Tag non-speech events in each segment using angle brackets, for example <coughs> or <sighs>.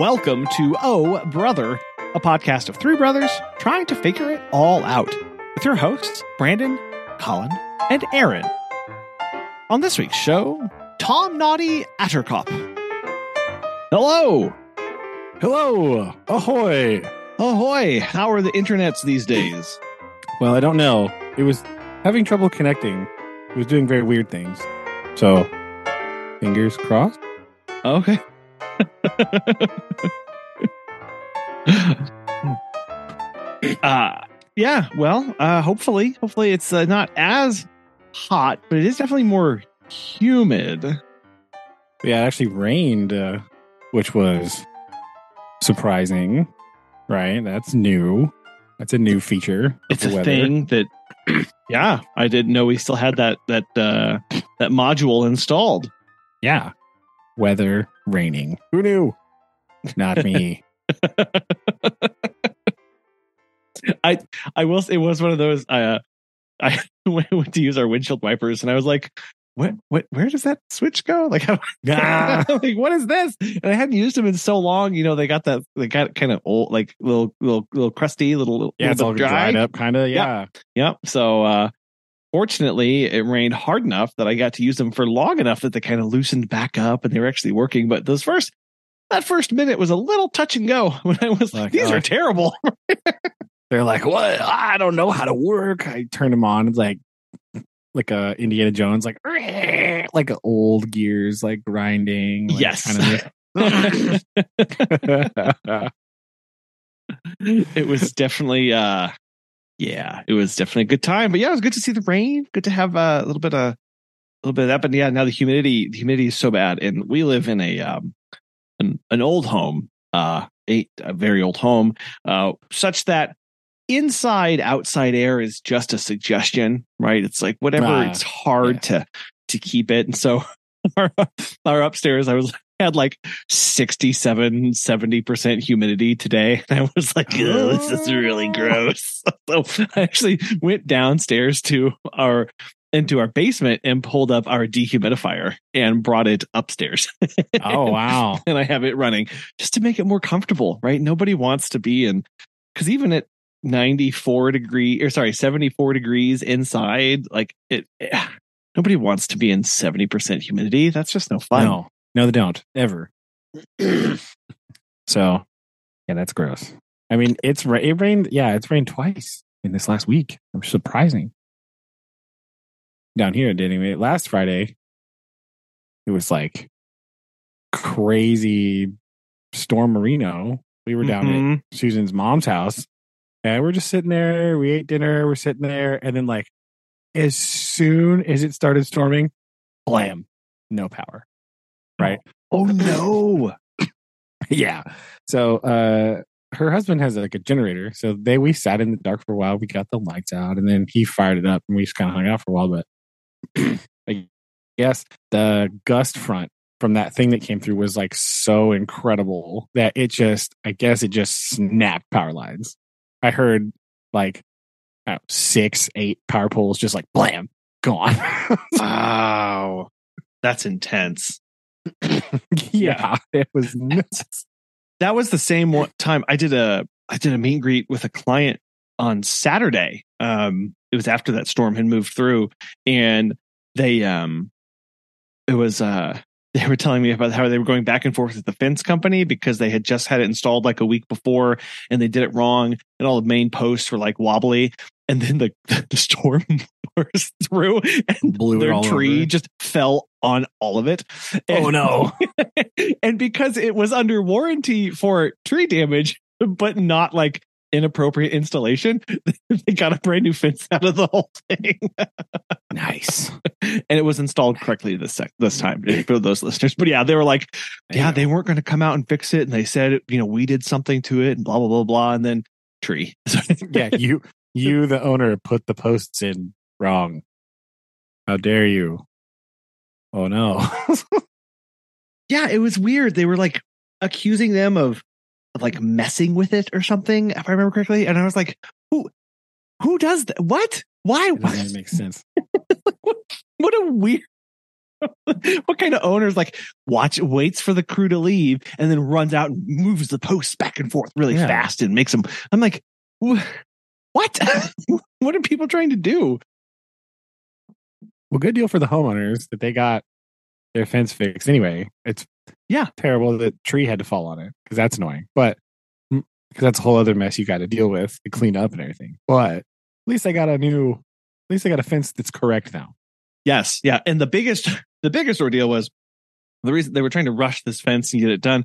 Welcome to Oh Brother, a podcast of three brothers trying to figure it all out with your hosts, Brandon, Collin, and Aaron. On this week's show, Tomnoddy Attercop. Hello! Hello, ahoy. Ahoy! How are the internets these days? Well, I don't know. It was having trouble connecting. It was doing very weird things. So, fingers crossed. Okay. <laughs> uh yeah, well, uh hopefully, hopefully it's uh, not as hot, but it is definitely more humid. Yeah, it actually rained, uh, which was surprising. Right? That's new. That's a new feature. It's a weather. thing that <clears throat> yeah, I didn't know we still had that that uh that module installed. Yeah. Weather raining. Who knew? Not me. <laughs> I I will say it was one of those uh <laughs> I went to use our windshield wipers and I was like what what where does that switch go? Like <laughs> how Ah. like what is this? And I hadn't used them in so long, you know, they got that they got kind of old like little little little crusty, little little yeah, it's all dry. dried up, kind of. Yeah. Yep. So uh fortunately it rained hard enough that I got to use them for long enough that they kind of loosened back up and they were actually working. But those first that first minute was a little touch and go <laughs> when I was like, these uh, are terrible. <laughs> They're like, "What? I don't know how to work." I turned them on. It's like, like a Indiana Jones, like, <laughs> like old gears, like grinding. Like Yes. kind of- it was definitely uh yeah, it was definitely a good time. But yeah, it was good to see the rain. Good to have a little bit of a little bit of that. But yeah, now the humidity the humidity is so bad. And we live in a um an, an old home, uh a, a very old home, uh such that inside outside air is just a suggestion, right? It's like whatever Ah, it's hard yeah. to to keep it. And so <laughs> our, our upstairs I was had like 67 70% humidity today. And <laughs> i was like oh this is really oh. gross. <laughs> So i actually went downstairs to our into our basement and pulled up our dehumidifier and brought it upstairs. <laughs> Oh wow! and i have it running just to make it more comfortable right? Nobody wants to be in because even at 94 degree or sorry 74 degrees inside like it eh, nobody wants to be in 70% humidity. That's just no fun. No, no, they don't ever. <clears throat> so, yeah, that's gross. I mean, it's ra- it rained. Yeah, it's rained twice in this last week. I'm surprising. Down here, it did anyway. Last Friday, it was like crazy storm Marino. We were down at Mhm. Susan's mom's house. And we're just sitting there. We ate dinner. We're sitting there. And then, like, as soon as it started storming, blam, no power. Right. oh no <laughs> yeah. So, uh, her husband has like a generator. So they, we sat in the dark for a while. We got the lights out and then he fired it up and we just kind of hung out for a while. But <clears throat> I guess the gust front from that thing that came through was like so incredible that it just, I guess it just snapped power lines. I heard like I don't know, six, eight power poles just like blam, gone. <laughs> Wow. That's intense. <laughs> yeah, it was nuts. That was the same one time I did a I did a meet and greet with a client on Saturday. Um it was after that storm had moved through and they um it was uh <laughs> they were telling me about how they were going back and forth with the fence company because they had just had it installed like a week before and they did it wrong and all the main posts were like wobbly and then the <laughs> the storm <laughs> through and Blew their all tree over. just fell on all of it. Oh, no. <laughs> and because it was under warranty for tree damage, but not like inappropriate installation, <laughs> they got a brand new fence out of the whole thing. Nice. and it was installed correctly this sec- this time for those listeners. But yeah, they were like, yeah, they weren't going to come out and fix it, and they said, you know, we did something to it, and blah blah blah blah, and then tree. yeah, you you the owner put the posts in wrong. How dare you? Oh no. <laughs> yeah, it was weird. They were like accusing them of of like messing with it or something, if I remember correctly. And I was like, who who does that? What? Why? It doesn't even make sense. <laughs> what a weird <laughs> what kind of owner's like watch waits for the crew to leave and then runs out and moves the posts back and forth really Yeah. fast and makes them i'm like what what are people trying to do Well, good deal for the homeowners that they got their fence fixed anyway. It's Yeah. terrible that tree had to fall on it because that's annoying. But mm, because that's a whole other mess you got to deal with to clean up and everything. But at least I got a new, at least I got a fence that's correct now. yes yeah and the biggest the biggest ordeal was the reason they were trying to rush this fence and get it done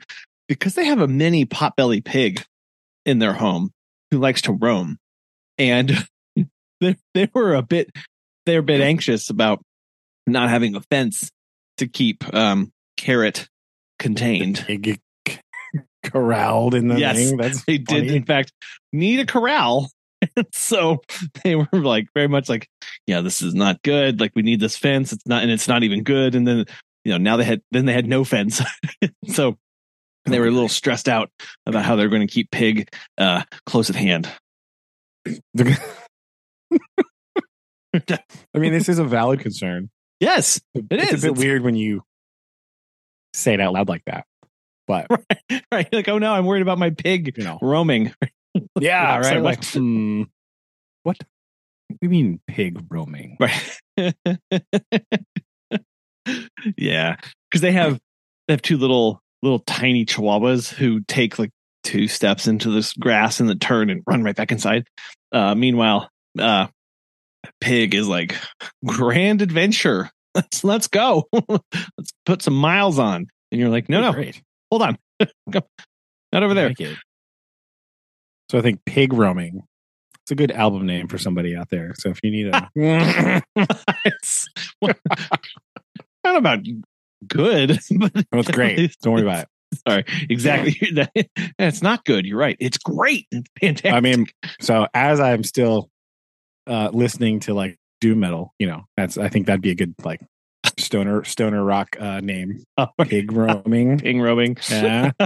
because they have a mini potbelly pig in their home who likes to roam and <laughs> they, they were a bit they were a bit anxious about not having a fence to keep um carrot contained. They get corralled in the Yes, thing. That's they did in fact need a corral. <laughs> So they were like very much like yeah this is not good. Like we need this fence. It's not and it's not even good. And then you know now they had then they had no fence. <laughs> So they were a little stressed out about how they're going to keep pig uh close at hand <clears throat> I mean, this is a valid concern. yes it's is. a bit It's- weird when you say it out loud like that. But <laughs> right right. like oh no i'm worried about my pig you know, roaming <laughs> yeah, right. like- hmm, what? You mean pig roaming? right <laughs> yeah because they have they have two little little tiny chihuahuas who take like two steps into this grass and then turn and run right back inside uh meanwhile uh pig is like grand adventure <laughs> let's let's go <laughs> let's put some miles on and you're like no no Great. hold on <laughs> Go. not over I there like. So I think pig roaming. It's a good album name for somebody out there. So if you need a it's not about good but it's great. Don't worry about it. Sorry, exactly. That- it's not good. You're right. It's great. It's fantastic. I mean, so as I'm still uh listening to like doom metal, you know, that's I think that'd be a good like stoner stoner rock uh name. <laughs> Oh, Pig roaming. <laughs> ping roaming. Yeah. <laughs>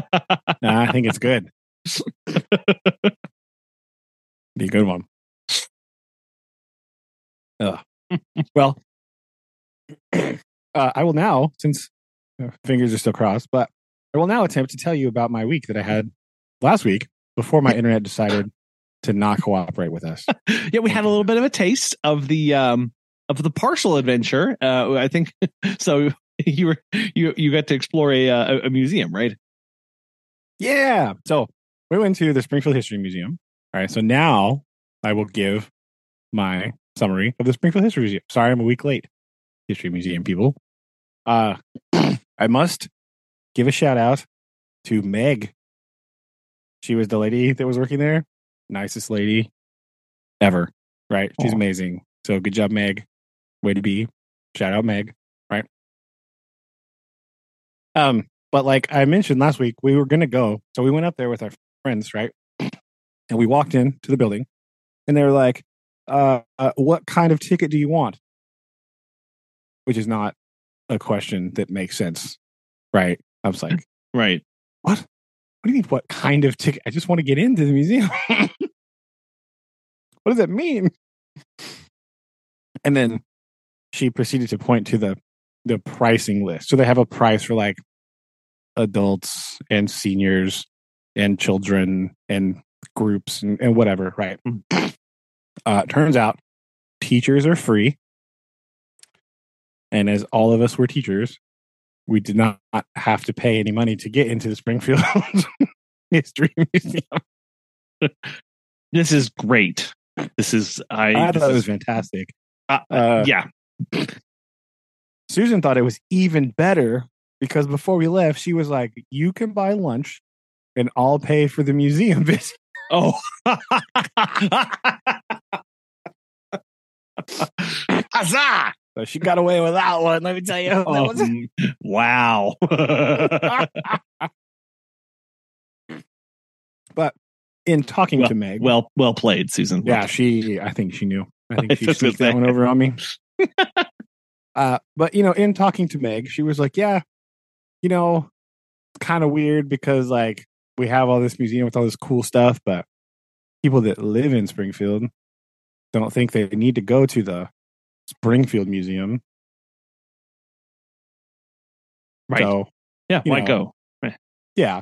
Nah, I think it's good. Be a good one. Ugh. well, uh, I will now, since uh, fingers are still crossed, but I will now attempt to tell you about my week that I had last week before my internet decided to not cooperate with us. <laughs> yeah, we had a little bit of a taste of the um of the partial adventure. Uh, I think <laughs> so. You were you you got to explore a uh, a museum, right? Yeah. So we went to the Springfield History Museum. All right. So now I will give my summary of the Springfield History Museum. Sorry, I'm a week late. History Museum people. Uh, <clears throat> I must give a shout out to Meg. She was the lady that was working there. Nicest lady ever. Right. She's Aw. amazing. So good job, Meg. Way to be. Shout out, Meg. Right. Um, but like I mentioned last week, we were going to go. So we went up there with our friends, right? And we walked into the building and they were like, uh, uh, what kind of ticket do you want? Which is not a question that makes sense, right? I was like, Right. what? What do you mean, what kind of ticket? I just want to get into the museum. <laughs> what does that mean? And then she proceeded to point to the the pricing list. So they have a price for like adults and seniors and children and groups and, and whatever, right? Uh, turns out teachers are free. And as all of us were teachers, we did not have to pay any money to get into the Springfield <laughs> History Museum. <laughs> This is great. This is I. I this thought it was fantastic. uh, Uh, yeah. <clears throat> Susan thought it was even better because before we left, she was like, "You can buy lunch, and I'll pay for the museum <laughs> visit." Oh. Huzzah! So she got away with that one. Let me tell you. <laughs> That was- Um, wow. <laughs> But in talking to Meg, well, well played, Susan. yeah, she. I think she knew. I think she was that one over on me. <laughs> uh, but you know, in talking to Meg, she was like, "Yeah, you know, kind of weird because like we have all this museum with all this cool stuff, but people that live in Springfield don't think they need to go to the Springfield Museum. Right. So yeah, why know, go? yeah,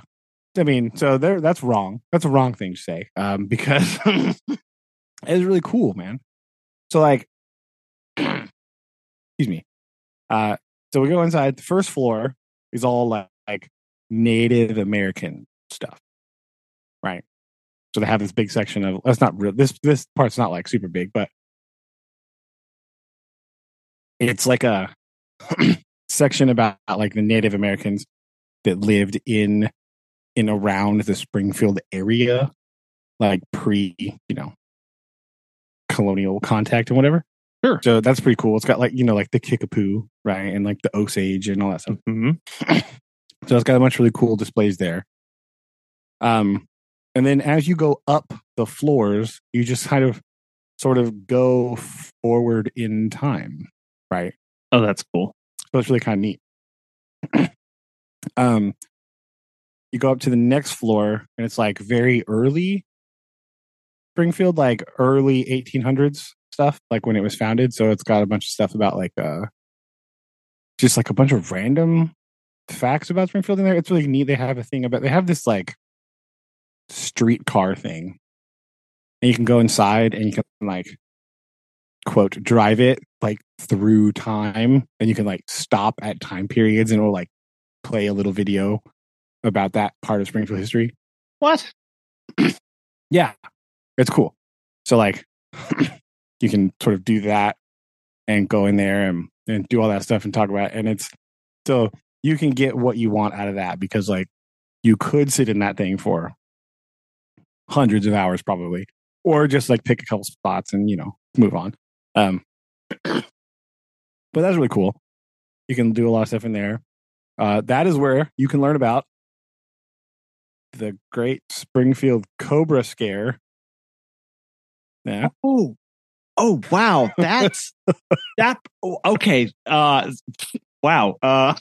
I mean, so there that's wrong. That's a wrong thing to say um, <laughs> because it's really cool, man. So like, <clears throat> excuse me. Uh, so we go inside. The first floor is all like, like Native American stuff, right? So they have this big section of that's not real. This this part's not like super big, but it's like a <clears throat> section about like the Native Americans that lived in in around the Springfield area, like pre, you know, colonial contact and whatever. Sure. So that's pretty cool. It's got like you know like the Kickapoo, right, and like the Osage and all that stuff. hmm <clears throat> So it's got a bunch of really cool displays there. Um, and then as you go up the floors, you just kind of sort of go forward in time, right? Oh, that's cool. So it's really kind of neat. <clears throat> um, you go up to the next floor, and it's like very early Springfield, like early 1800s stuff, like when it was founded. So it's got a bunch of stuff about like uh, just like a bunch of random facts about Springfield in there. It's really neat. They have a thing about they have this like streetcar thing, and you can go inside and you can like quote drive it like through time, and you can like stop at time periods, and it will like play a little video about that part of Springfield history. What? <clears throat> Yeah, it's cool. So like, <clears throat> you can sort of do that and go in there and and do all that stuff and talk about it. And it's so you can get what you want out of that because like you could sit in that thing for hundreds of hours probably, or just like pick a couple spots and you know move on. Um, but that's really cool. You can do a lot of stuff in there. Uh, that is where you can learn about the Great Springfield Cobra Scare. Yeah. Oh, oh, wow. <laughs> That's that. oh, Okay. Uh, wow. Uh,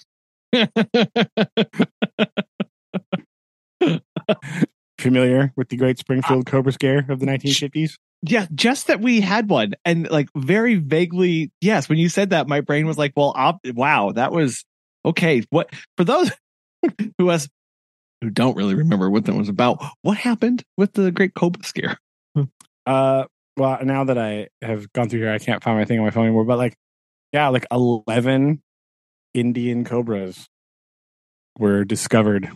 <laughs> <laughs> Familiar with the Great Springfield Cobra Scare of the 1950s? yeah, just that we had one, and like very vaguely. Yes, when you said that, my brain was like, "Well, op- wow, that was okay." What for those <laughs> who us who don't really remember what that was about? What happened with the Great Cobra Scare? <laughs> Uh, well, now that I have gone through here, I can't find my thing on my phone anymore. But like, yeah, like 11 Indian cobras were discovered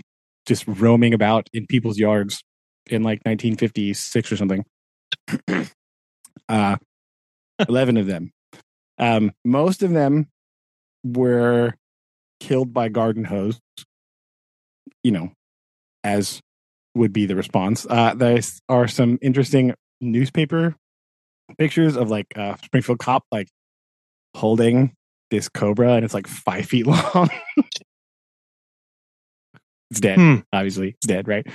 just roaming about in people's yards in like 1956 or something. <clears throat> uh, 11 of them. Um, most of them were killed by garden hose, you know, as would be the response. Uh, there are some interesting newspaper pictures of like uh, Springfield cop like holding this cobra and it's like five feet <laughs> long. It's dead, Hmm. obviously. It's dead, right?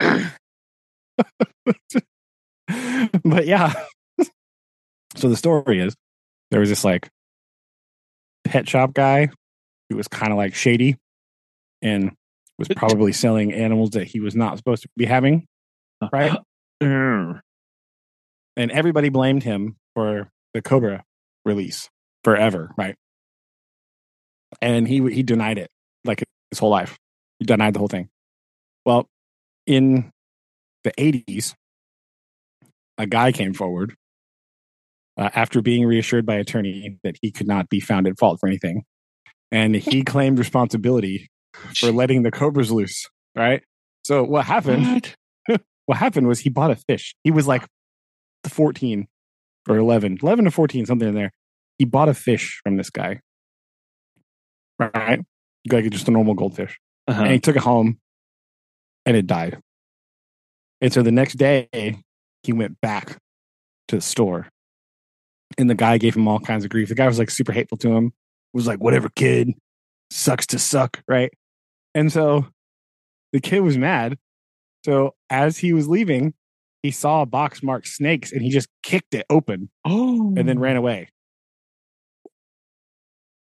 <laughs> but yeah. So the story is there was this like pet shop guy who was kind of like shady and was probably selling animals that he was not supposed to be having. Right. <gasps> Mm. and everybody blamed him for the Cobra release forever, right? And he he denied it like his whole life. He denied the whole thing. Well, in the eighties, a guy came forward uh, after being reassured by attorney that he could not be found at fault for anything, and he <laughs> claimed responsibility for letting the cobras loose. Right. So what happened? What? <laughs> what happened was he bought a fish. He was like 14 or 11, 11 to 14, something in there. He bought a fish from this guy. Right? Like just a normal goldfish. Uh-huh. And he took it home and it died. And so the next day, he went back to the store and the guy gave him all kinds of grief. The guy was like super hateful to him, was like, whatever, kid, sucks to suck. Right. And so the kid was mad. So as he was leaving, he saw a box marked snakes and he just kicked it open Oh, and then ran away.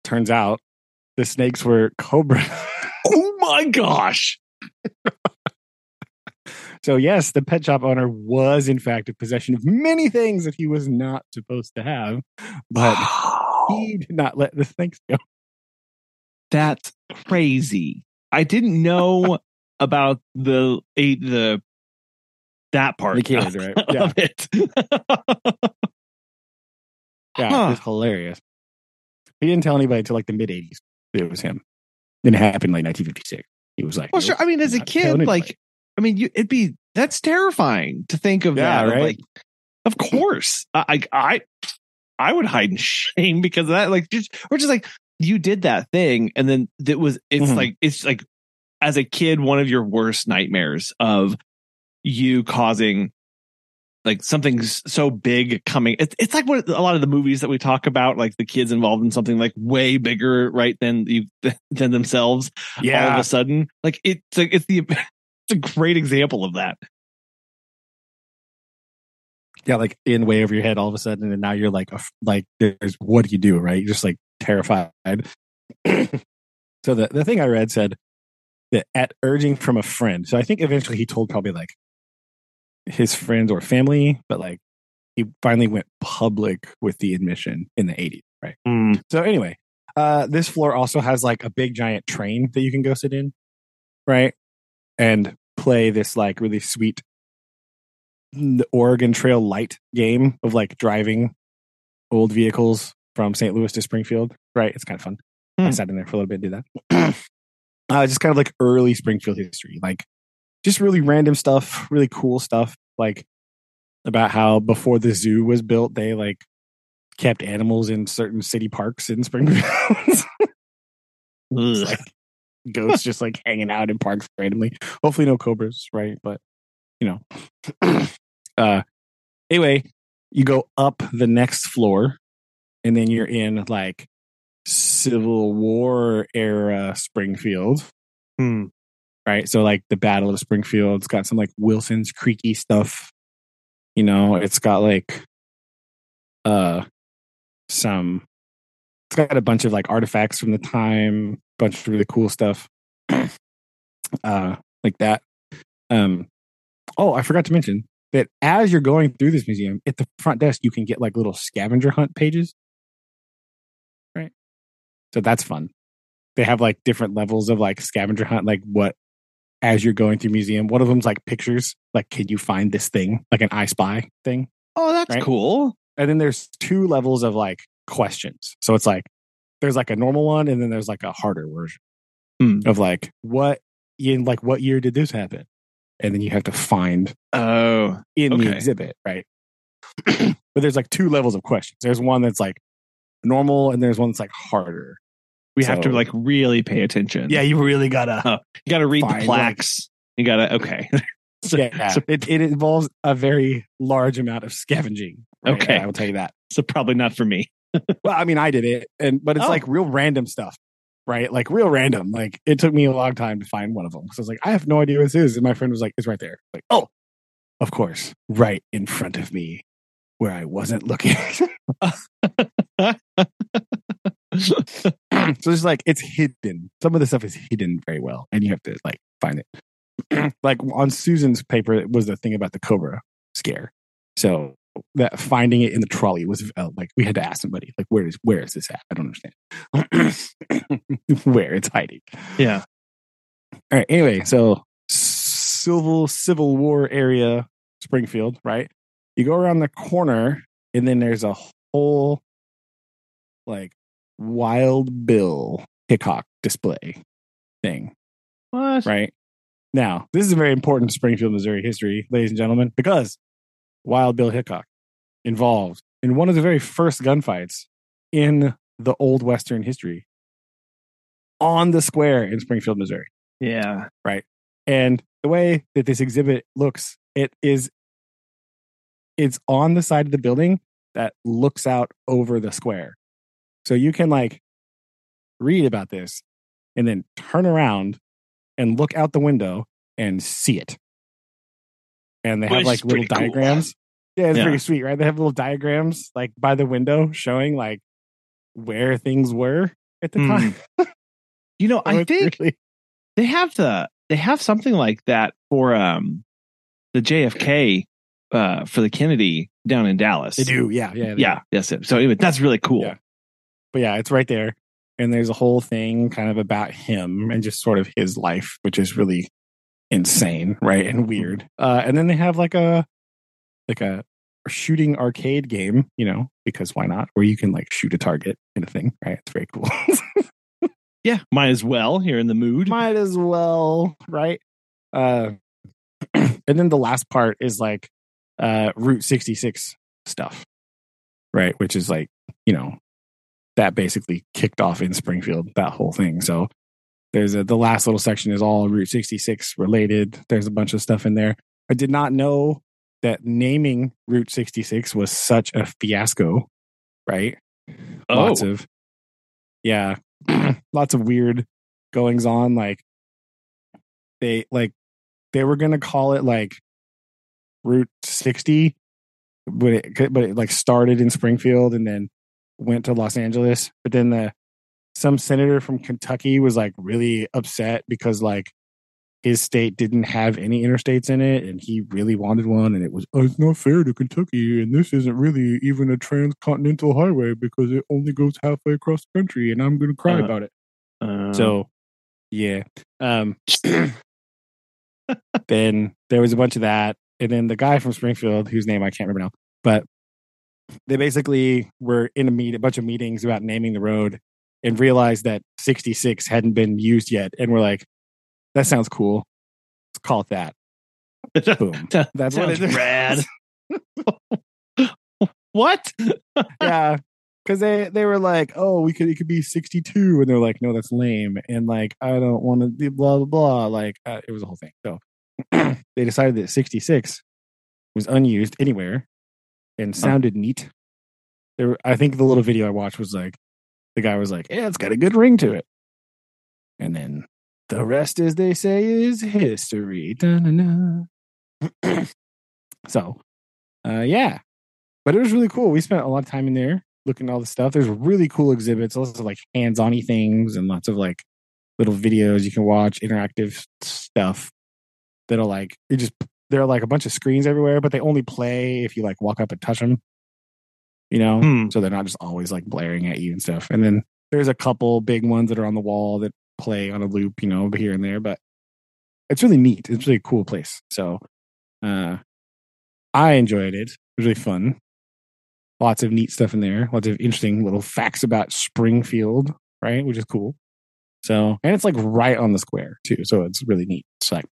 Turns out the snakes were cobra. <laughs> My gosh! so, yes, the pet shop owner was, in fact, in possession of many things that he was not supposed to have, but <sighs> he did not let the snakes go. That's crazy. I didn't know <laughs> about the eight the that part The kid, right? <laughs> Yeah. of it. Yeah, Huh. it's hilarious. He didn't tell anybody until like the mid '80s it was him. Then it happened in like 1956. He was like, well, sure. I mean, as a kid, like. I mean, you it'd be that's terrifying to think of Yeah, that. right? Like, of course, I, I I I would hide in <laughs> shame because of that. Like, just or just like you did that thing, and then it was. It's Mhm. like it's like as a kid, one of your worst nightmares of you causing like something so big coming. It's it's like what a lot of the movies that we talk about, like the kids involved in something like way bigger, right than you <laughs> than themselves. Yeah. All of a sudden, like it's like it's the <laughs> it's a great example of that. yeah, like in way over your head all of a sudden, and now you're like, a like, there's what do you do, right? You're just like terrified. <clears throat> so the the thing I read said that at urging from a friend. So I think eventually he told probably like his friends or family, but like he finally went public with the admission in the 80s, right? So anyway, uh, this floor also has like a big giant train that you can go sit in, right? And play this like really sweet Oregon Trail light game of like driving old vehicles from St. Louis to Springfield, right? It's kind of fun. I Hmm. sat in there for a little bit, and did that. <clears throat> uh, just kind of like early Springfield history, like just really random stuff, really cool stuff, like about how before the zoo was built, they like kept animals in certain city parks in Springfield. <laughs> Like goats just like hanging out in parks randomly. Hopefully no cobras, right? But you know. <clears throat> uh anyway, you go up the next floor and then you're in like Civil War era Springfield. Hmm. Right. So like the Battle of Springfield, it's got some like Wilson's creaky stuff. You know, it's got like uh some it's got a bunch of like artifacts from the time, bunch of really cool stuff. <clears throat> uh like that. Um oh, I forgot to mention that as you're going through this museum, at the front desk you can get like little scavenger hunt pages. Right. So that's fun. They have like different levels of like scavenger hunt, like what as you're going through museum. One of them's like pictures, like can you find this thing, like an I Spy thing. Oh, that's Right? cool. And then there's two levels of like questions. So it's like there's like a normal one, and then there's like a harder version Hmm. of like what in like what year did this happen, and then you have to find Oh, in the exhibit, right? <clears throat> but there's like two levels of questions. There's one that's like normal, and there's one that's like harder. We have to like really pay attention. Yeah, you really gotta. <laughs> Oh, you got to read Fine, the plaques. You got to okay. <laughs> so, yeah, so, it, it involves a very large amount of scavenging. right? Okay. I will tell you that. so probably not for me. <laughs> Well, I mean, I did it, and but it's Oh. like real random stuff, right? Like real random. Like it took me a long time to find one of them. So I was like, I have no idea what this is, and my friend was like, "It's right there." Like, oh, of course, right in front of me, where I wasn't looking. <clears throat> so it's like it's hidden. Some of the stuff is hidden very well, and you have to like find it. <clears throat> like on Susan's paper it was the thing about the cobra scare. So that finding it in the trolley was uh, like we had to ask somebody like where is where is this at? I don't understand <clears throat> where it's hiding. yeah. All right. Anyway, so civil Civil War area, Springfield, right? You go around the corner, and then there's a whole like Wild Bill Hickok display thing, What? right? Now, this is a very important Springfield, Missouri history, ladies and gentlemen, because Wild Bill Hickok involved in one of the very first gunfights in the old Western history on the square in Springfield, Missouri. Yeah. Right. And the way that this exhibit looks, it is it's on the side of the building that looks out over the square. So you can like read about this and then turn around and look out the window and see it. And they have like little pretty cool. diagrams. Yeah, it's Yeah. pretty sweet, right? They have little diagrams like by the window showing like where things were at the Hmm. time. <laughs> You know, So I think really- <laughs> they have the they have something like that for um the JFK uh for the Kennedy down in Dallas. they do, yeah, yeah. Yeah, it. So anyway, that's really cool. Yeah. But yeah, it's right there. and there's a whole thing kind of about him and just sort of his life, which is really insane, right, and weird. Uh, and then they have like a like a shooting arcade game, you know, because why not? Where you can like shoot a target in a thing, right? It's very cool. <laughs> Yeah, might as well. Here in the mood. Might as well, right? Uh, <clears throat> and then the last part is like uh, Route 66 stuff, right? Which is like, you know, that basically kicked off in Springfield, that whole thing. So there's a, the last little section is all Route 66 related. There's a bunch of stuff in there. I did not know that naming Route 66 was such a fiasco, right? Oh. Lots of, yeah, <clears throat> lots of weird goings on. Like they, like, they were going to call it like Route 60, but it, but it like started in Springfield and then went to Los Angeles. But then the, some senator from Kentucky was like really upset because like his state didn't have any interstates in it and he really wanted one and it was oh, it's not fair to Kentucky and this isn't really even a transcontinental highway because it only goes halfway across the country and I'm going to cry Uh, about it. So, yeah. Um <laughs> then there was a bunch of that and then the guy from Springfield whose name I can't remember now, but they basically were in a meet a bunch of meetings about naming the road and realized that 66 hadn't been used yet and we're like that sounds cool. Let's call it that. Boom. <laughs> That's what it is. <laughs> rad. <laughs> what? yeah. Cause they, they were like, oh, we could, it could be 62. And they're like, no, that's lame. And like, I don't want to blah, blah, blah. Like, uh, it was a whole thing. So <clears throat> they decided that 66 was unused anywhere and sounded neat. There, I think the little video I watched was like, the guy was like, yeah, it's got a good ring to it. And then the rest, as they say, is history. <clears throat> So, uh, yeah, but it was really cool. We spent a lot of time in there looking at all the stuff. There's really cool exhibits, lots of like hands-on things and lots of like little videos you can watch, interactive stuff that'll like it just there are like a bunch of screens everywhere, but they only play if you like walk up and touch them. You know, Hmm. so they're not just always like blaring at you and stuff. And then there's a couple big ones that are on the wall that play on a loop, you know, here and there. But it's really neat. It's really a cool place. So uh I enjoyed it. It was really fun. Lots of neat stuff in there. Lots of interesting little facts about Springfield, right? Which is cool. So, and it's like right on the square too. So it's really neat. It's like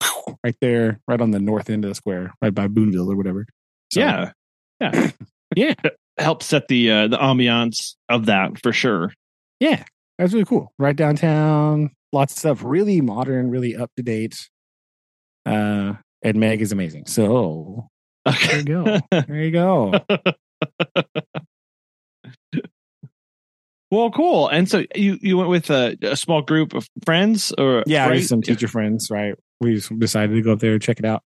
right there, right on the north end of the square, right by Boonville or whatever. So, yeah. Yeah. <coughs> Yeah. Help set the uh, the ambiance of that for sure. Yeah. That's really cool. Right downtown. Lots of stuff. Really modern, really up to date. Uh, and Meg is amazing. So <laughs> there you go. There you go. <laughs> Well, cool. And so you you went with a, a small group of friends, or Yeah, right? some teacher friends, right? We decided to go up there check it out.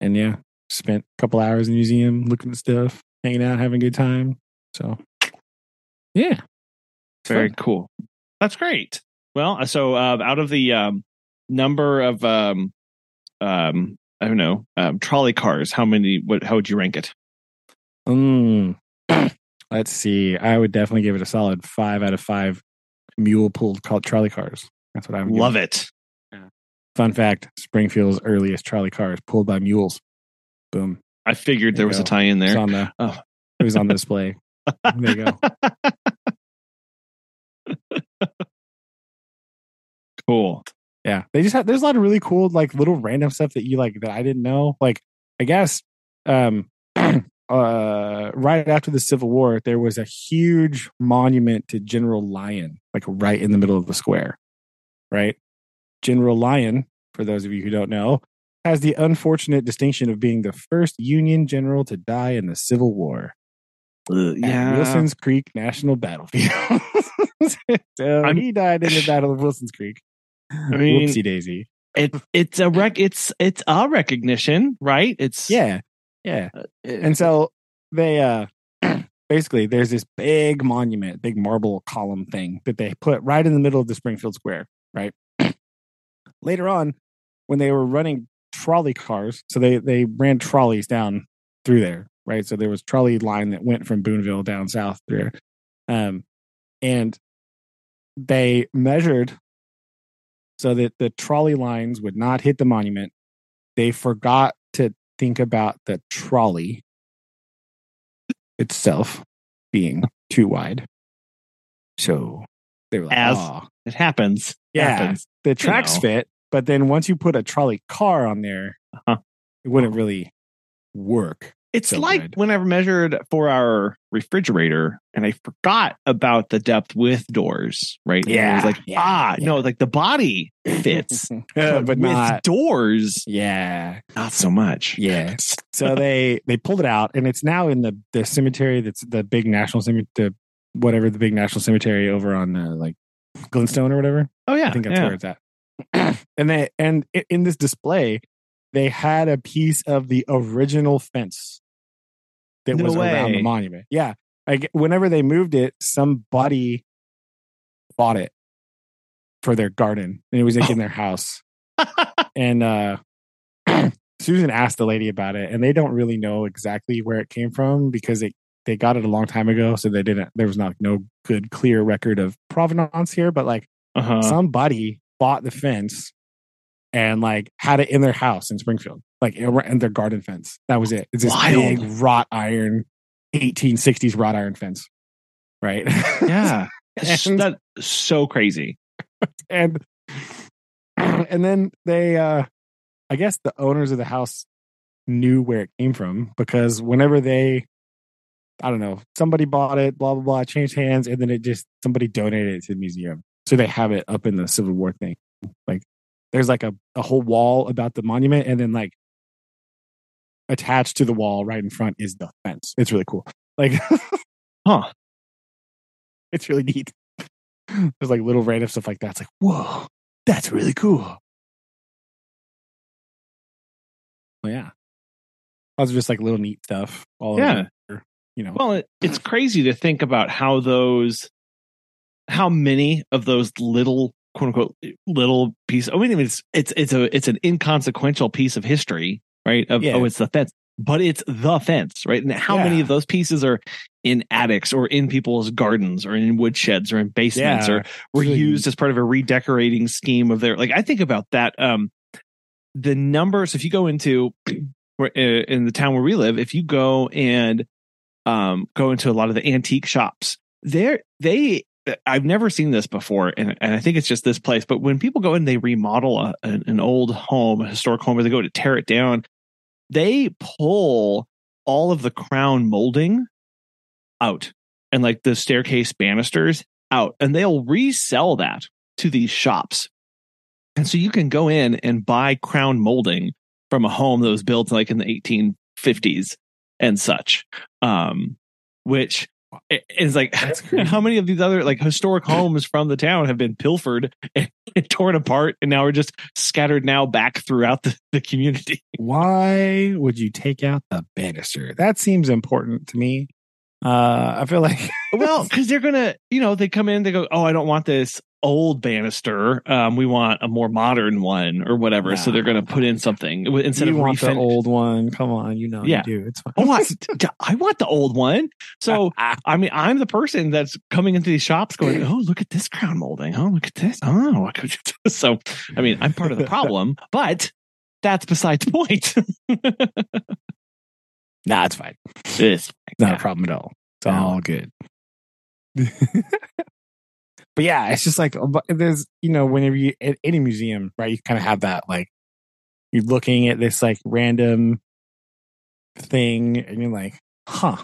And yeah, spent a couple hours in the museum looking at stuff, hanging out, having a good time. So yeah. Very fun. cool. That's great. Well, so uh, out of the um, number of um, um, I don't know um, trolley cars, how many? What? How would you rank it? Mm. <clears throat> Let's see. I would definitely give it a solid five out of five mule pulled ca- trolley cars. That's what I would give Love it. it. Fun fact Springfield's earliest trolley cars pulled by mules. Boom. I figured There there you was a tie in It's there. on the, Oh. it was on display. <laughs> There you go. cool. Yeah, they just have. There's a lot of really cool, like little random stuff that you like that I didn't know. Like, I guess, um, uh, right after the Civil War, there was a huge monument to General Lyon, like right in the middle of the square. Right, General Lyon, for those of you who don't know, has the unfortunate distinction of being the first Union general to die in the Civil War Uh, yeah. Wilson's Creek National Battlefield. <laughs> so I'm- he died in the <laughs> Battle of Wilson's Creek. I mean- Whoopsie daisy. It, it's a rec. It's it's a recognition, right? It's Yeah. Yeah. uh, And so they uh <clears throat> basically there's this big monument, big marble column thing that they put right in the middle of the Springfield Square, right? <clears throat> Later on, when they were running trolley cars, so they they ran trolleys down through there, right? So there was trolley line that went from Boonville down south there. Um and they measured so that the trolley lines would not hit the monument. They forgot think about the trolley itself being too wide. So they were like, As- "Oh, It happens. Yeah. Happens. the tracks know. fit, but then once you put a trolley car on there, Uh-huh. it wouldn't really work. It's So like good. when I measured for our refrigerator and I forgot about the depth with doors, right? And I was Yeah, like, yeah, ah, yeah. no, like the body <laughs> fits, but with not. doors, Yeah, not so much. yeah. <laughs> So they they pulled it out, and it's now in the the cemetery. That's the big national cemetery, the whatever the big national cemetery over on uh, like Glenstone or whatever. Oh yeah, I think that's yeah. where it's at. <clears throat> and they and in this display, they had a piece of the original fence that No was around the monument. Yeah, like whenever they moved it, somebody bought it for their garden, and it was like in their house. <laughs> And uh <clears throat> Susan asked the lady about it, and they don't really know exactly where it came from because it they got it a long time ago, so they didn't. There was not no good clear record of provenance here, but like uh-huh. somebody bought the fence and like had it in their house in Springfield, like in their garden fence. That was it. It's this Wild. big wrought iron, 1860s wrought iron fence, right? yeah, <laughs> And- that's so crazy. <laughs> and and then they, uh I guess the owners of the house knew where it came from because whenever they I don't know, somebody bought it, blah blah blah, changed hands, and then it just somebody donated it to the museum. So they have it up in the Civil War thing. Like there's like a, a whole wall about the monument, and then like attached to the wall right in front is the fence. It's really cool. Like <laughs> Huh? it's really neat. <laughs> There's like little random stuff like that. It's like, whoa, that's really cool. Well, yeah. Those are just like little neat stuff. All Yeah. over, you know. Well, it, it's crazy to think about how those, how many of those little quote unquote little piece. I mean, it's it's it's a it's an inconsequential piece of history, right? Of Yeah. oh, it's the fence, but it's the fence, right? And how many of those pieces are in attics or in people's gardens or in woodsheds or in basements Yeah. or were Really used as part of a redecorating scheme of their like I think about that um the numbers if you go into <clears throat> uh, in the town where we live if you go and um go into a lot of the antique shops there they I've never seen this before and, and I think it's just this place but when people go in they remodel a, an, an old home a historic home or they go to tear it down they pull all of the crown molding out and like the staircase banisters out and they'll resell that to these shops. And so you can go in and buy crown molding from a home that was built like in the 1850s and such. Um, which i- is like <laughs> how many of these other like historic homes from the town have been pilfered <laughs> and, torn apart and now are just scattered now back throughout the, the community. <laughs> Why would you take out the banister? That seems important to me. Uh, I feel like well, because they're gonna, you know, they come in, they go, "Oh, I don't want this old banister. Um, we want a more modern one or whatever." So they're gonna put in something instead you of want the old one. Come on, you know Yeah. you do. It's fine. Oh, I, I want the old one. So <laughs> I mean, I'm the person that's coming into these shops going, <laughs> "Oh, look at this crown molding. Oh, look at this. Oh, what could <laughs> you do?" so I mean, I'm part of the problem, but that's beside the point. nah, it's fine. It's not Yeah. a problem at all. It's all good. But yeah, it's just like there's you know whenever you at any museum, right? You kind of have that like you're looking at this like random thing, and you're like, huh.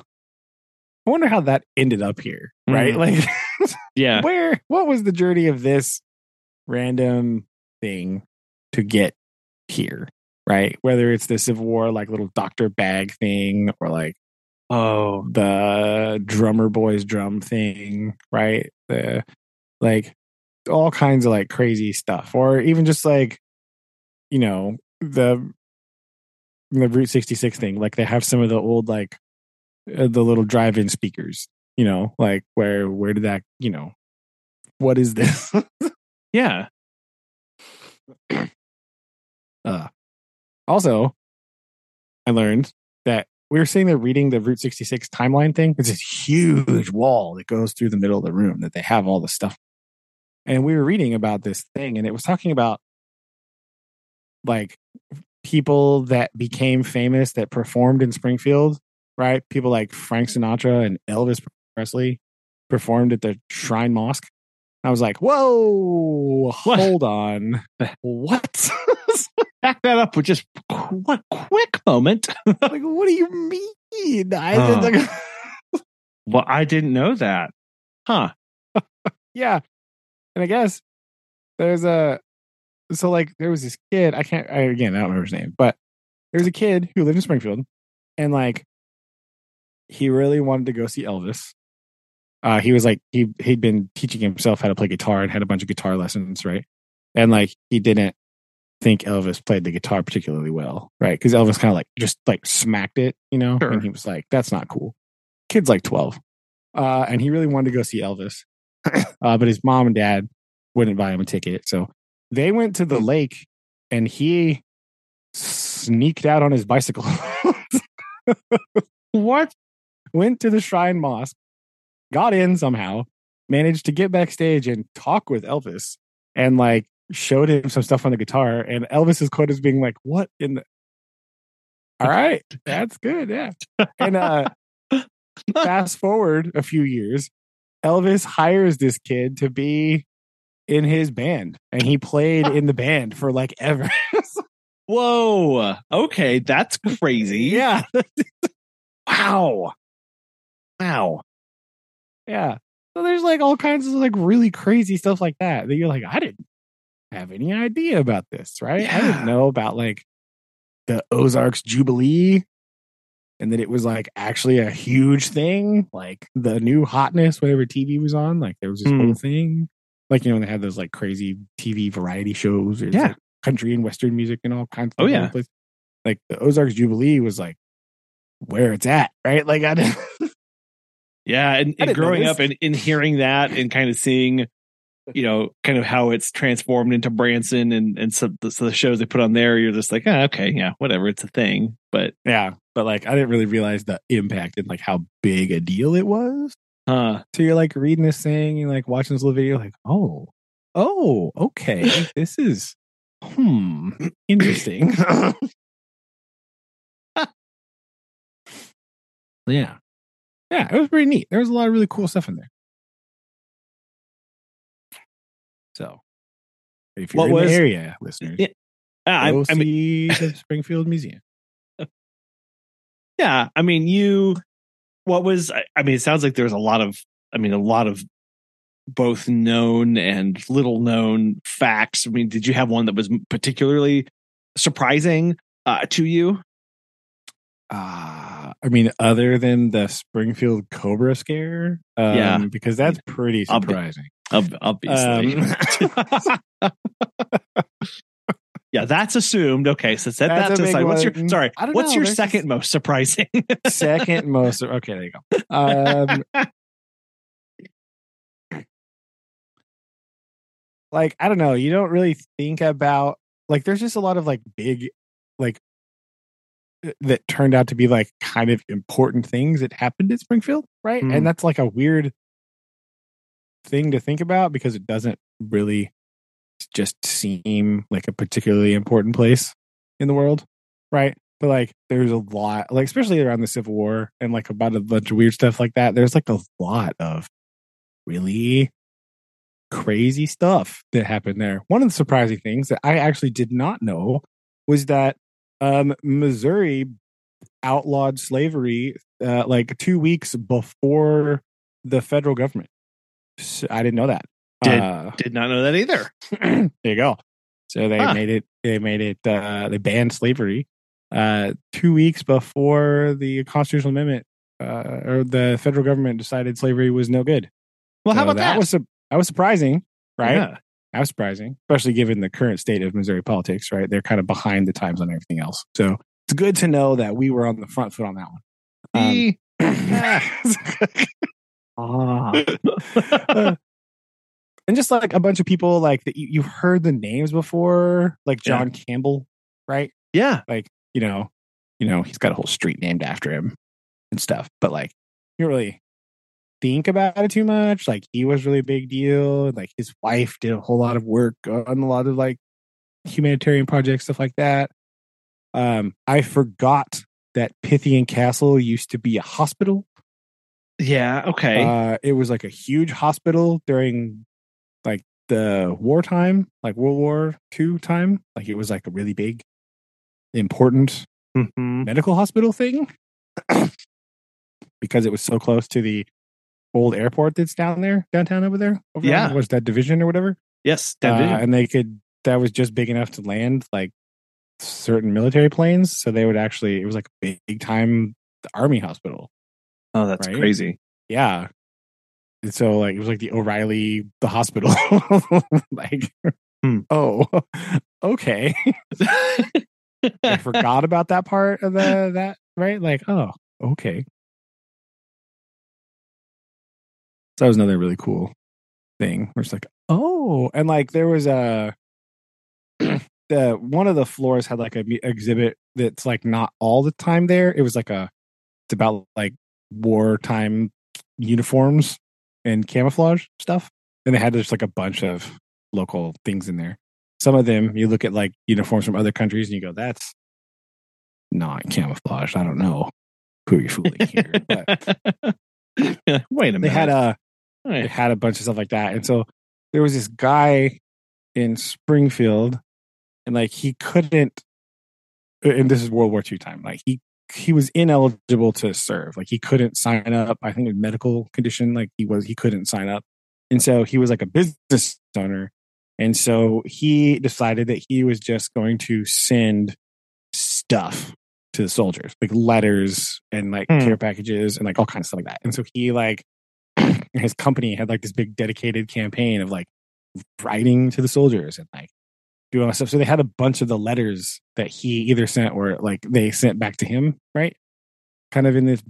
I wonder how that ended up here, right? Mhm. Like, yeah, <laughs> where what was the journey of this random thing to get here, right? Whether it's the Civil War like little doctor bag thing or like oh, the drummer boys drum thing, right? The like all kinds of like crazy stuff, or even just like you know the the Route sixty six thing. Like they have some of the old like uh, the little drive in speakers, you know, like where where did that you know what is this? <laughs> yeah. <clears throat> uh, also, I learned that we were sitting there reading the Route 66 timeline thing. It's this huge wall that goes through the middle of the room that they have all the stuff. And we were reading about this thing, and it was talking about like people that became famous that performed in Springfield, right? People like Frank Sinatra and Elvis Presley performed at the Shrine Mosque. I was like, whoa, <laughs> What? hold on. what? <laughs> Back that up with just what quick moment. <laughs> like, what do you mean? I, Oh. like, well, I didn't know that. Huh. yeah. And I guess there's a, so like there was this kid, I can't, I, again, I don't remember his name, but there was a kid who lived in Springfield and like he really wanted to go see Elvis. Uh, he was like, he, he'd been teaching himself how to play guitar and had a bunch of guitar lessons, right? And like he didn't think Elvis played the guitar particularly well, right? Because Elvis kind of like just like smacked it, you know? Sure. And he was like, that's not cool. Kid's like 12. Uh, and he really wanted to go see Elvis. <coughs> uh, but his mom and dad wouldn't buy him a ticket. So they went to the lake and he sneaked out on his bicycle, <laughs> What? went to the Shrine Mosque, got in somehow, managed to get backstage and talk with Elvis and like showed him some stuff on the guitar. And Elvis's quote is being like, What in the <laughs> all right, that's good, yeah. And uh <laughs> fast forward a few years, Elvis hires this kid to be in his band, and he played in the band for like ever. <laughs> Whoa. Okay, that's <laughs> crazy. yeah, Wow. Wow. yeah. So there's like all kinds of like really crazy stuff like that that you're like, I didn't have any idea about this, right? I didn't know about like the Ozarks Jubilee. And that it was like actually a huge thing, like the new hotness, whatever TV was on. Like there was this Hmm. whole thing, like you know, when they had those like crazy TV variety shows. There's, Yeah. like, country and western music and all kinds. Of Oh, yeah. over the place. like the Ozarks Jubilee was like where it's at, right? Like I didn't. <laughs> Yeah, and, and growing up and, and hearing that and kind of seeing, you know, kind of how it's transformed into Branson and and so the, so the shows they put on there, you're just like, ah, okay, yeah, whatever, it's a thing. But Yeah, but like I didn't really realize the impact and like how big a deal it was. uh, So you're like reading this thing, you're like watching this little video, like, oh, oh, okay, <laughs> this is hmm interesting. <coughs> <laughs> yeah, yeah, it was pretty neat. There was a lot of really cool stuff in there. If you're What in was- the area, listeners, Yeah, I, go I mean, the <laughs> Springfield Museum. yeah, I mean, you. What was? I, I mean, it sounds like there's a lot of. I mean, a lot of both known and little known facts. I mean, did you have one that was particularly surprising uh, to you? Uh, I mean, other than the Springfield Cobra scare, um, Yeah. because that's pretty surprising. Ob- Obviously. Um, <laughs> yeah, that's assumed. Okay, so set That's that to aside. What's your sorry? What's know, your second just- most surprising? <laughs> second most. Okay, there you go. Um, like I don't know. You don't really think about like there's just a lot of like big like uh, that turned out to be like kind of important things that happened at Springfield, right? Mhm. And that's like a weird thing to think about because it doesn't really just seem like a particularly important place in the world, right? But like there's a lot like especially around the Civil War and like about a bunch of weird stuff like that. There's like a lot of really crazy stuff that happened there. One of the surprising things that I actually did not know was that um, Missouri outlawed slavery uh, like two weeks before the federal government. So I didn't know that. Did- Uh, Did not know that either. <clears throat> there you go. So they Huh. made it. They made it. Uh, they banned slavery uh, two weeks before the constitutional amendment uh, or the federal government decided slavery was no good. Well, how about that? was su- that was surprising, right? Yeah. That was surprising, especially given the current state of Missouri politics. Right, they're kind of behind the times on everything else. So it's good to know that we were on the front foot on that one. Um, <clears throat> <laughs> <laughs> <laughs> and just like a bunch of people like that you, you've heard the names before, like Yeah. John Campbell, right? yeah. Like, you know, you know, he's got a whole street named after him and stuff. But like you don't really think about it too much. Like he was really a big deal. Like his wife did a whole lot of work on a lot of like humanitarian projects, stuff like that. Um, I forgot that Pythian Castle used to be a hospital. Yeah. Okay. Uh, it was like a huge hospital during like the wartime, like World War II time. Like it was like a really big, important Mhm. medical hospital thing <clears throat> because it was so close to the old airport that's down there, downtown over there. Over Yeah. on- was that division or whatever? Yes. Uh, and they could that was just big enough to land like certain military planes, so they would actually it was like a big, big time army hospital. Oh, that's right? crazy. Yeah. And so like it was like the O'Reilly the hospital. <laughs> like Hmm. oh <laughs> okay. <laughs> I forgot about that part of the that right? Like, oh, okay. So that was another really cool thing. Where it's like, oh, and like there was a <clears throat> the one of the floors had like a exhibit that's like not all the time there. It was like a it's about like wartime uniforms and camouflage stuff. And they had just like a bunch of local things in there. Some of them you look at like uniforms from other countries and you go, that's not camouflage. I don't know who you're fooling here. <laughs> But <laughs> Wait a minute. they had a Hey. they had a bunch of stuff like that. And so there was this guy in Springfield, and like he couldn't and this is World War II time. Like he he was ineligible to serve. Like he couldn't sign up. I think a medical condition, like he was he couldn't sign up. And so he was like a business owner. And so he decided that he was just going to send stuff to the soldiers, like letters and like Hmm. care packages and like all kinds of stuff like that. And so he like <clears throat> his company had like this big dedicated campaign of like writing to the soldiers and like all stuff. So they had a bunch of the letters that he either sent or like they sent back to him, right? Kind of in this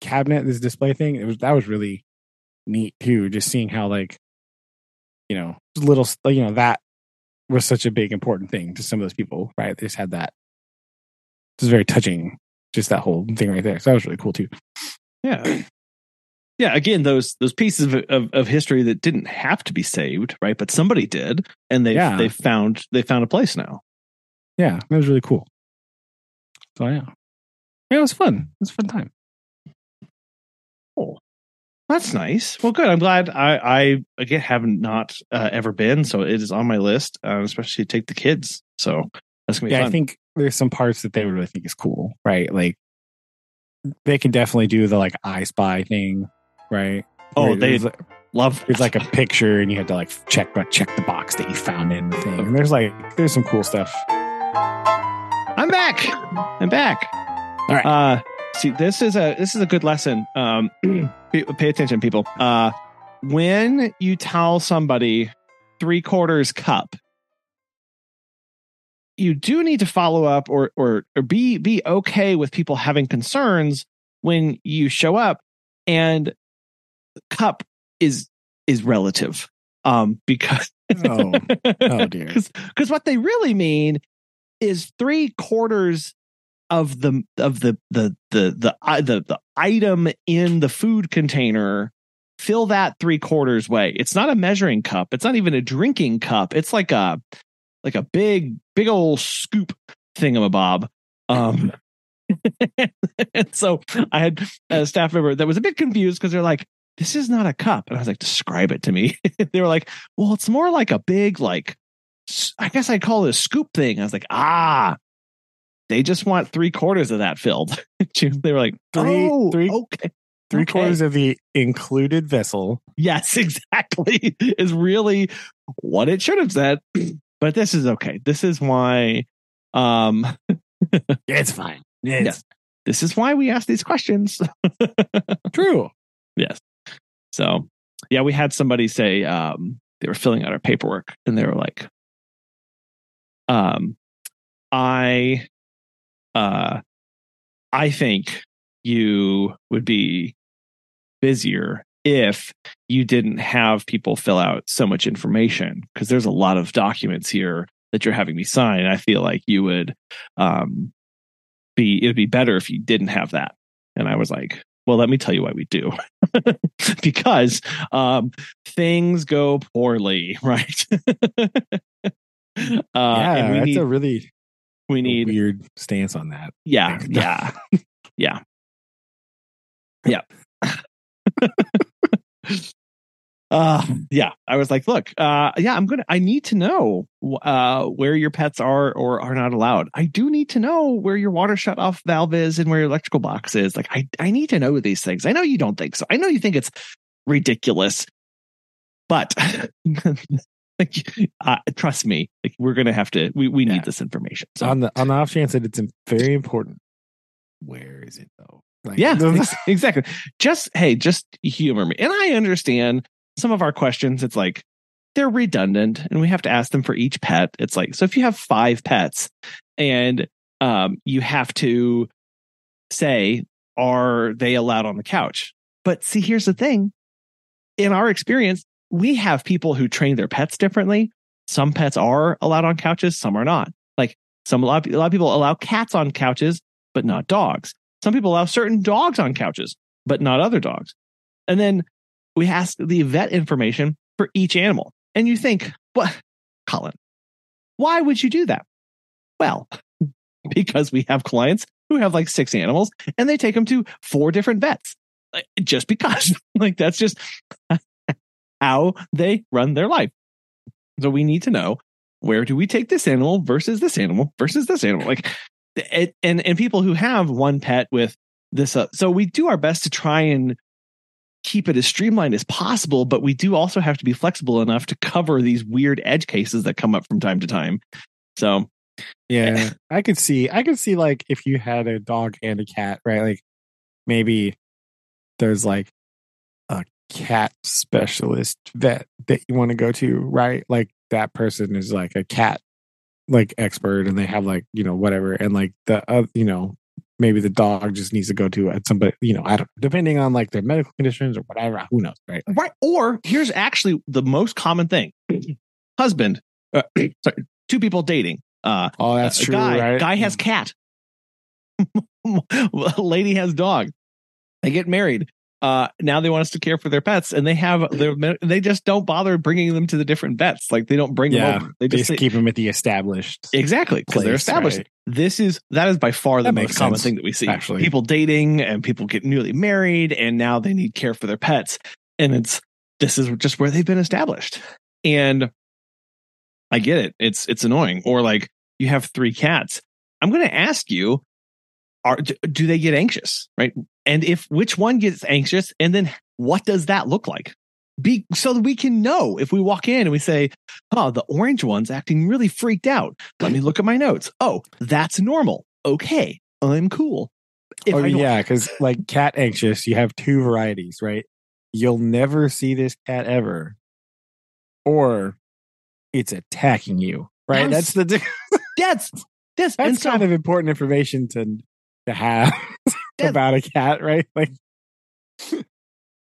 cabinet, this display thing. It was that was really neat too, just seeing how like you know little you know that was such a big important thing to some of those people, right? They just had that. It was very touching, just that whole thing right there. So that was really cool too. Yeah. Yeah, again, those those pieces of, of, of history that didn't have to be saved, right? But somebody did, and they Yeah. they found they found a place now. Yeah, that was really cool. So yeah, yeah, it was fun. It was a fun time. Cool. That's nice. Well, good. I'm glad. I I again have not uh, ever been, so it is on my list, uh, especially to take the kids. So that's gonna be yeah, fun. I think there's some parts that they would really think is cool, right? Like they can definitely do the like I Spy thing, right? oh, Where they like- love. there's like a picture, and you had to like check check the box that you found in the thing. And there's like there's some cool stuff. I'm back. I'm back. All right. Uh, see, this is a this is a good lesson. Um, <clears throat> pay pay attention, people. Uh, when you tell somebody three quarters cup, you do need to follow up or or or be be okay with people having concerns when you show up and cup is is relative um <laughs> because Oh. Oh, <laughs> dear. because what they really mean is three quarters of the of the the the the the, the item in the food container fill that three quarters way it's not a measuring cup it's not even a drinking cup it's like a like a big big old scoop thingamabob um <laughs> and so i had a staff member that was a bit confused because they're like this is not a cup and i was like describe it to me <laughs> they were like well it's more like a big like I guess i'd call it a scoop thing i was like ah they just want three quarters of that filled <laughs> they were like Three- oh, three- okay Three Okay. quarters of the included vessel. yes <laughs> exactly is really what it should have said <clears throat> but this is okay this is why um It's fine. Yes. this is why we ask these questions true. So yeah, we had somebody say um, they were filling out our paperwork and they were like, um, I, uh, I think you would be busier if you didn't have people fill out so much information because there's a lot of documents here that you're having me sign. I feel like you would um, be it would be better if you didn't have that. And I was like, Well, let me tell you why we do. <laughs> because um, things go poorly, <laughs> right? uh, yeah, that's need, a really we need weird stance on that. yeah, <laughs> yeah, yeah, yeah. Uh yeah i was like look uh yeah i'm gonna i need to know uh where your pets are or are not allowed i do need to know where your water shut off valve is and where your electrical box is like i i need to know these things i know you don't think so i know you think it's ridiculous but <laughs> like uh, trust me like we're gonna have to we, we Yeah. need this information so on the on the off chance that it's very important. Where is it though? Like, Yeah, exactly. Just hey, just humor me. And I understand some of our questions. It's like they're redundant, and we have to ask them for each pet. It's like so if you have five pets, and um, you have to say, are they allowed on the couch? But see, here's the thing. In our experience, we have people who train their pets differently. Some pets are allowed on couches, some are not. Like some a lot, of, a lot of people allow cats on couches, but not dogs. Some people allow certain dogs on couches, but not other dogs. And then we ask the vet information for each animal. And you think, what, Collin, why would you do that? Well, <laughs> because we have clients who have like six animals and they take them to four different vets just because. <laughs> like that's just <laughs> how they run their life. So we need to know where do we take this animal versus this animal versus this animal? Like, it, and and people who have one pet with this, uh, so we do our best to try and keep it as streamlined as possible, but we do also have to be flexible enough to cover these weird edge cases that come up from time to time. So Yeah, I could see. I could see like if you had a dog and a cat, right? Like maybe there's like a cat specialist vet that you want to go to, right? Like that person is like a cat like expert, and they have like you know whatever, and like the uh, you know maybe the dog just needs to go to at somebody you know I don't depending on like their medical conditions or whatever. Who knows, right? Right. Or here's actually the most common thing husband, uh, <clears throat> sorry, two people dating. Uh, oh, that's a true, guy, right? guy has cat. <laughs> Lady has dog. They get married. Uh, now they want us to care for their pets, and they have their. They just don't bother bringing them to the different vets. Like they don't bring Yeah, them over. They just keep them at the established. exactly because they're established. right? This is that is by far the That most common sense, thing that we see. actually. people dating and people get newly married, and now they need care for their pets, and it's this is just where they've been established. And I get it. It's it's annoying. Or like you have three cats. I'm going to ask you, are do they get anxious, right? And if which one gets anxious, and then what does that look like? Be so that we can know if we walk in and we say, "Oh, the orange one's acting really freaked out." Let me look at my notes. Oh, that's normal. Okay, I'm cool. If oh yeah, because like cat anxious, you have two varieties, right? You'll never see this cat ever, or it's attacking you, right? Yes. That's the that's <laughs> that's that's so- kind of important information to to have About a cat, right? <laughs> Like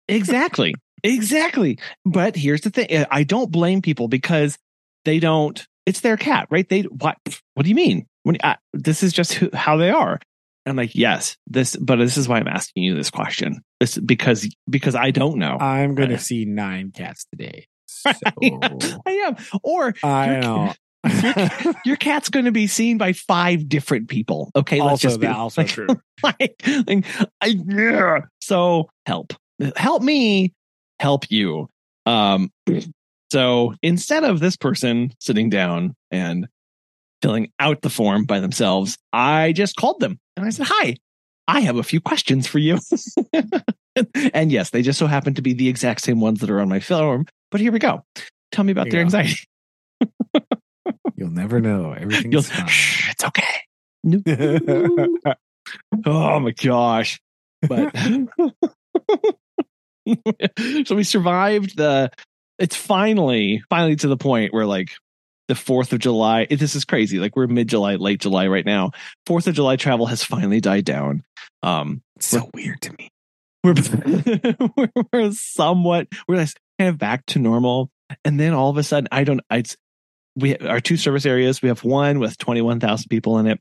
exactly. Exactly. But here's the thing i don't blame people because they don't it's their cat right? They what what do you mean? When I, this is just who, how they are. I'm like yes this but this is why i'm asking you this question. This because because i don't know. I'm going Uh, to see nine cats today. <laughs> So i am. Or I know. <laughs> your cat's going to be seen by five different people. Okay let's also, just be that also like, true. <laughs> like, like, I, yeah. so help. Help me help you. Um so instead of this person sitting down and filling out the form by themselves i just called them and i said hi i have a few questions for you. <laughs> And yes they just so happen to be the exact same ones that are on my form but here we go. Tell me about their anxiety You'll never know. Everything's fine. shh, it's okay No. <laughs> oh my gosh but <laughs> so we survived the it's finally finally to the point where like the 4th of july this is crazy like we're mid july late july right now 4th of july travel has finally died down um so weird to me. we're <laughs> we're, we're somewhat we're like kind of back to normal and then all of a sudden i don't i we our two service areas we have one with 21000 people in it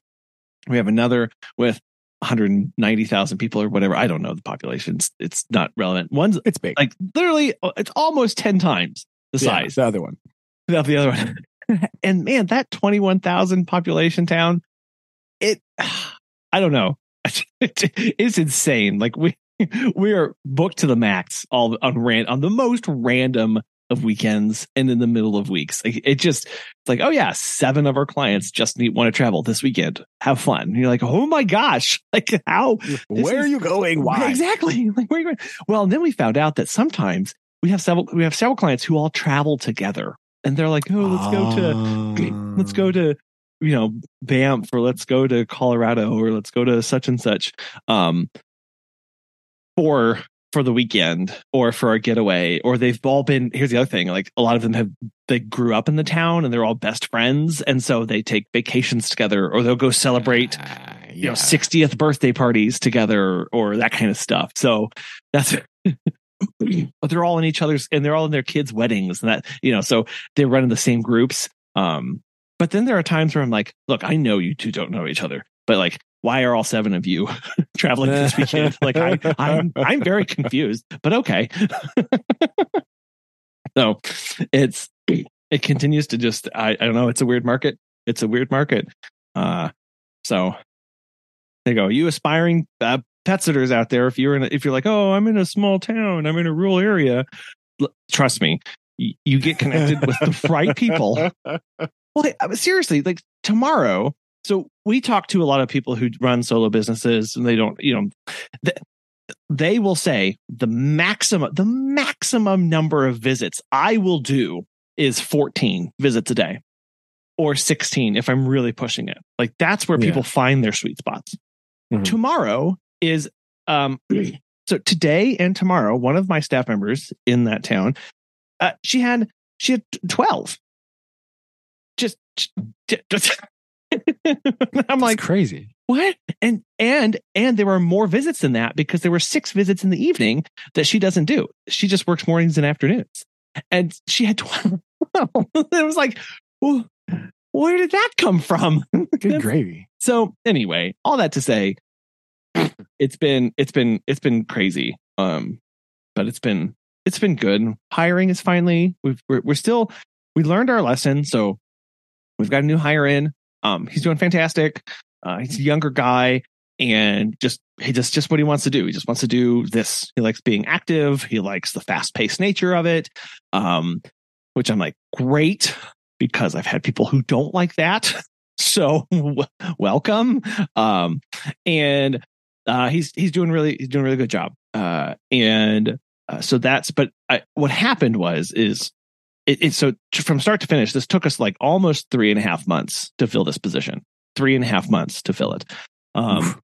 we have another with 190,000 people or whatever. I don't know the population. It's, it's not relevant. One's It's big. like literally, uh, it's almost 10 times the Yeah, size the other one. the other one. <laughs> and man, that 21,000 population town, it, <sighs> I don't know. <laughs> it's insane. Like we, <laughs> we are booked to the max all on ran on the most random of weekends and in the middle of weeks. Like, it just it's like, oh yeah, seven of our clients just need want to travel this weekend. Have fun. And you're like, oh my gosh, <laughs> like how Where is- are you going? Why? <laughs> Exactly. <laughs> Like where are you going? Well, and then we found out that sometimes we have several we have several clients who all travel together. And they're like, oh, let's go to <clears throat> let's go to you know Banff or let's go to Colorado or let's go to such and such um for for the weekend or for a getaway or they've all been here's the other thing like a lot of them have they grew up in the town and they're all best friends and so they take vacations together or they'll go celebrate Uh, you know 60th birthday parties together or that kind of stuff. So that's <laughs> but they're all in each other's and they're all in their kids weddings and that you know so they run in the same groups. Um but then there are times where i'm like look i know you two don't know each other but like why are all seven of you <laughs> traveling to this weekend? <laughs> Like I, i'm i'm very confused but okay. <laughs> So it's it continues to just I, I don't know it's a weird market. It's a weird market. Uh so there you go you aspiring uh, pet sitters out there if you're in a, if you're like oh i'm in a small town i'm in a rural area l- trust me y- you get connected with the right people. Well, I- seriously, like tomorrow. So we talk to a lot of people who run solo businesses, and they don't, you know, th- they will say the maximum, the maximum number of visits I will do is 14 visits a day, or 16 if I'm really pushing it. Like that's where Yeah. people find their sweet spots. Mhm. Tomorrow is, um, <clears throat> so today and tomorrow, one of my staff members in that town, uh, she had she had 12 just, just, just <laughs> I'm like like, crazy. what? And and and there were more visits than that because there were six visits in the evening that she doesn't do. She just works mornings and afternoons. And she had <laughs> 12. it was like, well, where did that come from? Good <laughs> gravy. so anyway, all that to say, it's been it's been it's been crazy. Um, but it's been it's been good. Hiring is finally we've we're, we're still we learned our lesson. So we've got a new hire in. Um, he's doing fantastic. Uh, he's a younger guy and just he just just what he wants to do. He just wants to do this. He likes being active. He likes the fast paced nature of it. Um, which I'm like great because I've had people who don't like that. <laughs> So welcome. Um, and uh, he's he's doing really he's doing a really good job. Uh, and uh, so that's but I, what happened was is it, it so from start to finish this took us like almost three and a half months to fill this position. Three and a half months to fill it. Um,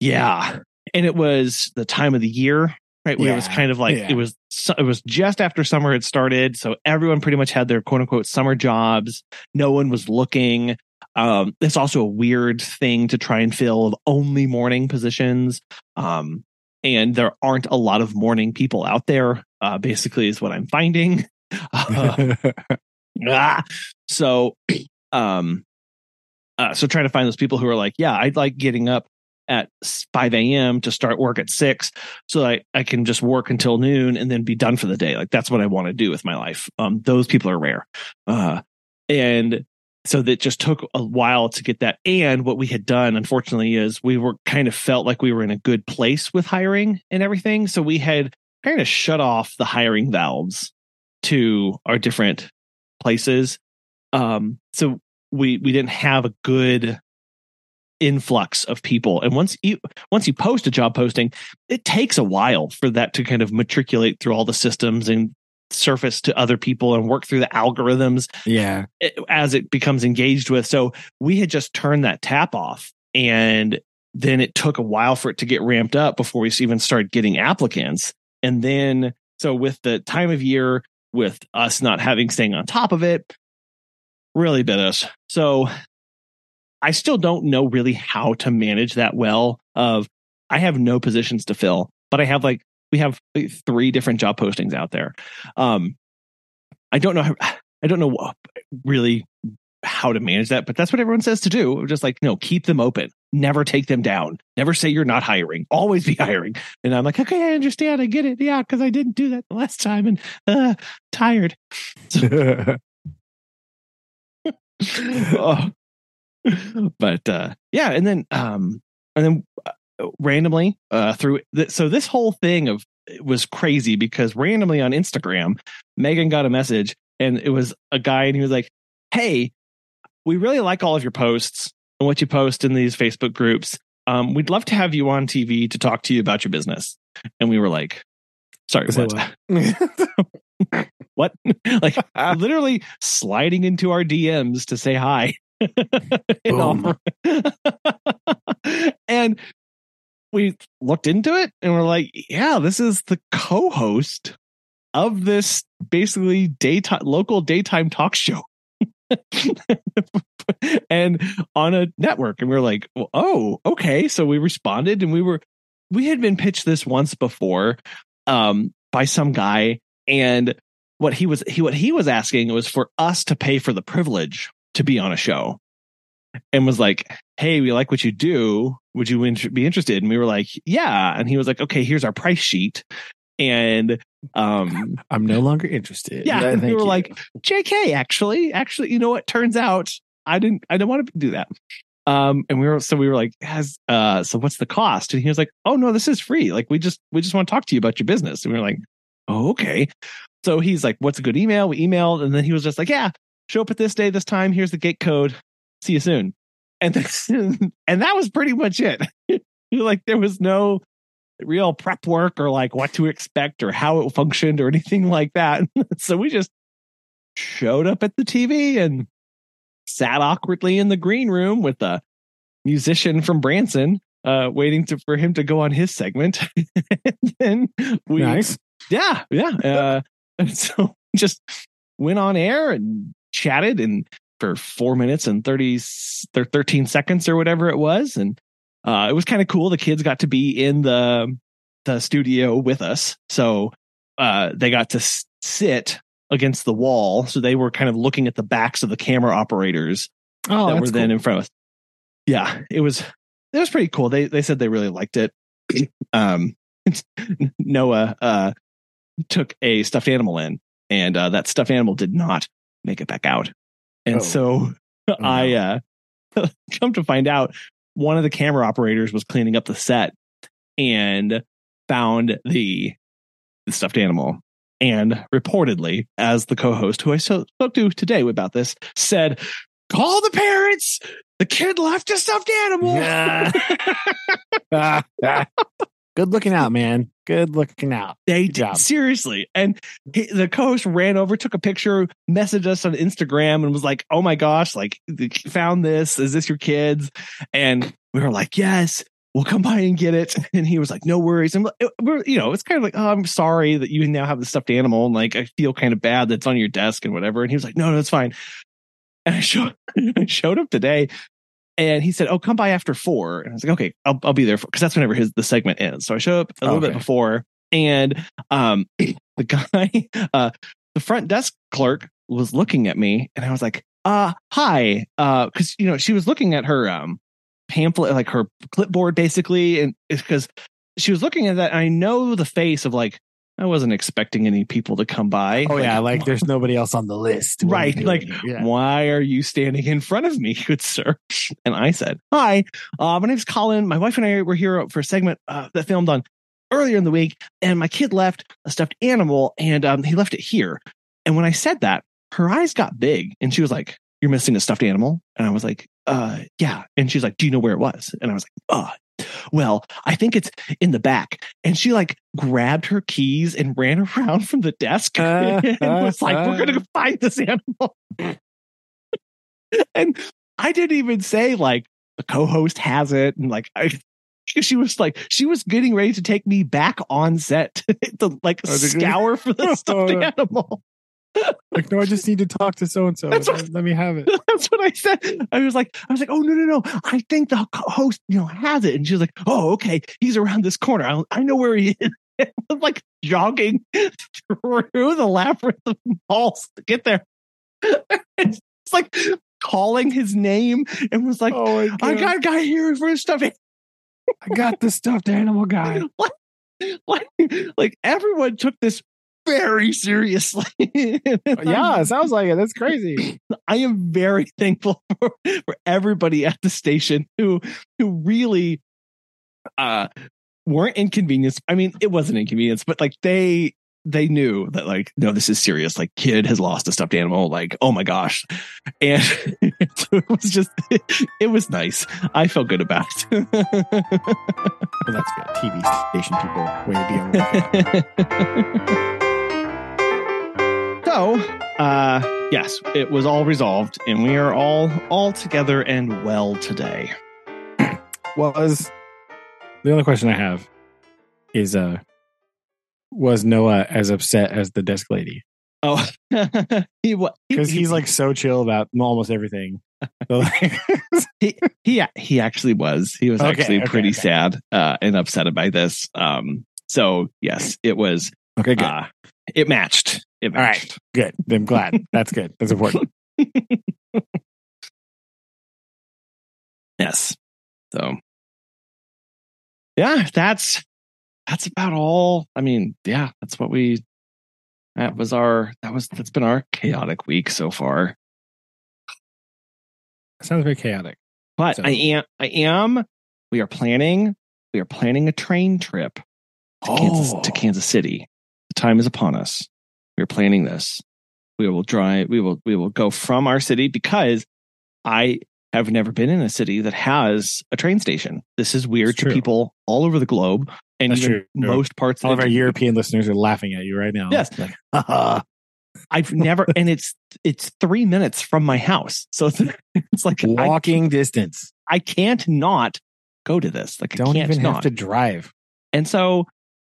yeah, and it was the time of the year. Right, where it was kind of like yeah. it was. It was just after summer had started, so everyone pretty much had their quote unquote summer jobs. No one was looking. Um, it's also a weird thing to try and fill of only morning positions. Um, and there aren't a lot of morning people out there, uh, basically, is what I'm finding. Ah. <laughs> So, um, uh, so trying to find those people who are like, yeah, I'd like getting up at 5 a.m. to start work at six so I, I can just work until noon and then be done for the day. Like that's what I want to do with my life. Um, those people are rare. Uh, and so that just took a while to get that. And what we had done, unfortunately, is we were kind of felt like we were in a good place with hiring and everything. So we had kind of shut off the hiring valves to our different places. Um, so we we didn't have a good influx of people. And once you once you post a job posting, it takes a while for that to kind of matriculate through all the systems and surface to other people and work through the algorithms yeah. as it becomes engaged with. So we had just turned that tap off and then it took a while for it to get ramped up before we even started getting applicants. And then, so with the time of year, with us not having staying on top of it, really bit us. So I still don't know really how to manage that well. Of I have no positions to fill, but I have like we have three different job postings out there. Um, I don't know. How, I don't know really how to manage that, but that's what everyone says to do. Just like, no, keep them open. Never take them down. Never say you're not hiring. Always be <laughs> hiring. And I'm like, okay, I understand. I get it. Yeah, because I didn't do that the last time and uh, tired. <laughs> <laughs> oh. But uh, yeah, and then um, and then uh, randomly uh, through th- so this whole thing of it was crazy because randomly on Instagram, Megan got a message and it was a guy and he was like, "Hey, we really like all of your posts and what you post in these Facebook groups. Um, we'd love to have you on TV to talk to you about your business." And we were like, "Sorry, what?" what? <laughs> <laughs> like <laughs> literally sliding into our DMs to say hi. and, and we looked into it and we're like, yeah, this is the co-host of this basically daytime local daytime talk show. <laughs> and on a network and we are like well, oh okay so we responded and we were we had been pitched this once before um by some guy and what he was he what he was asking was for us to pay for the privilege to be on a show and was like, Hey, we like what you do. Would you be interested? And we were like, Yeah. And he was like, Okay, here's our price sheet. And um, I'm no longer interested. Yeah. and we were you. like, JK, actually, actually, you know what? Turns out I didn't, I didn't want to do that. Um, and we were, so we were like, has, uh, so what's the cost? And he was like, Oh no, this is free. Like, we just, we just want to talk to you about your business. And we were like, Oh, okay. So he's like, what's a good email? We emailed. And then he was just like, yeah, show up at this day, this time. Here's the gate code see you soon. And then, <laughs> and that was pretty much it. <laughs> like there was no real prep work or like what to expect or how it functioned or anything like that. <laughs> so we just showed up at the TV and sat awkwardly in the green room with the musician from Branson, uh, waiting to, for him to go on his segment. <laughs> and then we, nice. Yeah. Yeah. Uh, and <laughs> so just went on air and chatted and for four minutes and 30 13 seconds or whatever it was and uh, it was kind of cool. The kids got to be in the the studio with us. So uh, they got to s- sit against the wall. So they were kind of looking at the backs of the camera operators oh, that were then cool. in front of us. Yeah it was it was pretty cool. They they said they really liked it. <clears throat> Um <laughs> noah uh took a stuffed animal in and uh, that stuffed animal did not make it back out. And oh. so <laughs> oh, I uh <laughs> come to find out one of the camera operators was cleaning up the set and found the, the stuffed animal. And reportedly as the co-host who I spoke to today about this said call the parents! The kid left a stuffed animal. Yeah, <laughs> <laughs> good looking out man Good looking out. They Good did seriously. And he, the co-host ran over, took a picture, messaged us on Instagram, and was like, "Oh my gosh, like found this. Is this your kids?" And we were like, "Yes." We'll come by and get it. <laughs> And he was like, no worries. And we're, you know, it's kind of like, oh, I'm sorry that you now have the stuffed animal. And like, I feel kind of bad that's on your desk and whatever. And he was like, no, no, it's fine. And I showed, <laughs> I showed up today and he said, "Oh, come by after four. And I was like, "Okay, I'll I'll be there because that's whenever his the segment ends." So I show up a little okay. bit before, and um, <clears throat> the guy, <laughs> uh, the front desk clerk was looking at me, and I was like, "Uh, hi," uh, because you know she was looking at her um pamphlet, like her clipboard, basically, and it's because she was looking at that. I know the face of like I wasn't expecting any people to come by. Oh like, yeah, like there's nobody else on the list. Right. Like, yeah. why are you standing in front of me, <laughs> good sir? And I said, Hi, uh, my name's Collin. My wife and I were here for a segment uh, that filmed on earlier in the week, and my kid left a stuffed animal and um, he left it here. And when I said that, her eyes got big and she was like, You're missing a stuffed animal? And I was like, uh yeah. And she's like, Do you know where it was? And I was like, Oh, well, I think it's in the back. And she like grabbed her keys and ran <laughs> around from the desk uh, <laughs> and was like, uh, we're going to find this animal. <laughs> and I didn't even say like the co-host has it. And like, I, she was like, she was getting ready to take me back on set to like oh, scour for the stuffed oh, animal like, no, I just need to talk to so and so. Let me have it. <laughs> That's what I said. I was like, I was like, oh no, no, no. I think the host, you know, has it. And she was like, oh, okay, he's around this corner. I, I know where he is. <laughs> I'm like jogging <laughs> through the labyrinth of halls to get there. it's like calling his name and was like, oh I got a guy here for the stuff. I got the stuffed animal guy. What? Like, like everyone took this very seriously. <laughs> yeah, it sounds like it. That's crazy. I am very <laughs> thankful for, for everybody at the station who who really uh weren't inconvenienced. I mean, it wasn't inconvenience, but like they they knew that like no this is serious like kid has lost a stuffed animal like oh my gosh and so <laughs> it was just it, it was nice i felt good about it well, that's good tv station people way to be on so uh yes it was all resolved and we are all all together and well today <clears throat> was the only question i have is uh was Noah as upset as the desk lady? Oh, <laughs> he was because he's like so chill about almost everything. <laughs> So, like, <laughs> he he he actually was. He was okay, actually okay, pretty okay. sad uh, and upset by this. Um, so yes, it was okay. Good. Uh, it matched. It matched. All right, good. I'm glad. <laughs> That's good. That's important. <laughs> yes. So yeah, that's that's about all. I mean, yeah, that's what we. That was our. That was that's been our chaotic week so far. sounds very chaotic. But so. I am. I am. We are planning. We are planning a train trip to, oh. Kansas, to Kansas City. The time is upon us. We are planning this. We will drive. We will. We will go from our city because I have never been in a city that has a train station. This is weird to people all over the globe and That's even true. most parts all of our European listeners are laughing at you right now. Yes. Like, <laughs> I've never and it's it's three minutes from my house. So it's, it's like walking I, distance. I can't not go to this. Like don't even not. have to drive. And so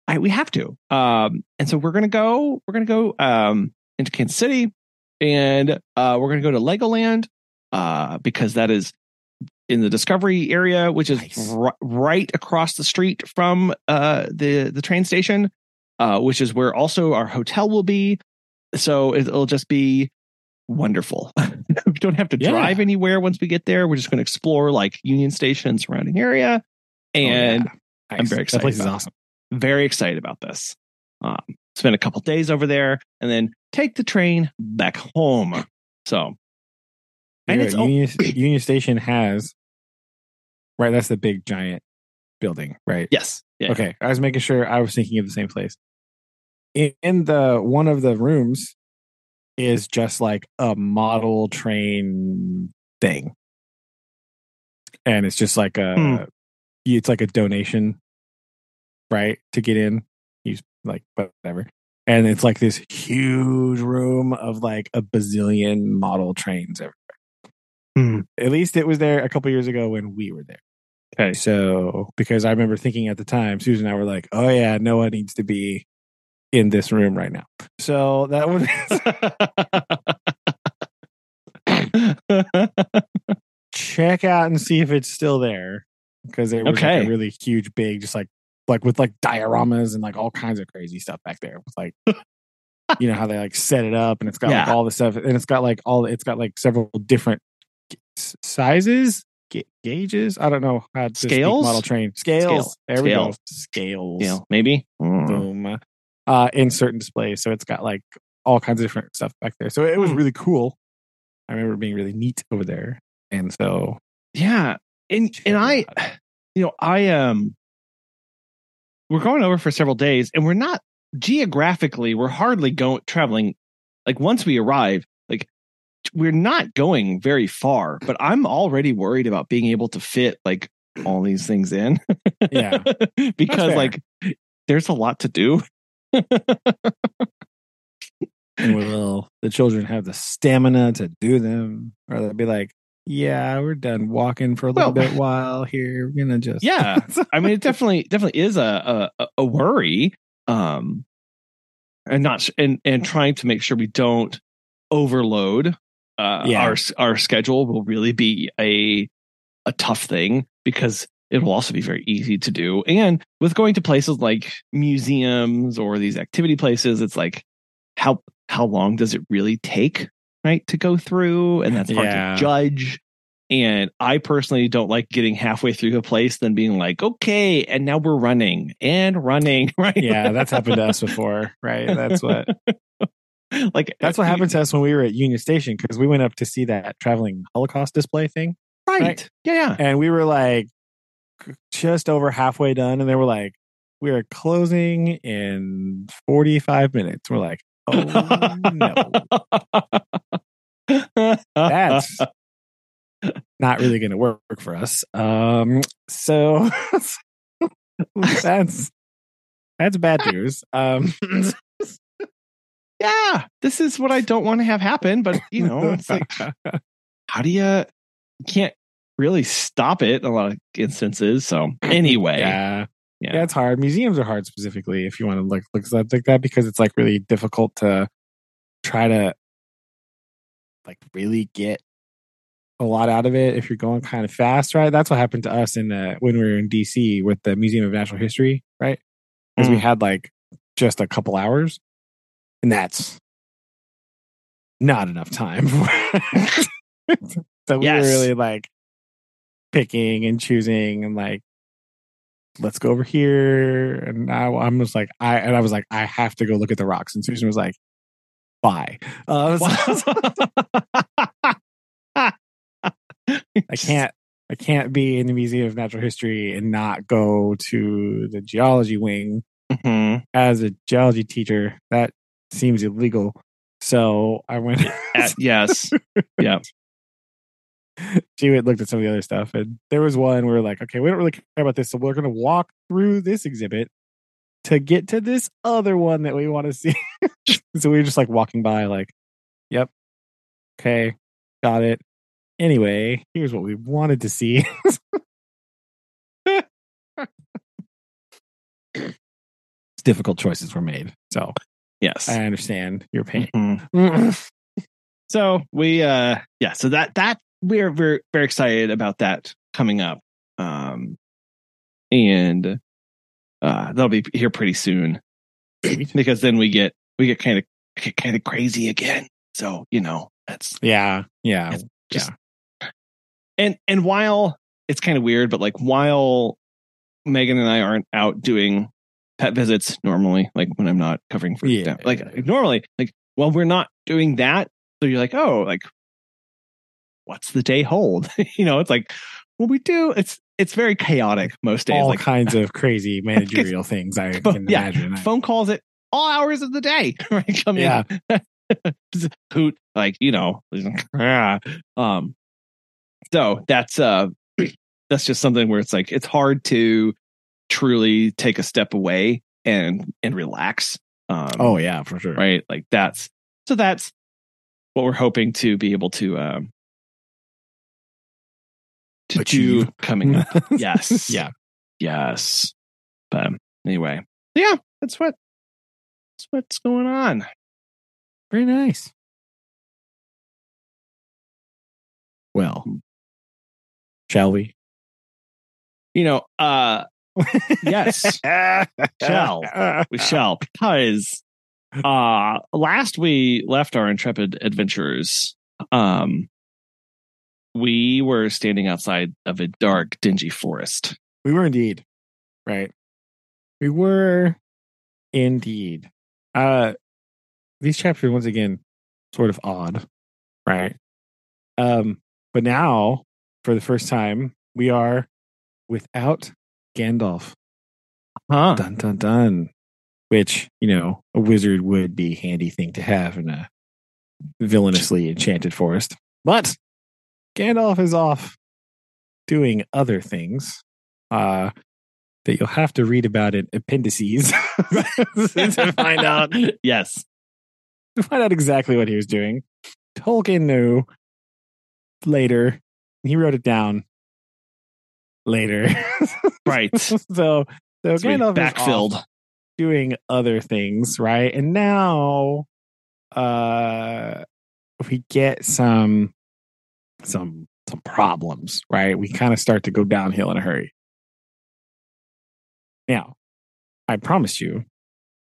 I we have to. Um and so we're gonna go, we're gonna go um into Kansas City and uh we're gonna go to Legoland uh, because that is in the Discovery area, which is nice. r- right across the street from uh, the the train station, uh, which is where also our hotel will be. So it'll just be wonderful. <laughs> we don't have to yeah. drive anywhere once we get there. We're just going to explore like Union Station and surrounding area, and oh, yeah. nice. I'm very excited. That place is awesome. Very excited about this. Um, spend a couple days over there, and then take the train back home. So and it's Union, <coughs> Union Station has right. That's the big giant building, right? Yes. Yeah. Okay. I was making sure I was thinking of the same place. In, in the one of the rooms is just like a model train thing, and it's just like a hmm. it's like a donation, right, to get in. He's like whatever and it's like this huge room of like a bazillion model trains everywhere. Hmm. At least it was there a couple years ago when we were there. Okay. So, because I remember thinking at the time, Susan and I were like, oh, yeah, Noah needs to be in this room right now. So that was. <laughs> check out and see if it's still there because it was okay. like a really huge, big, just like like with like dioramas and like all kinds of crazy stuff back there. With like, <laughs> you know how they like set it up and it's got yeah. like all the stuff and it's got like all it's got like several different sizes, ga- gauges. I don't know how to scales model train scales. Scale. There Scale. we go. Scales. Scale, maybe. Mm. Boom. Uh, in certain displays, so it's got like all kinds of different stuff back there. So it was mm. really cool. I remember being really neat over there, and so yeah, and and I, you know, I um, we're going over for several days, and we're not geographically, we're hardly going traveling. Like once we arrive, like we're not going very far, but I'm already worried about being able to fit like all these things in. yeah. <laughs> because like there's a lot to do. and will the children have the stamina to do them? Or they'll be like, yeah, we're done walking for a little well, bit while here. We're gonna just Yeah. <laughs> I mean it definitely definitely is a a, a worry. Um and not and and trying to make sure we don't overload uh, yeah. our our schedule will really be a a tough thing because it will also be very easy to do. And with going to places like museums or these activity places, it's like how how long does it really take right, to go through, and that's hard Yeah. to judge. And I personally don't like getting halfway through a place, then being like, okay, and now we're running and running, <laughs> right? Yeah, that's happened to us before, right? That's what <laughs> like that's what happened to us when we were at Union Station because we went up to see that traveling Holocaust display thing, Right. right. Yeah, yeah. and we were like just over halfway done, and they were like, "We are closing in forty five minutes." We're like, "Oh no, that's <laughs> not really going to work for us." Um, so <laughs> that's that's bad news. Um, <laughs> yeah. This is what I don't want to have happen, but you know, it's like how do you you can't really stop it in a lot of instances. So anyway, yeah. Yeah. yeah, it's hard. Museums are hard specifically if you want to look look stuff like that because it's like really difficult to try to like really get a lot out of it if you're going kind of fast, right? That's what happened to us in uh, when we were in DC with the Museum of Natural History, right? Because we Mm. had like just a couple hours, and that's not enough time. <laughs> so we Yes. were really like picking and choosing and like let's go over here and I, i'm just like i and i was like i have to go look at the rocks and susan was like bye uh, <laughs> i can't i can't be in the museum of natural history and not go to the geology wing Mhm. as a geology teacher that seems illegal so i went At- yes. <laughs> Yeah. <laughs> she went looked at some of the other stuff and there was one where we're like okay we don't really care about this so we're going to walk through this exhibit to get to this other one that we want to see. <laughs> So we were just like walking by like yep. Okay. Got it. Anyway here's what we wanted to see. <laughs> Difficult choices were made so Yes. i understand your pain. Mhm. So we uh yeah, so that that we're very very excited about that coming up. Um and uh that'll be here pretty soon <clears throat> because then we get we get kind of get kind of crazy again. So, you know, that's yeah yeah just and and while it's kind of weird, but like while Megan and I aren't out doing pet visits normally, like when I'm not covering for Yeah. like normally, like while we're not doing that, so you're like, oh, like what's the day hold? <laughs> you know, it's like well, we do. It's it's very chaotic most days. all like kinds of <laughs> crazy managerial things i can imagine phone calls at all hours of the day. <laughs> Right? Come Yeah. Hoot, like, you know. Um so that's uh <clears throat> that's just something where it's like it's hard to truly take a step away and and relax. Um oh yeah for sure right? Like that's so that's what we're hoping to be able to um to Achieve. do coming up. <laughs> yes. yeah Yes. But anyway, yeah, that's what that's what's going on. very nice well shall we You know, uh Yes. <laughs> Shall. we shall because uh last we left our intrepid adventurers, um we were standing outside of a dark, dingy forest. we were indeed right? We were indeed. Uh these chapters once again sort of odd right? Um but now for the first time we are without gandalf. Huh. dun dun dun. Which you know a wizard would be handy thing to have in a villainously enchanted forest. But gandalf is off doing other things uh that you'll have to read about in appendices <laughs> to find out <laughs> yes. to find out exactly what he was doing tolkien knew later he wrote it down later <laughs> Right. so so we gandalf backfilled. doing other things, right? And now uh we get some some some problems, right? We kind of start to go downhill in a hurry. Now, I promised you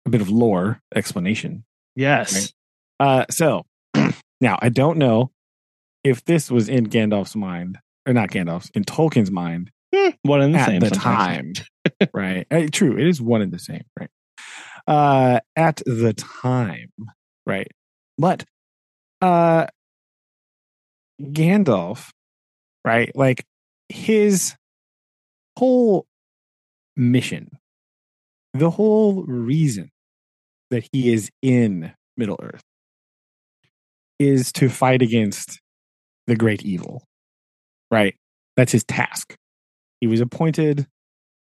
a bit of lore explanation. Yes. Uh so <clears throat> Now, I don't know if this was in Gandalf's mind, or not Gandalf's, in Tolkien's mind One and the at same. the sometimes. time. <laughs> right. Uh, True. It is one in the same. Right. Uh, at the time. Right. But uh, Gandalf, right? Like his whole mission, the whole reason that he is in Middle Earth is to fight against the great evil, right? That's his task. He was appointed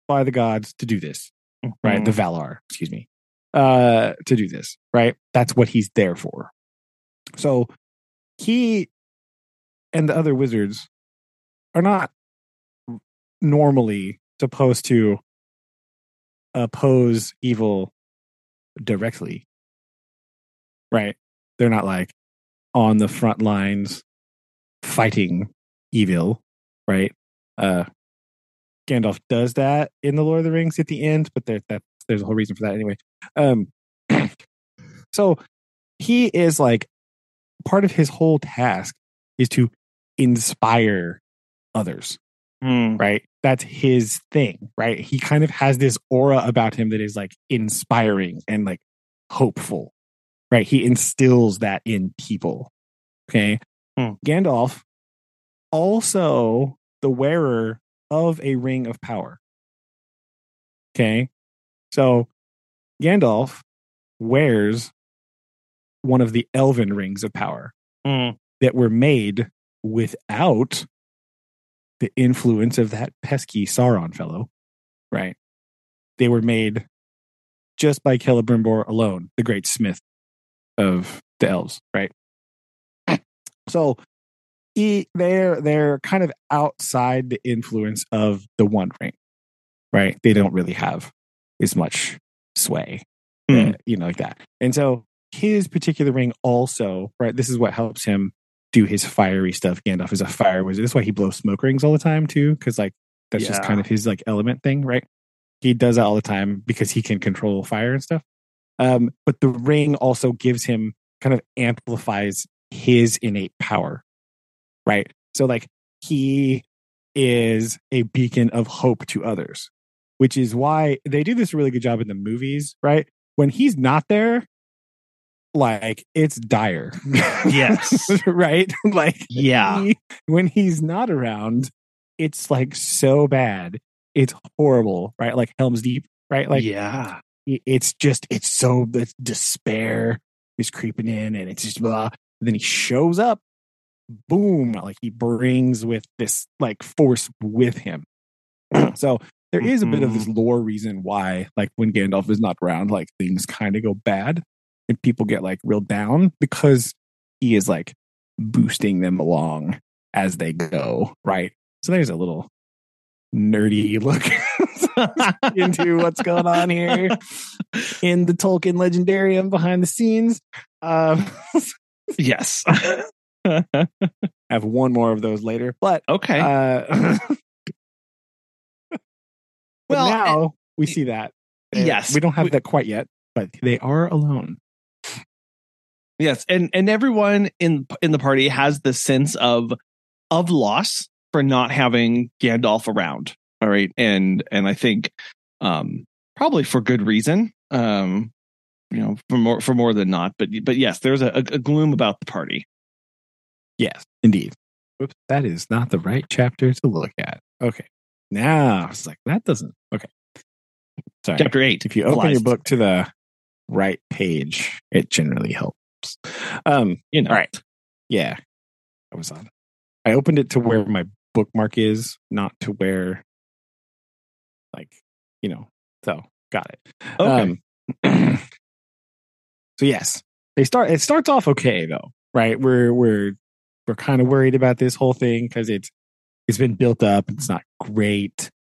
by the gods to do this, right? Mhm. The Valar, excuse me, uh, to do this, right? That's what he's there for. So he and the other wizards are not normally supposed to oppose evil directly, right? They're not like on the front lines fighting evil, right? Uh, Gandalf does that in the Lord of the Rings at the end, but there, that, there's a whole reason for that anyway. Um, <clears throat> so he is like part of his whole task is to inspire others, Hmm. right? That's his thing, right? He kind of has this aura about him that is like inspiring and like hopeful, right? He instills that in people. Okay. Hmm. Gandalf, also the wearer of a ring of power. Okay. So Gandalf wears one of the elven rings of power Hmm. that were made without the influence of that pesky Sauron fellow, right? They were made just by Celebrimbor alone, the great smith of the elves, right? <clears throat> So he, they're they're kind of outside the influence of the One Ring, right? They don't really have as much sway, Hmm. uh, you know, like that. And so his particular ring also, right? This is what helps him do his fiery stuff. Gandalf is a fire wizard. That's why he blows smoke rings all the time too, because like that's just kind of his like element thing, right? He does that all the time because he can control fire and stuff. Um, but the ring also gives him kind of amplifies his innate power, right? So like he is a beacon of hope to others, which is why they do this really good job in the movies, right? When he's not there, like it's dire. Yes. <laughs> right? <laughs> Like Yeah. he- when he's not around, it's like so bad. It's horrible, right? Like Helm's Deep, right? Like yeah. it's just it's so the despair is creeping in and it's just blah. And then he shows up, boom, like he brings with this like force with him. <clears throat> so there is a bit of this mm-hmm. lore reason why, like when Gandalf is not around, like things kind of go bad and people get like real down because he is like boosting them along as they go, right? So there's a little nerdy look <laughs> into what's going on here in the Tolkien legendarium behind the scenes. Um, <laughs> yes. have one more of those later, but okay. uh, <laughs> but Well, now we see that. Yes, we don't have we- that quite yet, but they are alone. Yes, and and everyone in in the party has the sense of of loss for not having Gandalf around. All right, and and I think um probably for good reason. Um you know, for more for more than not, but but yes, there's a, a gloom about the party. Yes, indeed. Whoops, that is not the right chapter to look at. Okay, now it's like that doesn't. Okay, sorry. Chapter eight. if you open your book to the right page, it generally helps. Um, you know, all right. Yeah. I was on. I opened it to where my bookmark is, not to where like, you know, so got it. Okay. Um, <clears throat> so yes, they start it starts off okay though, right? We're we're we're kind of worried about this whole thing because it's it's been built up, it's not great,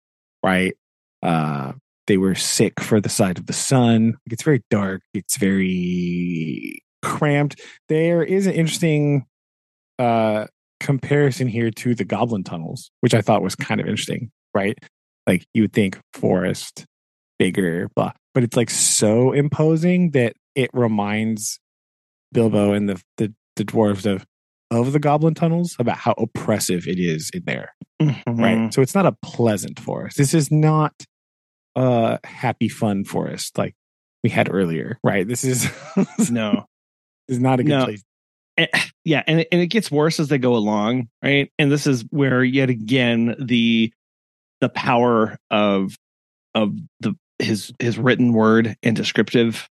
right? Uh they were sick for the side of the sun. It's very dark. It's very cramped. There is an interesting uh comparison here to the goblin tunnels, which I thought was kind of interesting, right? Like you would think forest, bigger, blah. But it's like so imposing that it reminds Bilbo and the the the dwarves of of the goblin tunnels about how oppressive it is in there. Mhm. Right. So it's not a pleasant forest. This is not a happy fun forest like we had earlier. Right. This is No. Is not a good No. place. And- <laughs> yeah, and it, and it gets worse as they go along, right? And this is where yet again the the power of of the his his written word and descriptive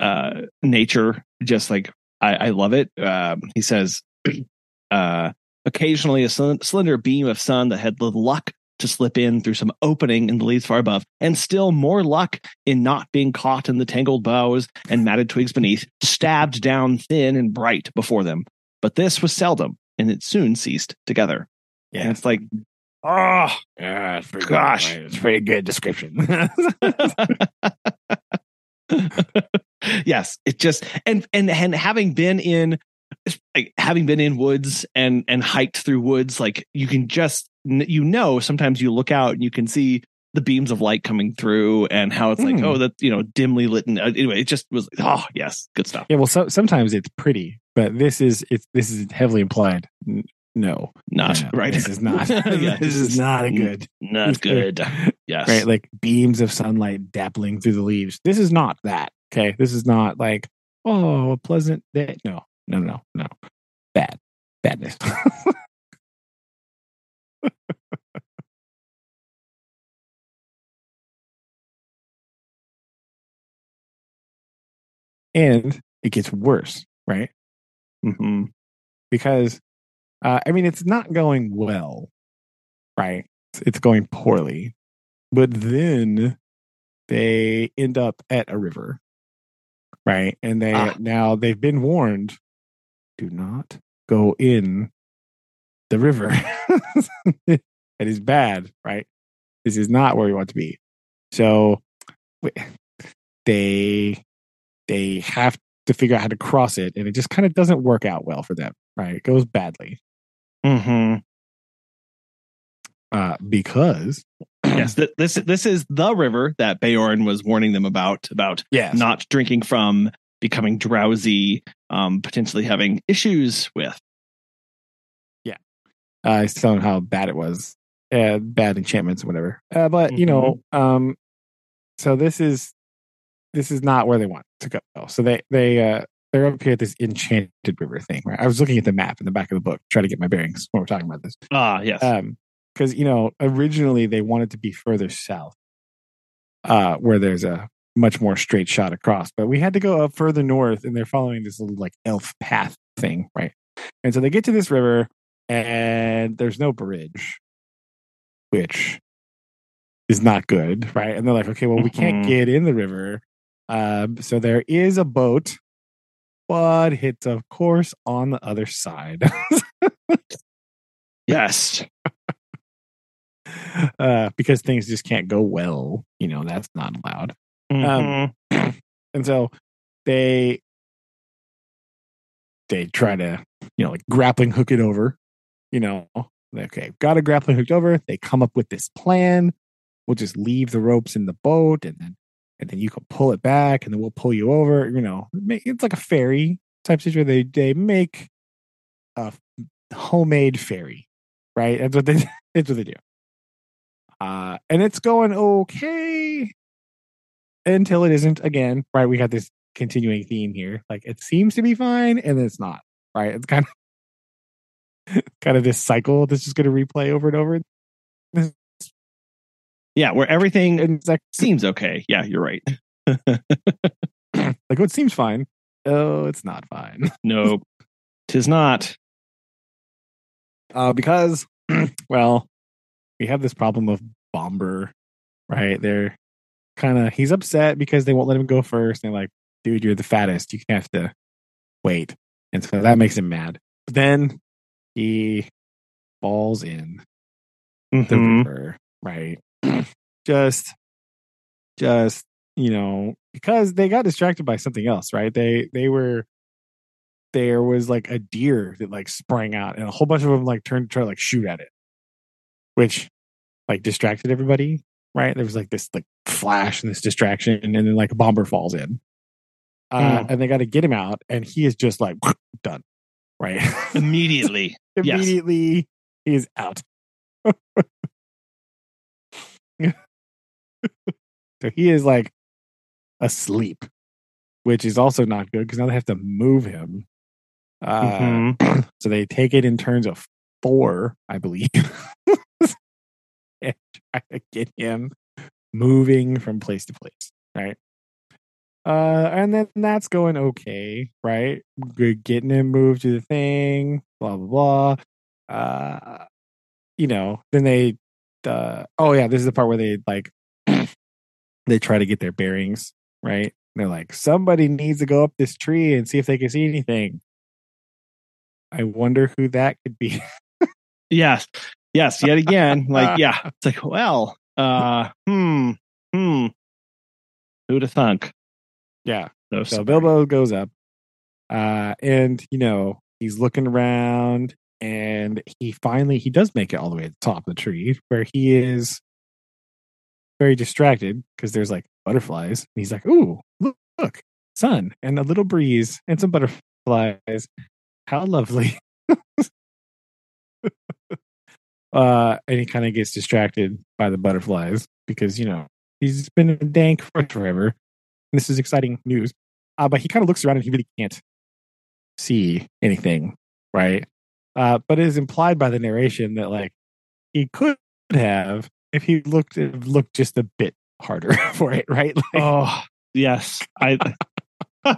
uh nature just like I, I love it. Um, he says, <clears throat> uh, occasionally a sl- slender beam of sun that had the luck to slip in through some opening in the leaves far above, and still more luck in not being caught in the tangled boughs and matted twigs beneath, stabbed down thin and bright before them. But this was seldom, and it soon ceased together. And it's like, oh, Yeah, it's pretty Gosh. Good. It's a pretty good description. <laughs> yes, it just and and and having been in like, having been in woods and and hiked through woods, like you can just you know sometimes you look out and you can see the beams of light coming through and how it's like Hmm. oh that you know dimly lit and uh, anyway it just was oh yes good stuff yeah, well, so, sometimes it's pretty, but this is it's this is heavily implied. No, not no, right This is not. <laughs> Yeah, <laughs> this is not a good. not good <laughs> yes Right, like beams of sunlight dappling through the leaves. This is not that. Okay, this is not like oh a pleasant day. No, no, no, no. Bad, badness. And it gets worse, right? Mhm. because uh, I mean it's not going well, right? It's, it's going poorly, but then they end up at a river, right? And they Ah. now they've been warned: do not go in the river. <laughs> it is bad, right? This is not where we want to be. So they they have to figure out how to cross it, and it just kind of doesn't work out well for them, right? It goes badly Mhm. uh, because yes th- this this is the river that Beorn was warning them about about yes, not drinking from, becoming drowsy, um, potentially having issues with. Uh, I was telling how bad it was, uh, bad enchantments and whatever. Uh, but you know, um, so this is this is not where they want to go. So they they uh, they're up here at this enchanted river thing. Right? I was looking at the map in the back of the book, trying to get my bearings when we're talking about this. Ah, yes. Um, because you know, originally they wanted to be further south, uh, where there's a much more straight shot across. But we had to go up further north, and they're following this little like elf path thing, right? And so they get to this river, and there's no bridge, which is not good, right? And they're like, okay, well, we can't Mhm. get in the river, um, so there is a boat, but it's of course on the other side. <laughs> yes. uh, because things just can't go well. You know, that's not allowed. Mhm. <clears throat> And so they they try to, you know, like grappling hook it over. You know, okay, got a grappling hooked over. They come up with this plan. We'll just leave the ropes in the boat, and then and then you can pull it back, and then we'll pull you over. You know, it's like a ferry type situation. They they make a homemade ferry, right? That's what they <laughs> that's what they do. Uh, and it's going okay until it isn't again, right? We got this continuing theme here. Like it seems to be fine, and then it's not, right? It's kind of <laughs> kind of this cycle that's just going to replay over and over. <laughs> Yeah, where everything like, <laughs> seems okay. Yeah, you're right. like what seems fine. Oh, it's not fine. Nope. Tis not. Uh, because, <clears throat> well, we have this problem of Bombur, right? They're kind of, he's upset because they won't let him go first. And they're like, dude, you're the fattest. You have to wait. And so that makes him mad. But then he falls in the Mhm. river, right? <clears throat> just, just, you know, because they got distracted by something else, right? They, they were, there was like a deer that like sprang out and a whole bunch of them like turned to try to like shoot at it, which like distracted everybody, right? There was like this like flash and this distraction, and then like a Bombur falls in. Uh, Hmm. And they got to get him out, and he is just like <clears throat> done. Right? <laughs> Immediately. Yes. Immediately, he is out. <laughs> so he is like asleep, which is also not good because now they have to move him. Uh, Mhm. <clears throat> so they take it in turns of four, I believe, <laughs> and try to get him moving from place to place, right? Uh, and then that's going okay, right? Good getting him moved to the thing, blah blah blah. Uh, you know, then they, uh, oh yeah, this is the part where they like, <clears throat> they try to get their bearings, right? They're like, somebody needs to go up this tree and see if they can see anything. I wonder who that could be. <laughs> Yes. Yes. Yet again, like, <laughs> yeah. It's like, well, uh, hmm, hmm. Who'd have thunk? Yeah. So, So sorry. Bilbo goes up, uh, and you know he's looking around, and he finally he does make it all the way to the top of the tree, where he is very distracted because there's like butterflies. And he's like, "Ooh, look, look, sun and a little breeze and some butterflies. How lovely!" <laughs> uh, and he kind of gets distracted by the butterflies because you know he's been a dank for forever. This is exciting news. Uh, but he kind of looks around and he really can't see anything, right? Uh, but it is implied by the narration that like he could have if he looked looked just a bit harder <laughs> for it, right? Like, Oh, yes. I, <laughs>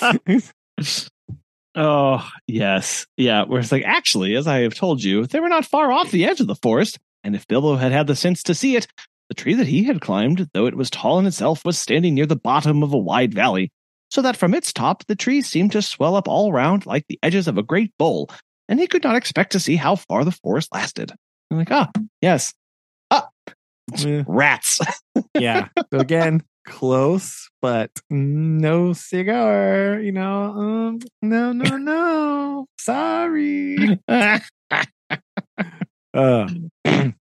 <laughs> oh, yes. Yeah. Where it's like, actually, as I have told you, they were not far off the edge of the forest. And if Bilbo had had the sense to see it, the tree that he had climbed, though it was tall in itself, was standing near the bottom of a wide valley, so that from its top the trees seemed to swell up all round like the edges of a great bowl, and he could not expect to see how far the forest lasted. I'm like, ah, yes. Ah, eh, rats. yeah. So again, close, but no cigar. You know, um, no, no, no. Sorry. <laughs> Uh, <clears throat> <clears throat>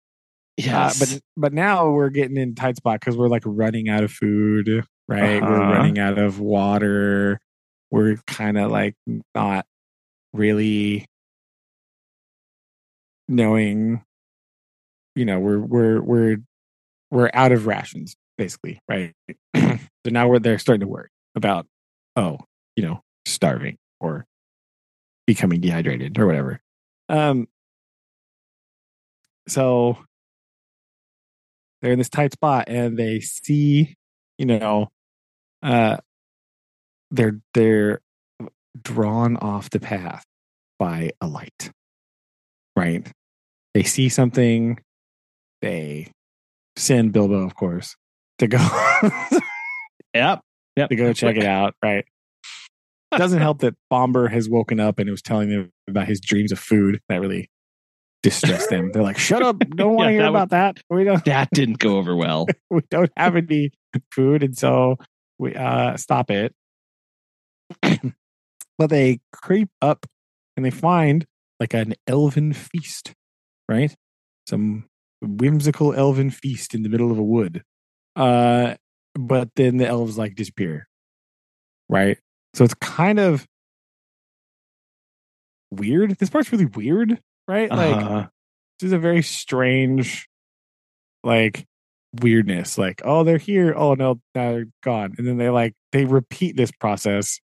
yes. Uh, but but now we're getting in tight spot because we're like running out of food, right? We're Uh-huh. running out of water. We're kind of like not really knowing. You know, we're we're we're we're out of rations, basically, right? <clears throat> so now we're they're starting to worry about, oh, you know, starving or becoming dehydrated or whatever. Um. So they're in this tight spot and they see, you know, uh, they're they're drawn off the path by a light, right? They see something, they send Bilbo, of course, to go <laughs> yep. Yep. to go check it out, right? Doesn't help that Bombur has woken up and it was telling them about his dreams of food. That really distressed them. They're like, "Shut up! Don't want to <laughs> Yeah, hear that about that. We don't. <laughs> That didn't go over well. <laughs> we don't have any food and so we uh stop it <clears throat> but they creep up and they find like an elven feast right some whimsical elven feast in the middle of a wood uh but then the elves like disappear right so it's kind of weird this part's really weird right? Like Uh-huh. this is a very strange like weirdness like oh they're here. Oh no now they're gone. And then they like they repeat this process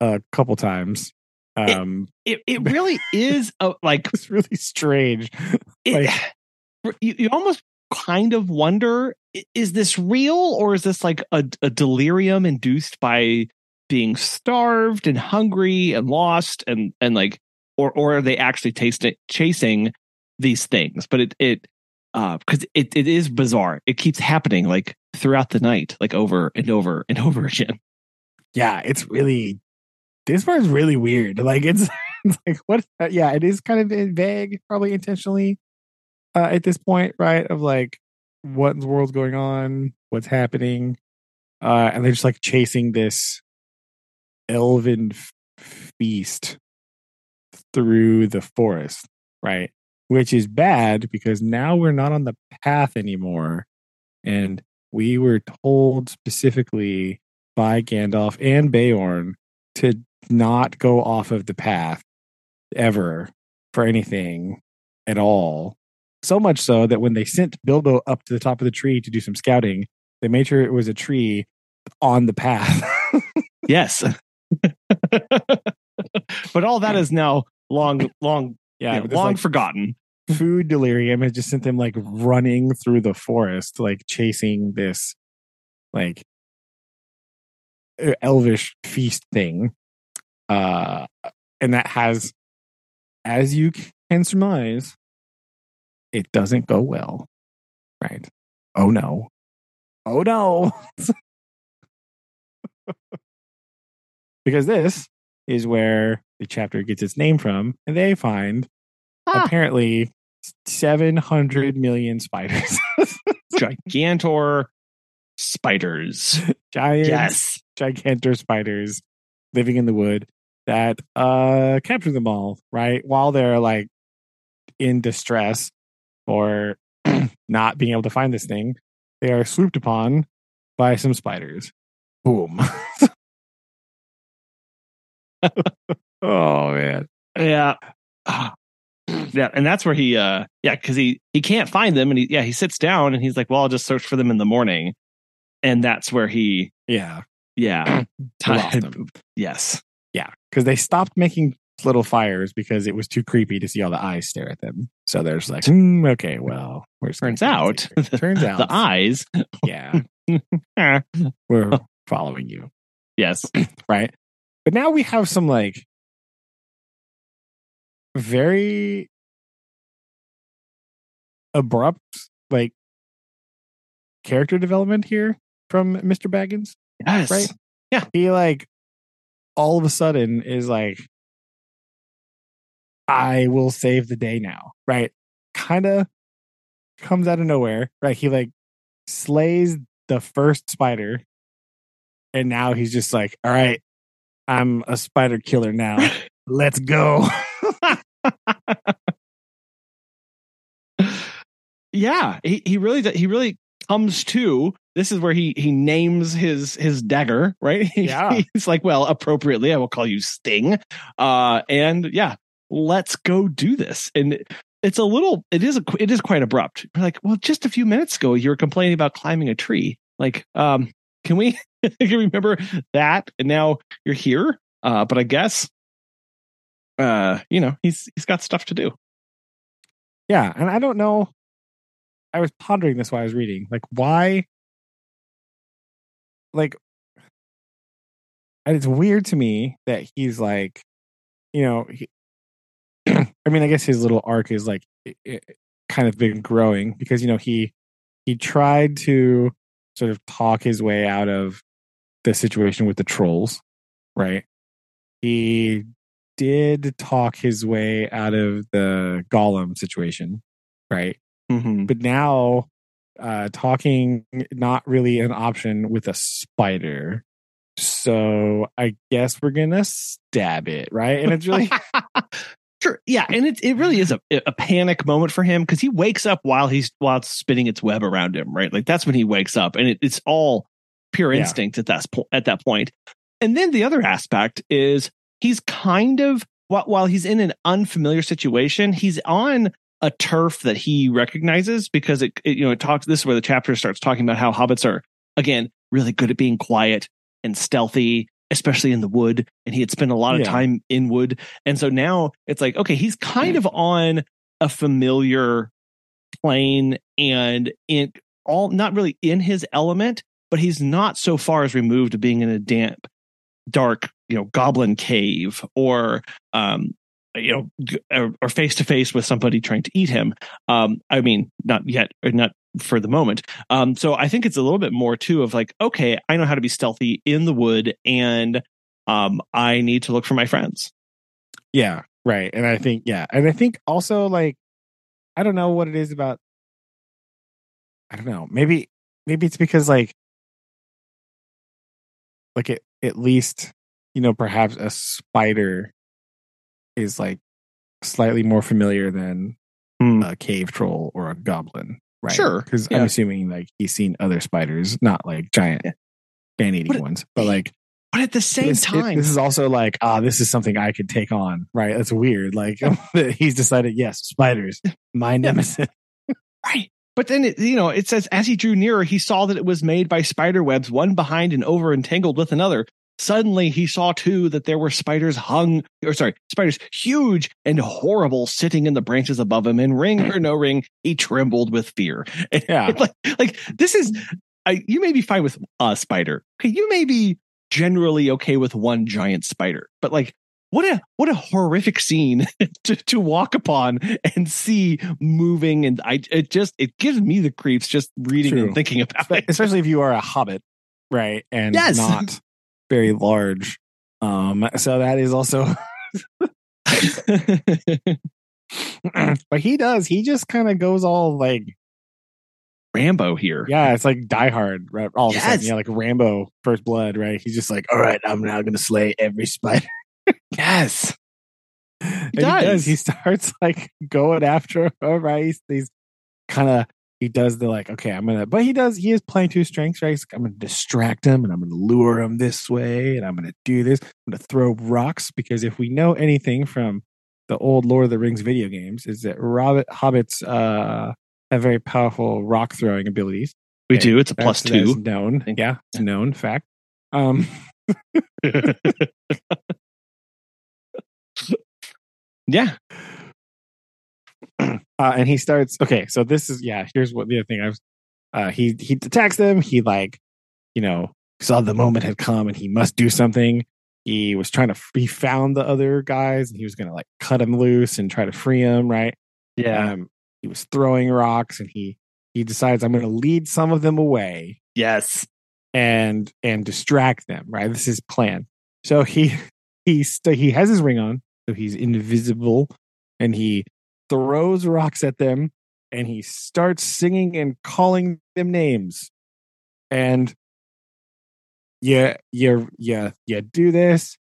a couple times. Um it, it <laughs> really is a, like it's really strange. It, you, you almost kind of wonder is this real or is this like a, a delirium induced by being starved and hungry and lost and and like or or are they actually tasting chasing these things? But it it uh because it, it is bizarre. It keeps happening like throughout the night like over and over and <laughs> over again. Yeah it's really this part's really weird. Like it's, <laughs> it's like what yeah it is kind of vague probably intentionally uh at this point right of like what in the world's going on what's happening uh and they're just like chasing this elven f- feast through the forest right which is bad because now we're not on the path anymore and we were told specifically by Gandalf and Beorn to not go off of the path ever for anything at all. So much so that when they sent Bilbo up to the top of the tree to do some scouting, they made sure it was a tree on the path. <laughs> yes. <laughs> but all that is now long, <laughs> long, yeah, yeah, long like, forgotten. food delirium has just sent them like running through the forest, like chasing this like elvish feast thing. Uh and that has as you can surmise, it doesn't go well. Right. Oh no. Oh no. <laughs> because this is where the chapter gets its name from, and they find Ah. apparently 700 million spiders. <laughs> Gigantor spiders. Giant, Yes. gigantor spiders living in the wood that uh capture them all, right? While they're like in distress or <clears throat> not being able to find this thing, they are swooped upon by some spiders. Boom. <laughs> <laughs> oh man. Yeah. Ah. Yeah, and that's where he uh yeah, because he he can't find them and he yeah, he sits down and he's like, Well, I'll just search for them in the morning. And that's where he Yeah. yeah. <clears throat> Them. yes. Yeah. Because they stopped making little fires because it was too creepy to see all the eyes stare at them. So there's like, hmm, okay, well, we're just gonna Turns out <laughs> turns out the eyes. Yeah. <laughs> We're following you. yes. <clears throat> right? But now we have some like very abrupt like character development here from Mr. Baggins. Yes. Right? Yeah. He like all of a sudden is like I will save the day now, right? Kind of comes out of nowhere, right? He like slays the first spider and now he's just like, "All right, I'm a spider killer now. Let's go." <laughs> yeah he, he really he really comes to this is where he he names his his dagger right <laughs> Yeah. he's like well appropriately i will call you sting uh and yeah let's go do this and it's a little it is a it is quite abrupt You're like well just a few minutes ago you were complaining about climbing a tree like um can we <laughs> can remember that and now you're here uh but i guess uh you know he's he's got stuff to do yeah, and I don't know. I was pondering this while I was reading. Like, why? Like, and it's weird to me that he's like, you know, he, <clears throat> I mean, I guess his little arc is like it, it kind of been growing because you know he he tried to sort of talk his way out of the situation with the trolls, right? He did talk his way out of the Gollum situation, right? mm-hmm. But now uh talking not really an option with a spider. So I guess we're gonna stab it, right? And it's really <laughs> Sure. Yeah, and it it really is a a panic moment for him because he wakes up while he's while it's spinning its web around him, right? Like that's when he wakes up, and it, it's all pure Yeah. instinct at that point. At that point, and then the other aspect is he's kind of while while he's in an unfamiliar situation, he's on a turf that he recognizes because it, it you know it talks. This is where the chapter starts talking about how hobbits are again really good at being quiet and stealthy especially in the wood and he had spent a lot of Yeah. time in wood. And so now it's like, okay, he's kind of on a familiar plane and in all not really in his element, but he's not so far as removed of being in a damp, dark, you know, goblin cave or um you know or- or face to face with somebody trying to eat him. Um i mean not yet or not for the moment um so i think it's a little bit more too of like okay i know how to be stealthy in the wood and um i need to look for my friends Yeah, right. And I think yeah, and I think also like I don't know what it is about I don't know. Maybe maybe it's because like like it, at least you know perhaps a spider is like slightly more familiar than Hmm. a cave troll or a goblin, right? Sure, Because yeah. I'm assuming like he's seen other spiders, not like giant Yeah. eating But- ones, but like But at the same this, it- time, this is also like, ah, this is something I could take on, right? That's weird. Like <laughs> he's decided, yes, spiders, my nemesis. <laughs> Right. But then, it, you know, it says as he drew nearer, he saw that it was made by spider webs, one behind and over entangled with another. Suddenly, he saw too that there were spiders hung, or sorry, spiders huge and horrible sitting in the branches above him. And ring or no ring, he trembled with fear. <laughs> And Yeah. like, like this is, I, you may be fine with a spider. Okay, you may be generally okay with one giant spider, but like, what a what a horrific scene <laughs> to, to walk upon and see moving and I it just it gives me the creeps just reading True. and thinking about it. Especially if you are a hobbit, right? And Yes. not very large. Um, so that is also, <laughs> but he does. He just kind of goes all like, Rambo here. yeah, it's like Die Hard, right? All of a sudden, yeah, like Rambo, First Blood, right? He's just like, all right, I'm now going to slay every spider. <laughs> Yes. And does. He starts like going after her, right? He's, he's kind of he does the like, okay, I'm gonna, but he does. He is playing his strengths, right? He's, I'm gonna distract him, and I'm gonna lure him this way, and I'm gonna do this. I'm gonna throw rocks because if we know anything from the old Lord of the Rings video games, is that Robbit hobbits uh, have very powerful rock throwing abilities. We Okay. do. It's a plus That's- two. known. Yeah, it's a known fact. Um, <laughs> yeah. Uh, and he starts okay so this is yeah here's what the other thing i was uh he he attacks them. He like you know saw the moment had come and he must do something. He was trying to he found the other guys and he was gonna like cut him loose and try to free him right? Yeah. um he was throwing rocks and he he decides i'm gonna lead some of them away yes. and and distract them right? This is his plan. So he <laughs> he st- he has his ring on so he's invisible and he throws rocks at them and he starts singing and calling them names. And yeah yeah yeah yeah do this.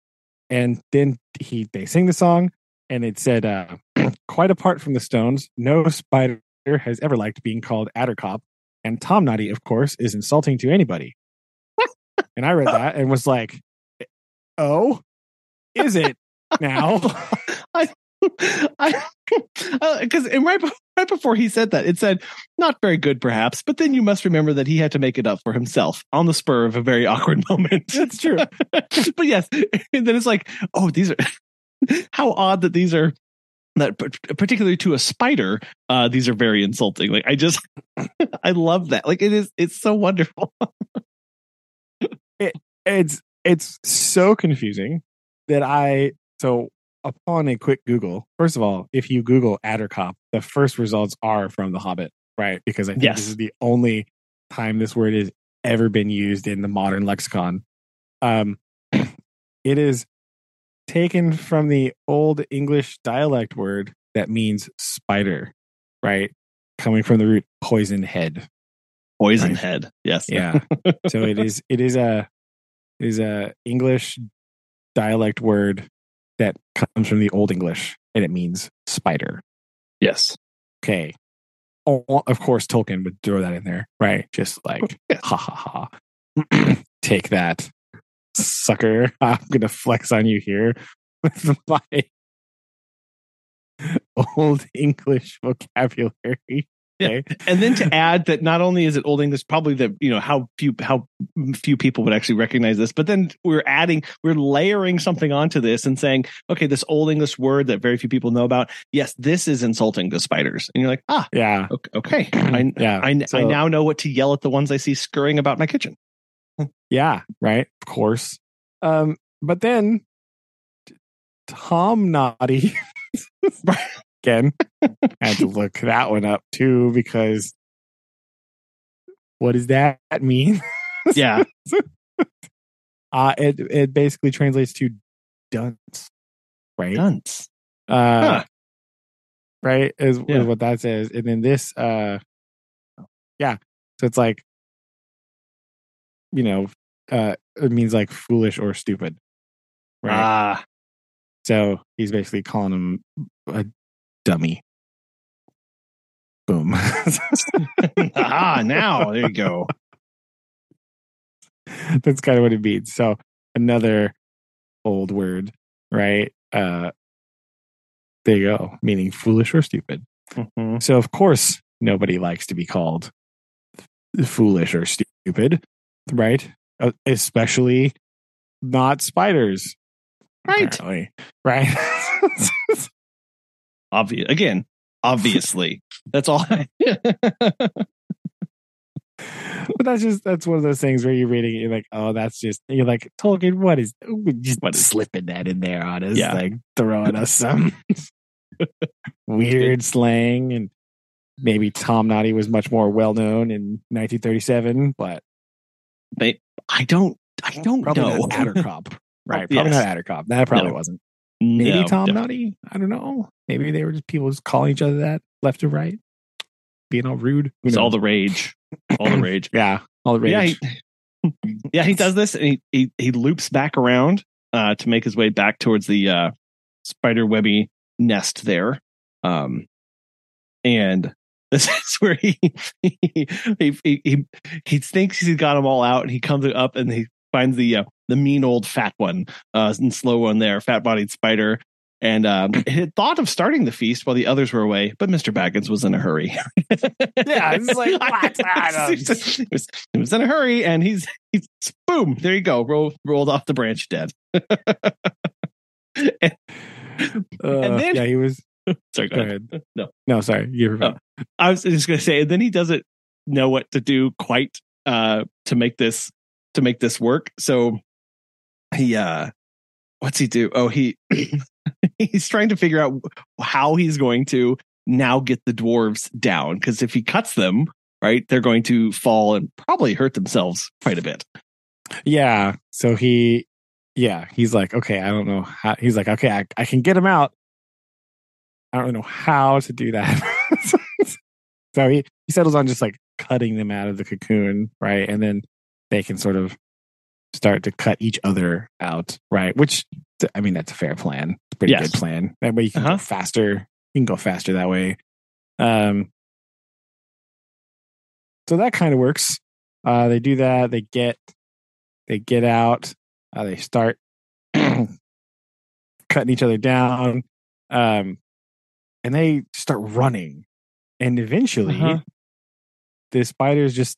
And then he they sing the song and it said uh <clears throat> quite apart from the stones no spider has ever liked being called attercop and tomnoddy of course is insulting to anybody. <laughs> And i read that and was like oh is it now? <laughs> I, I, because right, right before he said that, it said not very good, perhaps. But then you must remember that he had to make it up for himself on the spur of a very <laughs> awkward moment. That's true. <laughs> but yes, <laughs> and then it's like, oh, these are how odd that these are. That particularly to a spider, uh, these are very insulting. Like I just, I love that. Like it is, it's so wonderful. it's it's so confusing that I so upon a quick Google, first of all, if you Google Attercop, the first results are from The Hobbit, right? Because I think Yes. this is the only time this word has ever been used in the modern lexicon. Um, <clears throat> it is taken from the old English dialect word that means spider, right? Coming from the root poison head. Poison Right. head. Yes. Yeah. so it is it is a it is a English dialect word that comes from the old English and it means spider. Yes. Okay. Oh, of course Tolkien would throw that in there, right? Just like <laughs> Yes. ha ha ha. <clears throat> Take that, sucker. I'm gonna flex on you here <laughs> with my <laughs> old English vocabulary. Okay. and then to add that not only is it old English, probably that you know how few how few people would actually recognize this, but then we're adding, we're layering something onto this and saying, okay, this old English word that very few people know about, yes, this is insulting to spiders, and you're like, ah, Yeah. okay. <clears throat> I, yeah. I, I now know what to yell at the ones I see scurrying about my kitchen. Yeah, right. Of course. Um, but then Tomnoddy <laughs> again <laughs> had to look that one up too because what does that mean? Yeah, <laughs> Uh it it basically translates to dunce, right? dunce. Uh, Huh. right is, is what that says, and then this, uh, yeah. So it's like, you know, uh, it means like foolish or stupid, right? Ah, So he's basically calling him a dummy. Boom. <laughs> ah, now there you go. That's kind of what it means. So another old word, right? Uh, there you go, meaning foolish or stupid. Mhm. So of course nobody likes to be called foolish or stupid, right? Uh, especially not spiders, Right. apparently. right? <laughs> Obvious. Again, obviously. <laughs> That's all. <laughs> but that's just that's one of those things where you're reading it, you're like, oh, that's just you're like Tolkien, what is just What is- slipping that in there on us, Yeah. like throwing us <laughs> some weird slang and maybe Tomnoddy was much more well known in 1937, but They, I don't. I don't probably know. not Attercop. Right, probably Yes. not Attercop. That probably No. wasn't. Maybe No, Tom Noddy. I don't know. Maybe they were just people just calling each other that left and right, being all rude. Who It's all the rage. All the rage. <coughs> yeah, all the Yeah, rage. he, <laughs> yeah, he does this and he, he, he loops back around uh, to make his way back towards the uh, spider webby nest there. Um, and <laughs> this is where he <laughs> he, he he he he thinks he's got them all out, and he comes up and he finds the uh, the mean old fat one, uh, and slow one there, fat bodied spider. And um, <clears throat> had thought of starting the feast while the others were away, but Mr. Baggins was in a hurry. <laughs> Yeah, it's like, <laughs> what? I <laughs> he, was, he was in a hurry, and he's he's boom. There you go. Roll, rolled off the branch, dead. And- Uh, And then- yeah, he was. sorry, go Go ahead. ahead. No. no, sorry. You're Oh. I was just going to say, and then he doesn't know what to do quite uh, to make this to make this work. So he, uh, what's he do? Oh, he <clears throat> he's trying to figure out how he's going to now get the dwarves down because if he cuts them, right, they're going to fall and probably hurt themselves quite a bit. Yeah. So he, yeah, he's like, okay, I don't know how. He's like, okay, I, I can get him out. I don't know how to do that. <laughs> so he, he settles on just like cutting them out of the cocoon, right? And then they can sort of start to cut each other out, right? Which, I mean, that's a fair plan. It's a pretty Yes. good plan. That way you can Uh-huh. go faster. You can go faster that way. Um, so that kind of works. Uh, they do that. They get they get out. Uh, they start <clears throat> cutting each other down, um, and they start running. And eventually, Uh-huh. the spiders just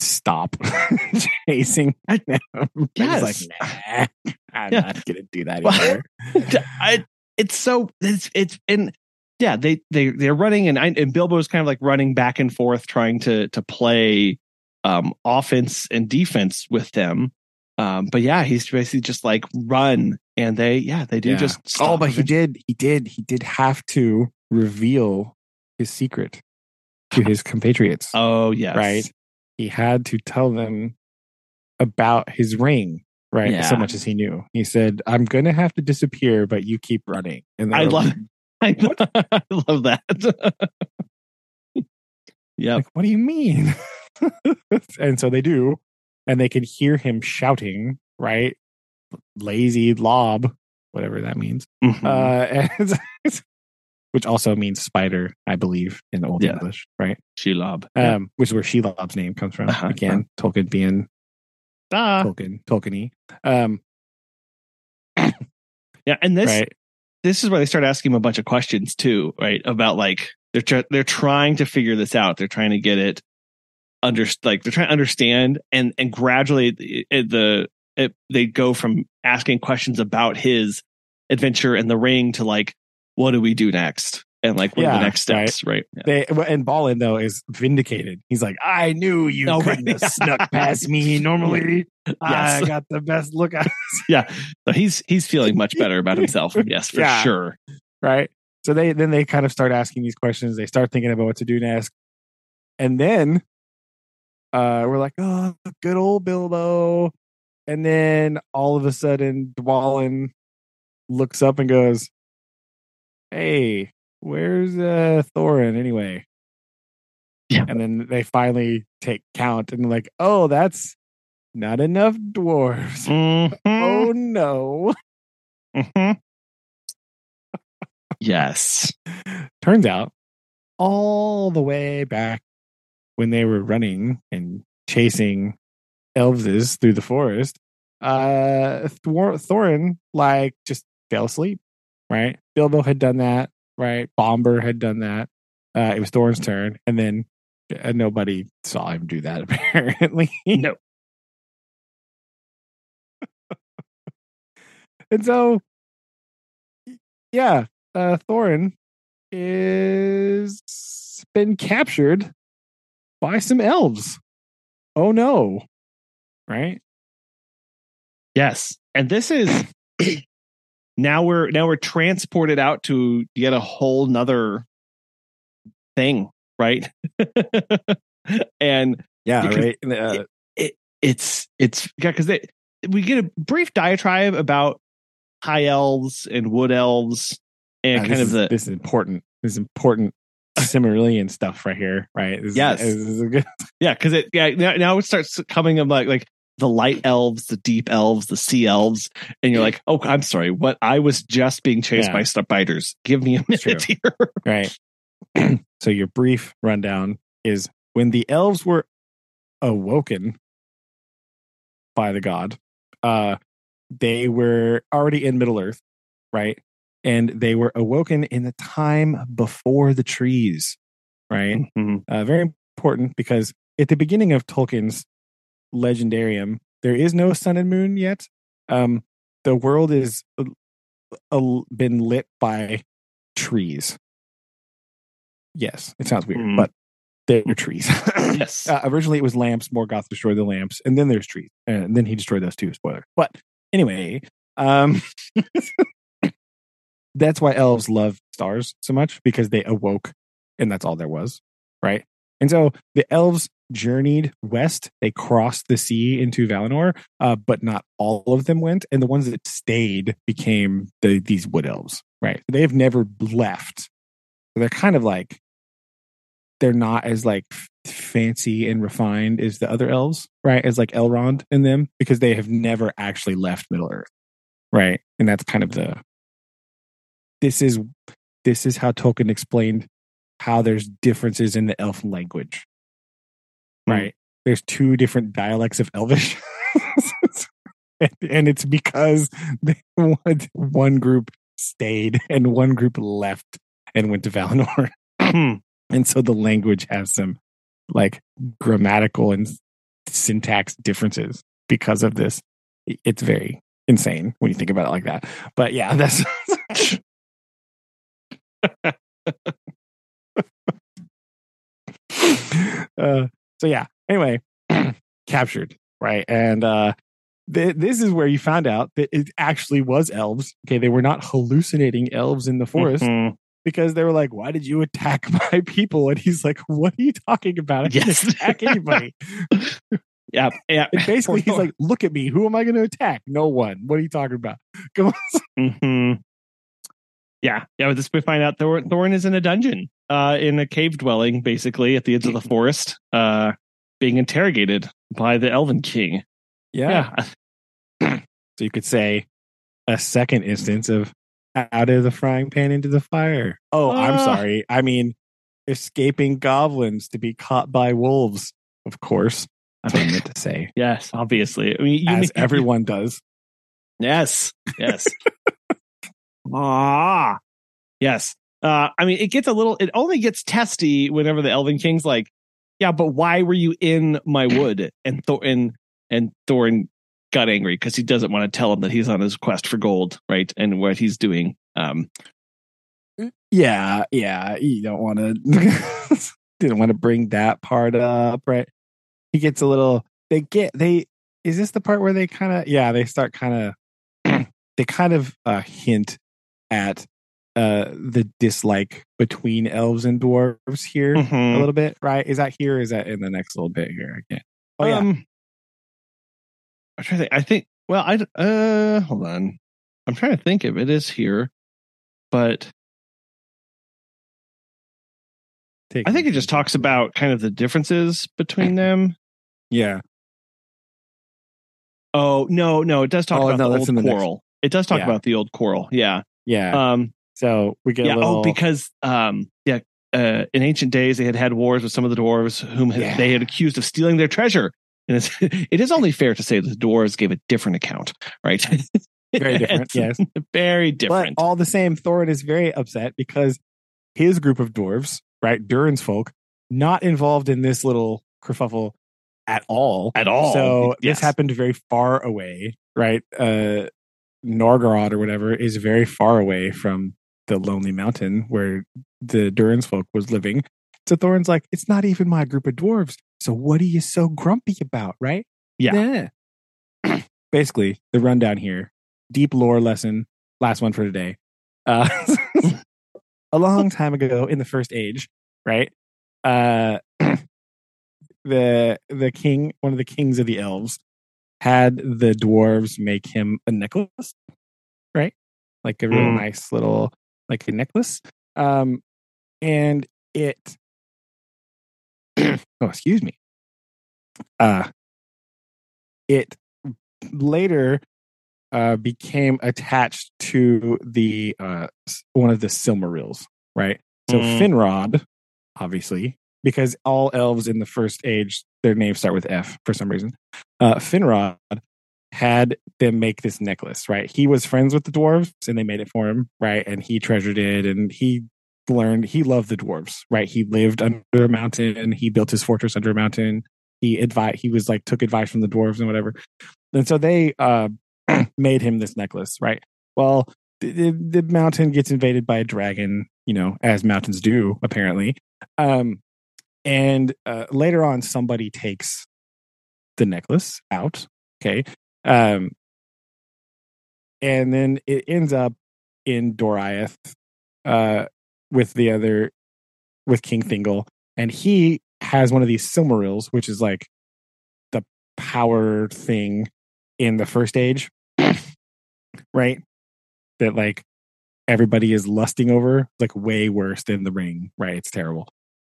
stop <laughs> chasing them. Yes. like, nah, I'm Yeah. not gonna do that anymore. <laughs> I, it's so it's it's and yeah they they they're running and I, and Bilbo's kind of like running back and forth trying to to play um offense and defense with them um but yeah he's basically just like run and they yeah they do Yeah. just oh, stop but he did, he did, he did have to reveal his secret to his compatriots. oh yes right? He had to tell them about his ring, right? Yeah. So much as he knew. He said, I'm going to have to disappear, but you keep running. And I love like, <laughs> I, <laughs> I love that <laughs> yeah like, what do you mean? and so they do. And they can hear him shouting, right? Lazy lob, whatever that means. Mhm. Uh, and which also means spider, I believe, in Old Yeah. English, right? Shelob Um, which is where Shelob's name comes from. Uh-huh, Again, Tolkien being Ah, Tolkien, Tolkien-y. Um, <coughs> yeah and this right. this is where they start asking him a bunch of questions too, right? About like they're tr- they're trying to figure this out. They're trying to get it under like they're trying to understand and and gradually it, it- the it, they go from asking questions about his adventure and the ring to like what do we do next and like what are the next steps, right? Yeah. They and Balin though is vindicated. He's like, I knew you Oh, couldn't right. have <laughs> snuck past me. Normally, I got the best look out. <laughs> yeah, so he's he's feeling much better about <laughs> himself. Yes, for Yeah. sure. right? So they then they kind of start asking these questions. They start thinking about what to do next, and then uh, we're like, oh, good old Bilbo. And then all of a sudden, Dwalin looks up and goes, "Hey, where's uh, Thorin anyway?" Yeah. And then they finally take count and like, oh, that's not enough dwarves. Mhm, Oh no. <laughs> Mm-hmm. yes. Turns out, all the way back when they were running and chasing elves through the forest, uh, Thor- Thorin like just fell asleep. Right, Bilbo had done that. Right, Bombur had done that. Uh, it was Thorin's turn, and then uh, nobody saw him do that. <laughs> Apparently, No. <laughs> and so, yeah, uh, Thorin is been captured by some elves. Oh no! Right? Yes. And this is <coughs> now we're now we're transported out to yet a whole nother thing, right? <laughs> and Yeah, right. Uh, it's it's yeah, because we get a brief diatribe about high elves and wood elves and uh, kind of is, this is important. This is important Silmarillion stuff right here. Right? This is- Yes. this is good. yeah, because it yeah now, now it starts coming of like like the light elves, the deep elves, the sea elves, and you're like, oh, I'm sorry, what? I was just being chased Yeah. by spiders. Give me a minute here. <laughs> Right. <clears throat> so your brief rundown is when the elves were awoken by the god, uh, they were already in Middle Earth, right? And they were awoken in the time before the trees, right? Mhm. Uh, very important because at the beginning of Tolkien's legendarium, there is no sun and moon yet. Um, the world is uh, uh, been lit by trees. Yes, it sounds weird, Mm. but they're trees. <laughs> Yes. uh, originally, it was lamps. Morgoth destroyed the lamps, and then there's trees, and then he destroyed those too. Spoiler. But anyway, um, <laughs> that's why elves love stars so much because they awoke, and that's all there was, right? And so the elves journeyed west. They crossed the sea into Valinor, uh, but not all of them went. And the ones that stayed became the these wood elves, right? They've never left. They're kind of like they're not as like fancy and refined as the other elves, right? As like Elrond in them because they have never actually left Middle Earth, right? And that's kind of the this is this is how Tolkien explained how there's differences in the elf language, Hmm. right? There's two different dialects of Elvish, <laughs> and, it's because one, one group stayed and one group left and went to Valinor. <laughs> and so the language has some like grammatical and syntax differences because of this it's very insane when you think about it like that but yeah <laughs> that's <laughs> uh, so yeah anyway <clears throat> captured right and uh th- this is where you found out that it actually was elves okay they were not hallucinating elves in the forest Mhm. because they were like, "Why did you attack <laughs> my people?" And he's like, "What are you talking about? I didn't Yes. attack anybody." <laughs> Yeah. Yeah. And basically, he's like, "Look at me. Who am I going to attack? No one. What are you talking about?" Come on. hmm Yeah, yeah. With this, we find out Thor- Thorin is in a dungeon, uh, in a cave dwelling, basically at the edge of the <laughs> forest, uh, being interrogated by the Elven King. Yeah. Yeah, <clears throat> So you could say a second instance of out of the frying pan into the fire. Oh, I'm Ah. sorry. I mean, escaping goblins to be caught by wolves. Of course, that's what I meant to say. <laughs> yes, obviously. I mean, you As mean- everyone does. Yes, yes. <laughs> ah, yes. Uh, I mean, it gets a little. It only gets testy whenever the Elven King's like, "Yeah, but why were you in my <clears throat> wood?" And Thor and and Thorin got angry because he doesn't want to tell him that he's on his quest for gold, right? And what he's doing. Um, Yeah, yeah. You don't want to <laughs> didn't want to bring that part up, right? He gets a little they get they is this the part where they kind of yeah, they start kind of <clears throat> they kind of uh hint at uh the dislike between elves and dwarves here a mhm. little bit, right? Is that here or is that in the next little bit here again? Oh yeah. Um, I'm trying to think. I think. Well, I uh, hold on. I'm trying to think if it is here, but Take I think it just talks about kind of the differences between them. <laughs> Yeah. Oh no, no, it does talk Oh, about no, the old the next- quarrel. It does talk Yeah. about the old quarrel. Yeah. Yeah. Um. So we get Yeah. a little Oh, because um. Yeah. Uh, in ancient days, they had had wars with some of the dwarves whom had, Yeah. they had accused of stealing their treasure. And it's, <laughs> it is only fair to say the dwarves gave a different account, right? Very different, <laughs> yes. Very different. But all the same, Thorin is very upset because his group of dwarves, right, Durin's folk, not involved in this little kerfuffle at all. At all. So Yes. this happened very far away, right? Uh Nogrod or whatever is very far away from the Lonely Mountain where the Durin's folk was living. So Thorin's like, it's not even my group of dwarves. So what are you so grumpy about, right? Yeah. Yeah. <clears throat> Basically, the rundown here, deep lore lesson, last one for today. Uh, <laughs> a long time ago in the first age, right? Uh, <clears throat> the the king, one of the kings of the elves, had the dwarves make him a necklace, right? Like a real Mm. nice little, like a necklace. Um, and it, <clears throat> oh, excuse me. Uh, it later uh, became attached to the uh, one of the Silmarils, right? So Mm. Finrod, obviously, because all elves in the first age, their names start with F for some reason. Uh, Finrod had them make this necklace, right? He was friends with the dwarves and they made it for him, right? And he treasured it and he learned he loved the dwarves, right? He lived under a mountain, and he built his fortress under a mountain. He advi- he was like took advice from the dwarves and whatever. And so they uh <clears throat> made him this necklace, right? Well, the, the mountain gets invaded by a dragon, you know, as mountains do, apparently. Um, and uh, later on, somebody takes the necklace out. Okay. Um, and then it ends up in Doriath uh, with the other, with King Thingol. And he has one of these Silmarils, which is like the power thing in the first age, <coughs> right? That like everybody is lusting over, like way worse than the ring, right? It's terrible.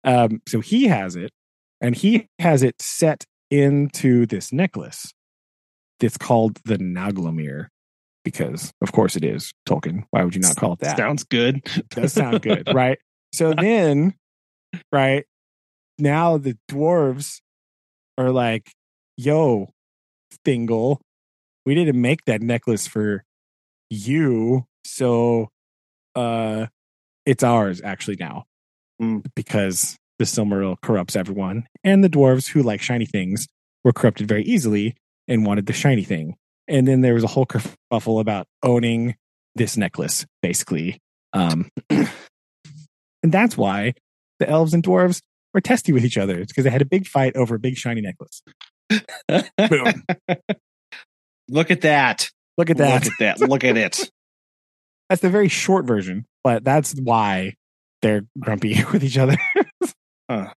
Um, so he has it, and he has it set into this necklace that's called the Nauglamir, because of course it is Tolkien. Why would you not call it that? Sounds good. <laughs> does sound good, <laughs> right? So then, right now the dwarves are like, "Yo, Thingol, we didn't make that necklace for you, so uh, it's ours actually now Mm. because the Silmaril corrupts everyone, and the dwarves who like shiny things were corrupted very easily and wanted the shiny thing." And then there was a whole kerfuffle about owning this necklace, basically. Um, <clears throat> and that's why the elves and dwarves were testy with each other. It's because they had a big fight over a big shiny necklace. <laughs> Boom. Look at that. Look at that. Look at that. Look at it. <laughs> That's the very short version, but that's why they're grumpy <laughs> with each other. Huh.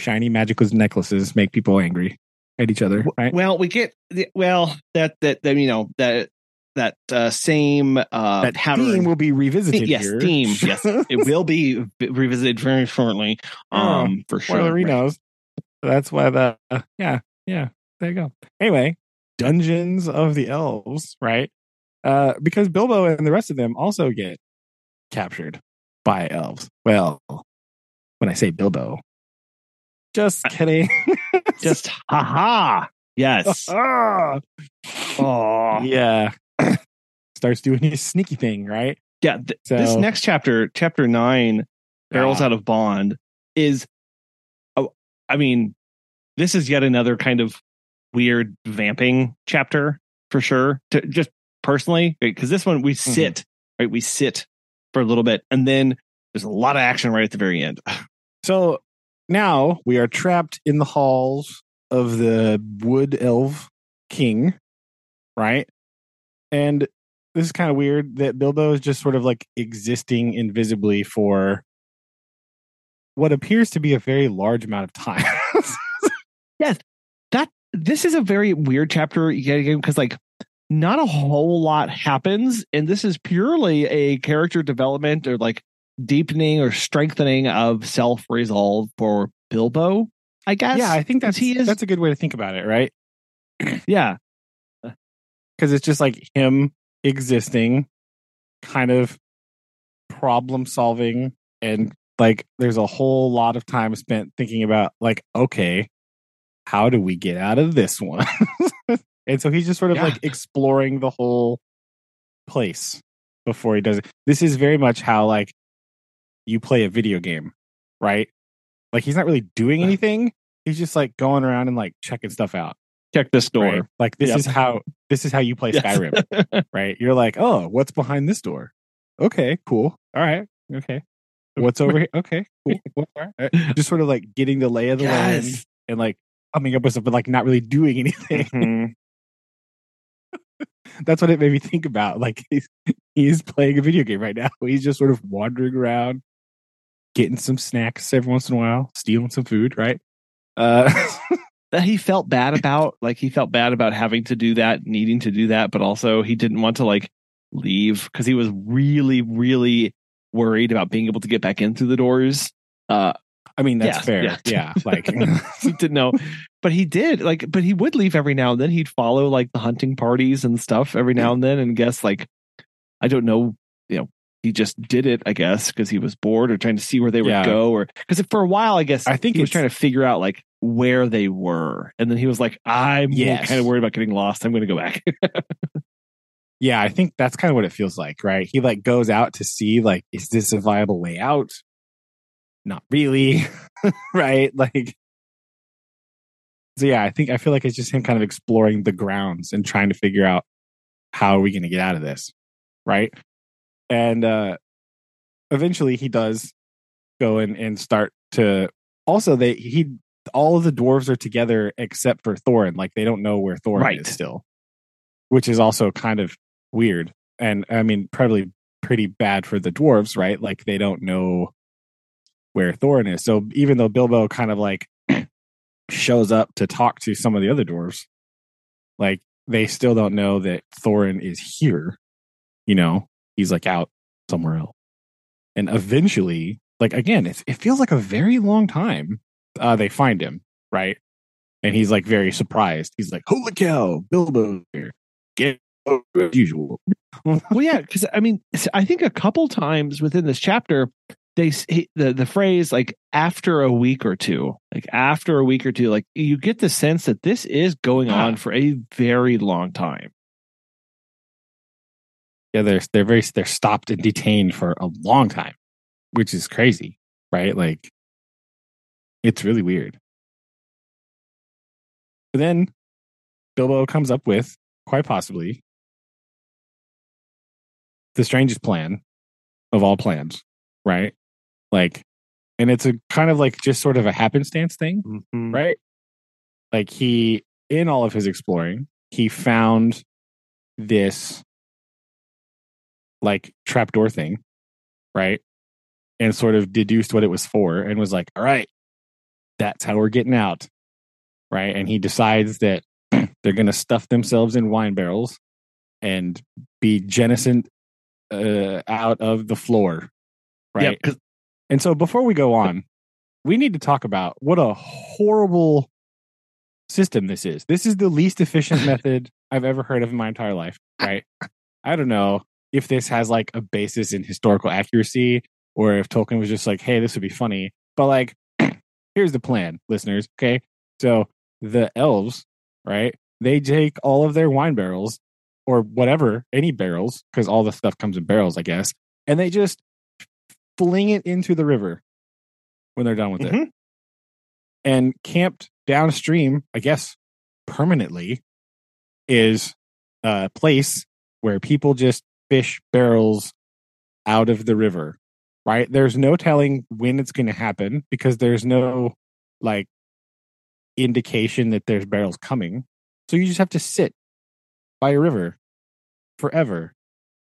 Shiny magical necklaces make people angry at each other, right? Well, we get well that that, that you know that that uh, same uh, that pattern. theme will be revisited yes, here. theme. Yes, it <laughs> will be revisited very shortly. Um, for sure. Spoiler knows. That's why the uh, yeah yeah there you go. Anyway, Dungeons of the Elves, right? Uh, because Bilbo and the rest of them also get captured by elves. Well, when I say Bilbo, just kidding. <laughs> Just haha. Yes. Oh. yeah, <coughs> starts doing his sneaky thing, right? Yeah. th- this next chapter, chapter nine, barrels Yeah. out of bond, is. Oh, I mean, this is yet another kind of weird vamping chapter for sure. To just personally, because this one we Mm-hmm. sit right, we sit for a little bit, and then there's a lot of action right at the very end. <sighs> So now we are trapped in the halls of the wood elf king, right? And this is kind of weird that Bilbo is just sort of like existing invisibly for what appears to be a very large amount of time. <laughs> Yes. That this is a very weird chapter because like not a whole lot happens and this is purely a character development or like deepening or strengthening of self-resolve for bilbo i guess yeah, I think that's he is that's a good way to think about it, right? <clears throat> yeah <clears throat> Because it's just like him existing, kind of problem solving and like there's a whole lot of time spent thinking about like, okay, how do we get out of this one? <laughs> and so he's just sort of Yeah. like exploring the whole place before he does it. This is very much how like you play a video game, right? Like he's not really doing anything. He's just like going around and like checking stuff out. Check this door. right? Like this Yep. is how this is how you play <laughs> Yes. Skyrim, right? You're like, oh, what's behind this door? Okay, cool. All right, okay. What's over here? Okay, cool. <laughs> Right. Just sort of like getting the lay of the land and like coming up with something, like not really doing anything. Mhm. <laughs> That's what it made me think about. Like he's he's playing a video game right now. He's just sort of wandering around, getting some snacks every once in a while, stealing some food, right? Uh, <laughs> that he felt bad about like he felt bad about having to do that needing to do that but also he didn't want to like leave because he was really really worried about being able to get back in through the doors uh I mean, that's Yeah, fair. yeah. Yeah, <laughs> like <laughs> he didn't know but he did like but he would leave every now and then he'd follow like the hunting parties and stuff every now and then and guess like i don't know you know he just did it i guess because he was bored or trying to see where they would Yeah. go or because for a while i guess I think he was trying to figure out like where they were and then he was like i'm Yes. kind of worried about getting lost i'm going to go back <laughs> Yeah, I think that's kind of what it feels like, right? He like goes out to see like, is this a viable way out? Not really, <laughs> right? Like, so yeah, I think I feel like it's just him kind of exploring the grounds and trying to figure out how are we going to get out of this, right? And uh eventually he does go in and start to. Also, they he all of the dwarves are together except for Thorin. Like they don't know where Thorin Right. is still, which is also kind of weird. And I mean, probably pretty bad for the dwarves, right? Like they don't know where Thorin is. So even though Bilbo kind of like <clears throat> shows up to talk to some of the other dwarves, like they still don't know that Thorin is here. You know, he's like out somewhere else. And eventually, like again, it's, it feels like a very long time. Uh, they find him, right? And he's like very surprised. He's like, "Holy cow, Bilbo here! Get as usual." <laughs> well yeah because i mean I think a couple times within this chapter they the the phrase like after a week or two like after a week or two like you get the sense that this is going on for a very long time yeah, they're they're very they're stopped and detained for a long time, which is crazy, right? Like, it's really weird. But then Bilbo comes up with quite possibly the strangest plan of all plans, right? Like, and it's a kind of like just sort of a happenstance thing, right right? Like he, in all of his exploring, he found this like trapdoor thing, right? And sort of deduced what it was for and was like, all right, that's how we're getting out, right? And he decides that <clears throat> they're going to stuff themselves in wine barrels and be jettisoned uh, out of the floor, right? And so before we go on, we need to talk about what a horrible system this is. This is the least efficient <laughs> method I've ever heard of in my entire life, right? I don't know if this has like a basis in historical accuracy or if Tolkien was just like, hey, this would be funny. But like, <clears throat> here's the plan, listeners. Okay. So the elves, right? They take all of their wine barrels or whatever, any barrels, because all the stuff comes in barrels, I guess, and they just fling it into the river when they're done with it. Mhm. And camped downstream, I guess permanently, is a place where people just fish barrels out of the river, right? There's no telling when it's going to happen because there's no like indication that there's barrels coming. So you just have to sit by a river forever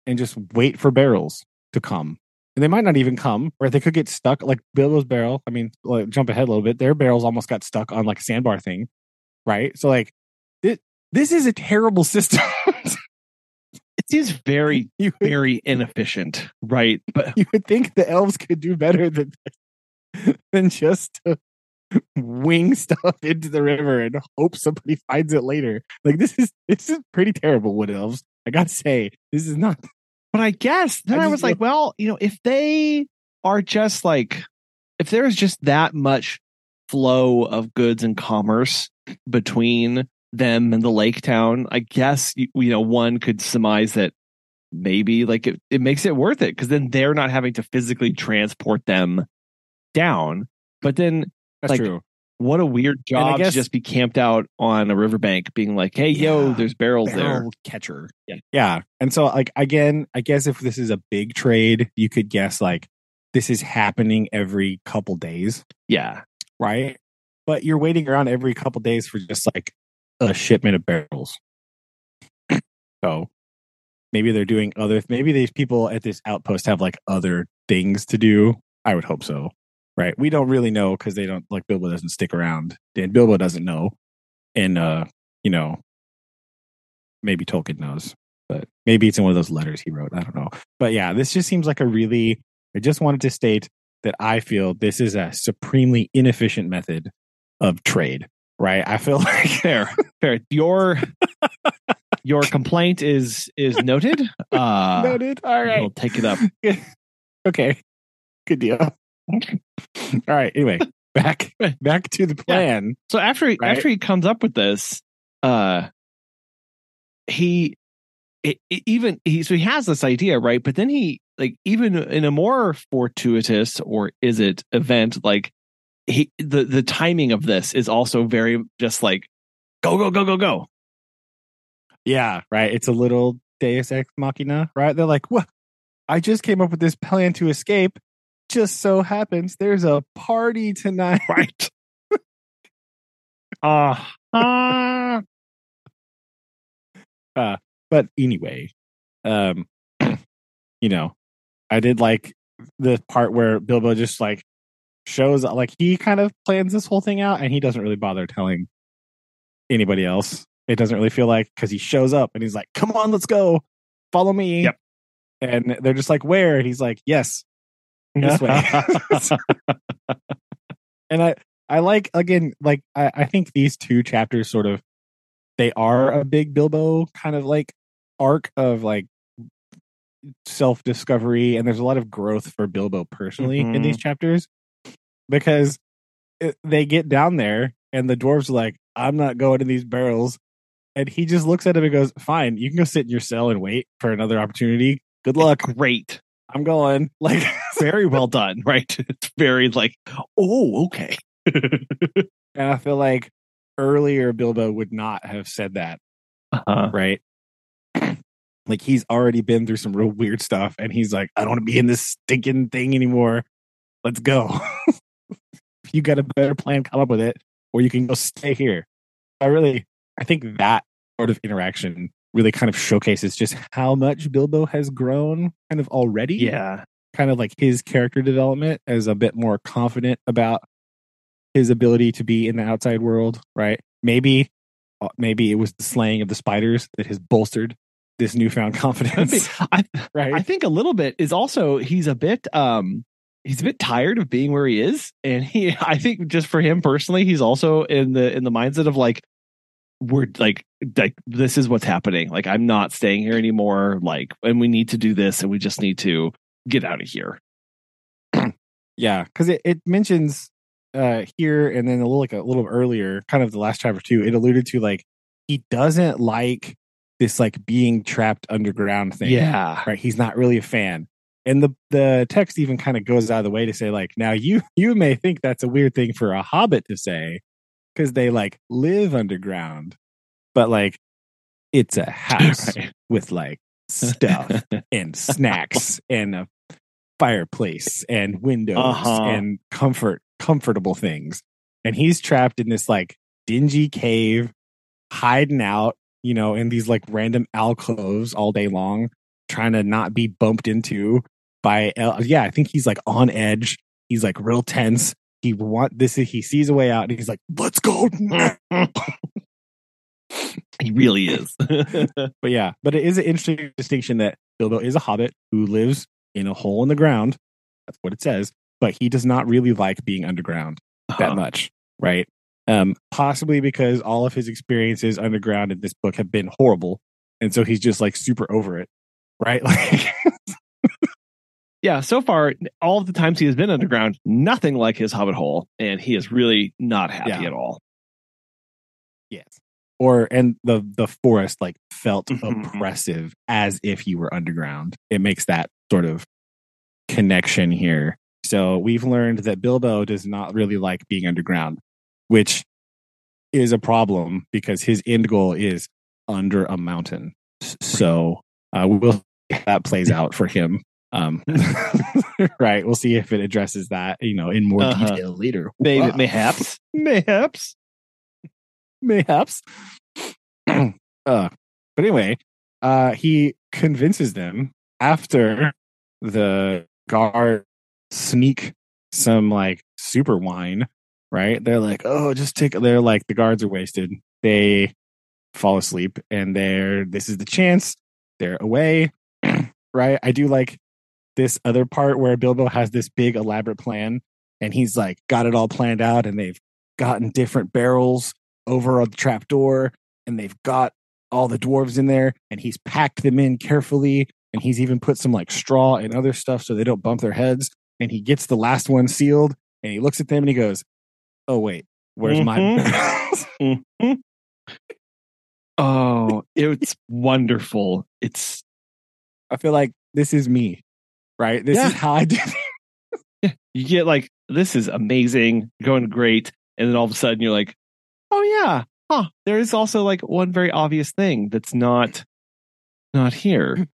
and just wait for barrels to come. And they might not even come, right? They could get stuck like Bilbo's barrel. I mean, like, jump ahead a little bit. Their barrels almost got stuck on like a sandbar thing, right? So like this, this is a terrible <laughs> system. Seems very <laughs> you, would, very inefficient right but you would think the elves could do better than than just to wing stuff into the river and hope somebody finds it later. Like this is this is pretty terrible, Wood Elves. I gotta say, this is not but i guess then I i, was like well you know if they are just like if there's just that much flow of goods and commerce between them and the lake town, I guess you, you know one could surmise that maybe like it, it makes it worth it because then they're not having to physically transport them down. But then That's like, true. what a weird job guess- to just be camped out on a riverbank, being like, "Hey, yo, there's barrels there." Catcher. Yeah. Yeah. And so like again, I guess if this is a big trade, you could guess like this is happening every couple days, Yeah, right? But you're waiting around every couple days for just like a shipment of barrels. <clears throat> so maybe they're doing other maybe these people at this outpost have like other things to do. I would hope so. Right. We don't really know because they don't like Bilbo doesn't stick around. And Bilbo doesn't know. And uh, you know, maybe Tolkien knows, but maybe it's in one of those letters he wrote. I don't know. But yeah, this just seems like a really I just wanted to state that I feel this is a supremely inefficient method of trade. Right. I feel <laughs> like there, fair. Your your <laughs> complaint is is noted. Uh, noted. All We'll take it up. <laughs> okay. Good deal. All right. Anyway, back back to the plan. So after he, Right. after he comes up with this, uh, he it, it even he so he has this idea right, but then he like even in a more fortuitous or is it event like he the the timing of this is also very just like go go go go go. Yeah. Right. It's a little Deus Ex Machina. Right. They're like, what? I just came up with this plan to escape. Just so happens there's a party tonight. <laughs> Right. Ah. <laughs> ah. but anyway, um, <clears throat> you know, I did like the part where Bilbo just like shows like he kind of plans this whole thing out and he doesn't really bother telling anybody else. It doesn't really feel like because he shows up and he's like, "Come on, let's go, follow me." Yep. And they're just like, "Where?" And he's like, "Yes, this way." <laughs> and I I like again like I, I think these two chapters sort of they are a big Bilbo kind of like arc of like self discovery and there's a lot of growth for Bilbo personally in these mm-hmm. chapters because it, they get down there and the dwarves are like I'm not going in these barrels and he just looks at him and goes fine you can go sit in your cell and wait for another opportunity good luck <laughs> Great. I'm going <laughs> like Very well <laughs> done. Right. It's very like, oh, okay. and I feel like earlier Bilbo would not have said that uh-huh. right? <clears throat> like he's already been through some real weird stuff and he's like, I don't want to be in this stinking thing anymore. Let's go. You got a better plan, come up with it, or you can go stay here. I really I think that sort of interaction really kind of showcases just how much Bilbo has grown kind of already. Yeah. Kind of like his character development as a bit more confident about his ability to be in the outside world, right? Maybe uh, maybe it was the slaying of the spiders that has bolstered this newfound <laughs> confidence, I, right? I think a little bit is also he's a bit um he's a bit tired of being where he is and he <laughs> I think just for him personally he's also in the in the mindset of like we're like like this is what's happening like I'm not staying here anymore like and we need to do this and we just need to get out of here <clears throat> yeah, because it, it mentions uh here and then a little like a little earlier, kind of the last chapter too. It alluded to like he doesn't like this like being trapped underground thing. yeah right. He's not really a fan. And the the text even kind of goes out of the way to say like now you <laughs> you may think that's a weird thing for a hobbit to say because they like live underground, but like it's a <laughs> house Right. with like stuff <laughs> and snacks and a fireplace and windows Uh-huh. and comfort comfortable things and he's trapped in this like dingy cave hiding out you know in these like random alcoves all day long trying to not be bumped into by el- yeah i think he's like on edge he's like real tense he want this he sees a way out and he's like let's go <laughs> he really is <laughs> But yeah, but it is an interesting distinction that Bilbo is a hobbit who lives in a hole in the ground. That's what it says. But he does not really like being underground that Uh-huh. much, right? Um, possibly because all of his experiences underground in this book have been horrible, and so he's just like super over it, right? <laughs> Like, yeah, so far, all the times he has been underground, nothing like his hobbit hole, and he is really not happy Yeah. at all. Yes. Or and the the forest like felt Mhm. oppressive as if you were underground. It makes that sort of connection here. So we've learned that Bilbo does not really like being underground, which is a problem because his end goal is under a mountain. So uh, we'll see how that plays <laughs> out for him. Um, <laughs> <laughs> right. We'll see if it addresses that, you know, in more Uh-huh. detail later. Maybe, Wow mayhaps, mayhaps. mayhaps. <clears throat> uh, but anyway, uh, he convinces them after the guard sneak some like super wine, right? They're like, oh, just take. They're like, the guards are wasted. They fall asleep, and they're this is the chance. They're away, <clears throat> right? I do like this other part where Bilbo has this big elaborate plan, and he's like got it all planned out, and they've gotten different barrels over on the trap door and they've got all the dwarves in there and he's packed them in carefully and he's even put some like straw and other stuff so they don't bump their heads and he gets the last one sealed and he looks at them and he goes oh wait where's my Mhm. <laughs> Mhm. Oh, it's wonderful. It's i feel like this is me right this Yeah. is how i do it. <laughs> yeah. you get like this is amazing, going great, and then all of a sudden you're like, oh yeah, huh? There is also like one very obvious thing that's not not here. <laughs>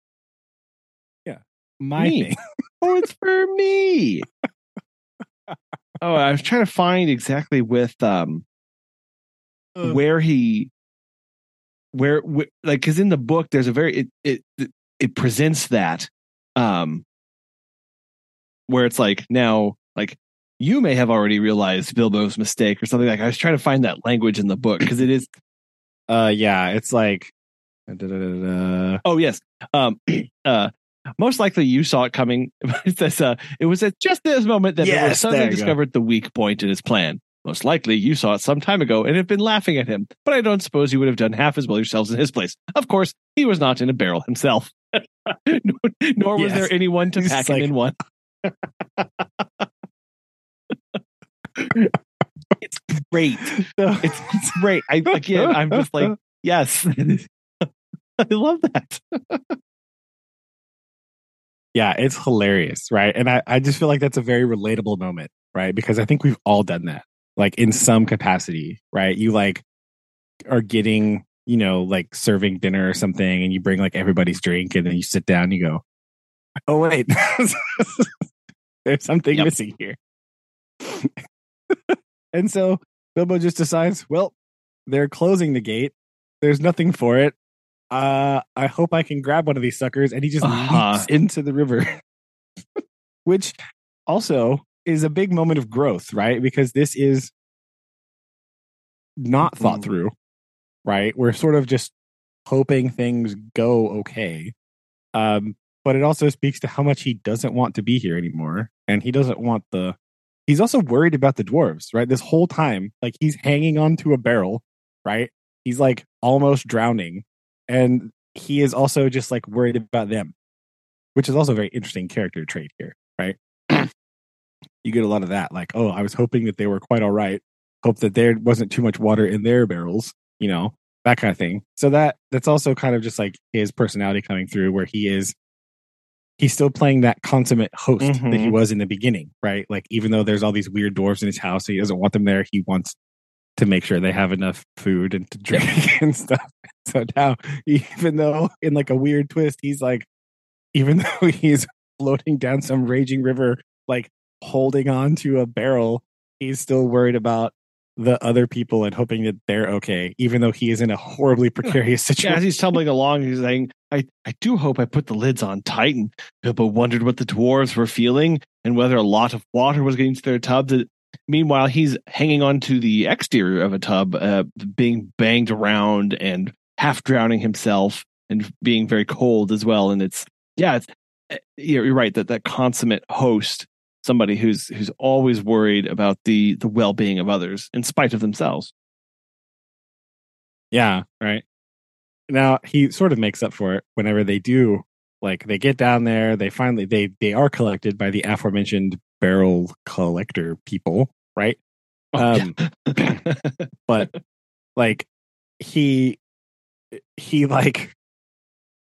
Yeah. My Me. thing <laughs> oh, it's for me. oh, I was trying to find exactly with um Uh. where he where, wh- like because in the book there's a very it it it presents that um where it's like now like you may have already realized Bilbo's mistake or something like I was trying to find that language in the book because it is <clears throat> uh yeah it's like da-da-da-da. oh yes. Um <clears throat> uh most likely you saw it coming. <laughs> It says uh it was at just this moment that Bilbo Yes, suddenly you go. discovered the weak point in his plan. Most likely you saw it some time ago and have been laughing at him but I don't suppose you would have done half as well yourselves in his place. Of course he was not in a barrel himself. <laughs> Nor, nor was Yes. there anyone to pack like- in one it's great. It's great. I again I'm just like <laughs> yes. <laughs> I love that. Yeah it's hilarious right? And I, I just feel like that's a very relatable moment right? Because i think we've all done that like in some capacity right? You like are getting you know like serving dinner or something and you bring like everybody's drink and then you sit down and you go <laughs> oh wait. <laughs> There's something Yep. missing here. <laughs> And so bilbo just decides well they're closing the gate. There's nothing for it. Uh i hope i can grab one of these suckers. And he just Uh-huh. leaps into the river. Which also is a big moment of growth right? Because this is not thought Mhm. through right? We're sort of just hoping things go okay. Um but it also speaks to how much he doesn't want to be here anymore and he doesn't want the he's also worried about the dwarves right? This whole time like he's hanging on to a barrel right? He's like almost drowning and he is also just like worried about them which is also a very interesting character trait here right? <clears throat> You get a lot of that like oh i was hoping that they were quite all right. Hope that there wasn't too much water in their barrels you know that kind of thing. So that that's also kind of just like his personality coming through where he is he's still playing that consummate host that he Mhm. was in the beginning right? Like even though there's all these weird dwarves in his house he doesn't want them there. He wants to make sure they have enough food and to drink <laughs> and stuff. So now even though in like a weird twist he's like even <laughs> though he's floating down some raging river like holding on to a barrel he's still worried about the other people and hoping that they're okay even though he is in a horribly precarious Yeah, as he's tumbling along, he's saying, I, I do hope I put the lids on tight. And Bilbo wondered what the dwarves were feeling and whether a lot of water was getting to their tubs. Meanwhile, he's hanging on to the exterior of a tub, uh, being banged around and half drowning himself and being very cold as well. And it's, yeah, it's, you're you're right that that consummate host, somebody who's who's always worried about the the well being of others in spite of themselves. Yeah, right. Now he sort of makes up for it whenever they do like they get down there, they finally they they are collected by the aforementioned barrel collector people, right? Um, <laughs> but like he he like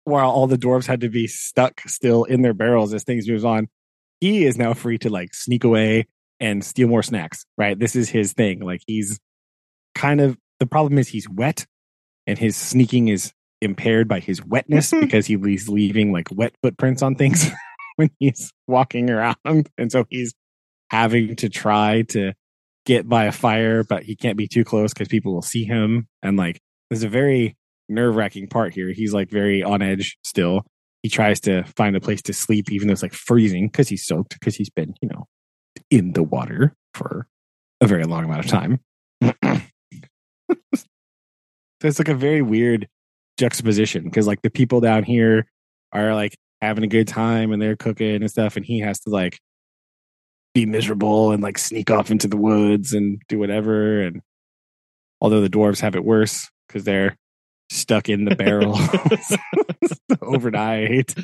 while all the dwarves had to be stuck still in their barrels as things moves on, he is now free to like sneak away and steal more snacks. Right, this is his thing. Like he's kind of the problem is he's wet, and his sneaking is impaired by his wetness <laughs> because he's leaving like wet footprints on things <laughs> when he's walking around, <laughs> and so he's having to try to get by a fire, but he can't be too close because people will see him. And like, there's a very nerve wracking part here. He's like very on edge still. He tries to find a place to sleep, even though it's like freezing because he's soaked because he's been, you know, in the water for a very long amount of time. <clears throat> so it's like a very weird juxtaposition because like the people down here are like having a good time and they're cooking and stuff, and he has to like be miserable and like sneak off into the woods and do whatever. And although the dwarves have it worse because they're stuck in the barrel <laughs> <laughs> overnight.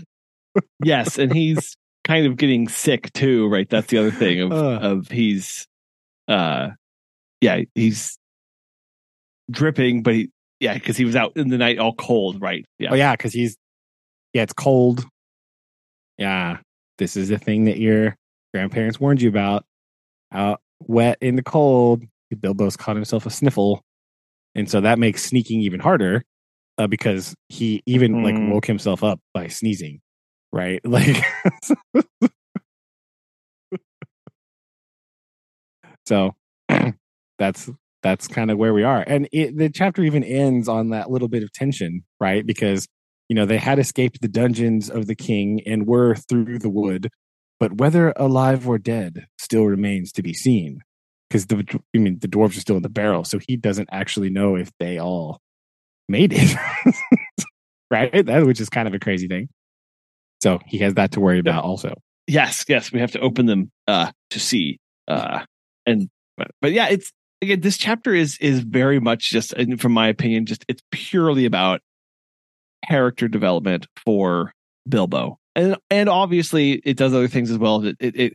yes, and he's kind of getting sick too, right? That's the other thing of uh, of he's uh yeah, he's dripping, but he yeah, because he was out in the night all cold, right? Yeah. Oh yeah, because he's yeah, it's cold. Yeah. This is the thing that your grandparents warned you about. Out wet in the cold, Bilbo's caught himself a sniffle. And so that makes sneaking even harder uh, because he even mm. like woke himself up by sneezing, right? <laughs> Like, so <clears throat> that's that's kind of where we are, and it, the chapter even ends on that little bit of tension, right? Because you know they had escaped the dungeons of the king and were through the wood, but whether alive or dead still remains to be seen. Because the I mean the dwarves are still in the barrel, so he doesn't actually know if they all made it. <laughs> right? That which is kind of a crazy thing. So he has that to worry about also. Yes, yes, we have to open them uh to see. Uh and but, but yeah, it's again this chapter is is very much just from my opinion just it's purely about character development for Bilbo. And and obviously it does other things as well. It, it,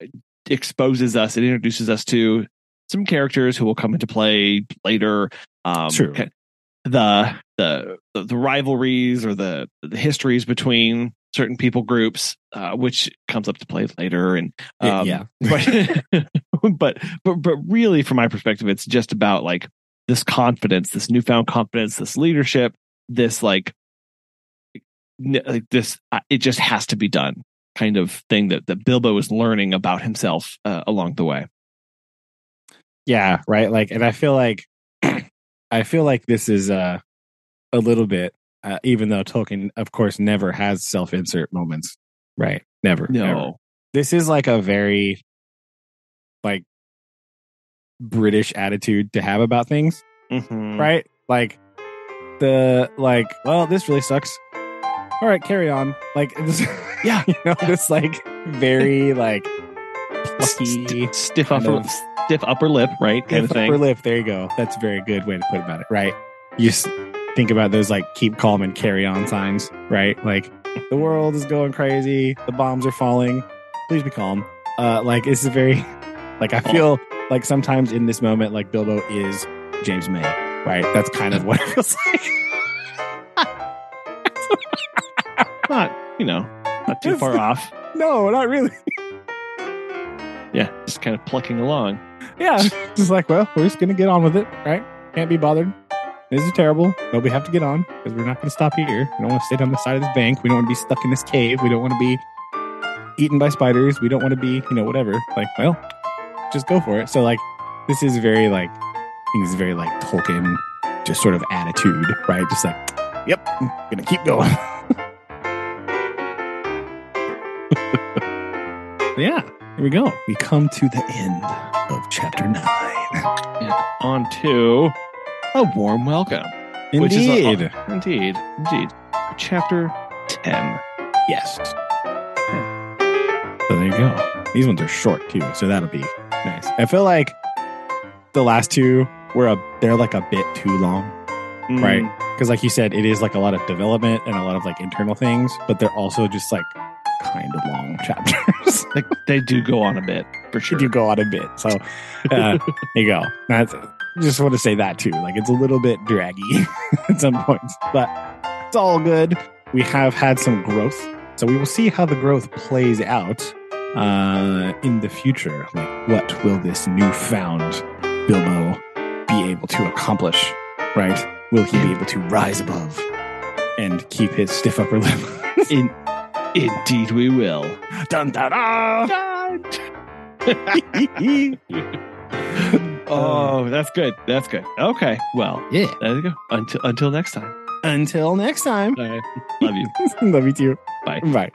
it exposes us, it introduces us to some characters who will come into play later. Um, True the the the rivalries or the the histories between certain people groups, uh, which comes up to play later. And um, yeah, <laughs> but, but but but really, from my perspective, it's just about like this confidence, this newfound confidence, this leadership, this like like this. Uh, it just has to be done kind of thing that that Bilbo is learning about himself uh, along the way. Yeah, right. Like, and I feel like I feel like this is uh, a little bit, uh, even though Tolkien, of course, never has self insert moments. Right. Never. No. Never. This is like a very, like, British attitude to have about things. Mm-hmm. Right. Like, the, like, well, this really sucks. All right, carry on. Like, <laughs> this, yeah, you know, this, like, very, like, plucky, stiff upper, of, stiff upper lip, right? Kind of thing. Upper lip. There you go. That's a very good way to put about it, right? You think about those like keep calm and carry on signs, right? Like the world is going crazy, the bombs are falling. Please be calm. Uh, like it's a very, <laughs> like I feel like sometimes in this moment, like Bilbo is James May, right? That's kind of what it feels <laughs> like. not, you know, not too far off. No, not really. Yeah, just kind of plucking along yeah, <laughs> just like, well, we're just gonna get on with it, right? Can't be bothered. This is terrible, but we have to get on because we're not to stop here. We don't want to stay on the side of this bank. We don't want to be stuck in this cave. We don't want to be eaten by spiders. We don't want to be, you know, whatever. Like, well, just go for it. So, like, this is very like, I think this is very like Tolkien, just sort of attitude, right? Just like, yep, I'm gonna keep going. <laughs> yeah, here we go. We come to the end of chapter nine. And on to a warm welcome. Indeed. A, indeed. Indeed. Chapter 10. Yes. So there you go. These ones are short too, so that'll be nice. I feel like the last two were a they're like a bit too long, mm. right? because like you said, it is like a lot of development and a lot of like internal things, but they're also just like kind of long <laughs> chapters. <laughs> Like they do go on a bit for sure. you go on a bit. So uh, <laughs> there you go. That's just want to say that too. Like it's a little bit draggy at some points, but it's all good. We have had some growth, so we will see how the growth plays out uh, in the future. Like, what will this newfound Bilbo be able to accomplish? Right? Will he be able to rise above and keep his stiff upper lip? In, indeed, we will. dun, dun, dun. <laughs> Oh, that's good. That's good. Okay. Well, yeah. there you go. Until until next time. Until next time. Right. Love you. <laughs> Love you too. Bye. Bye.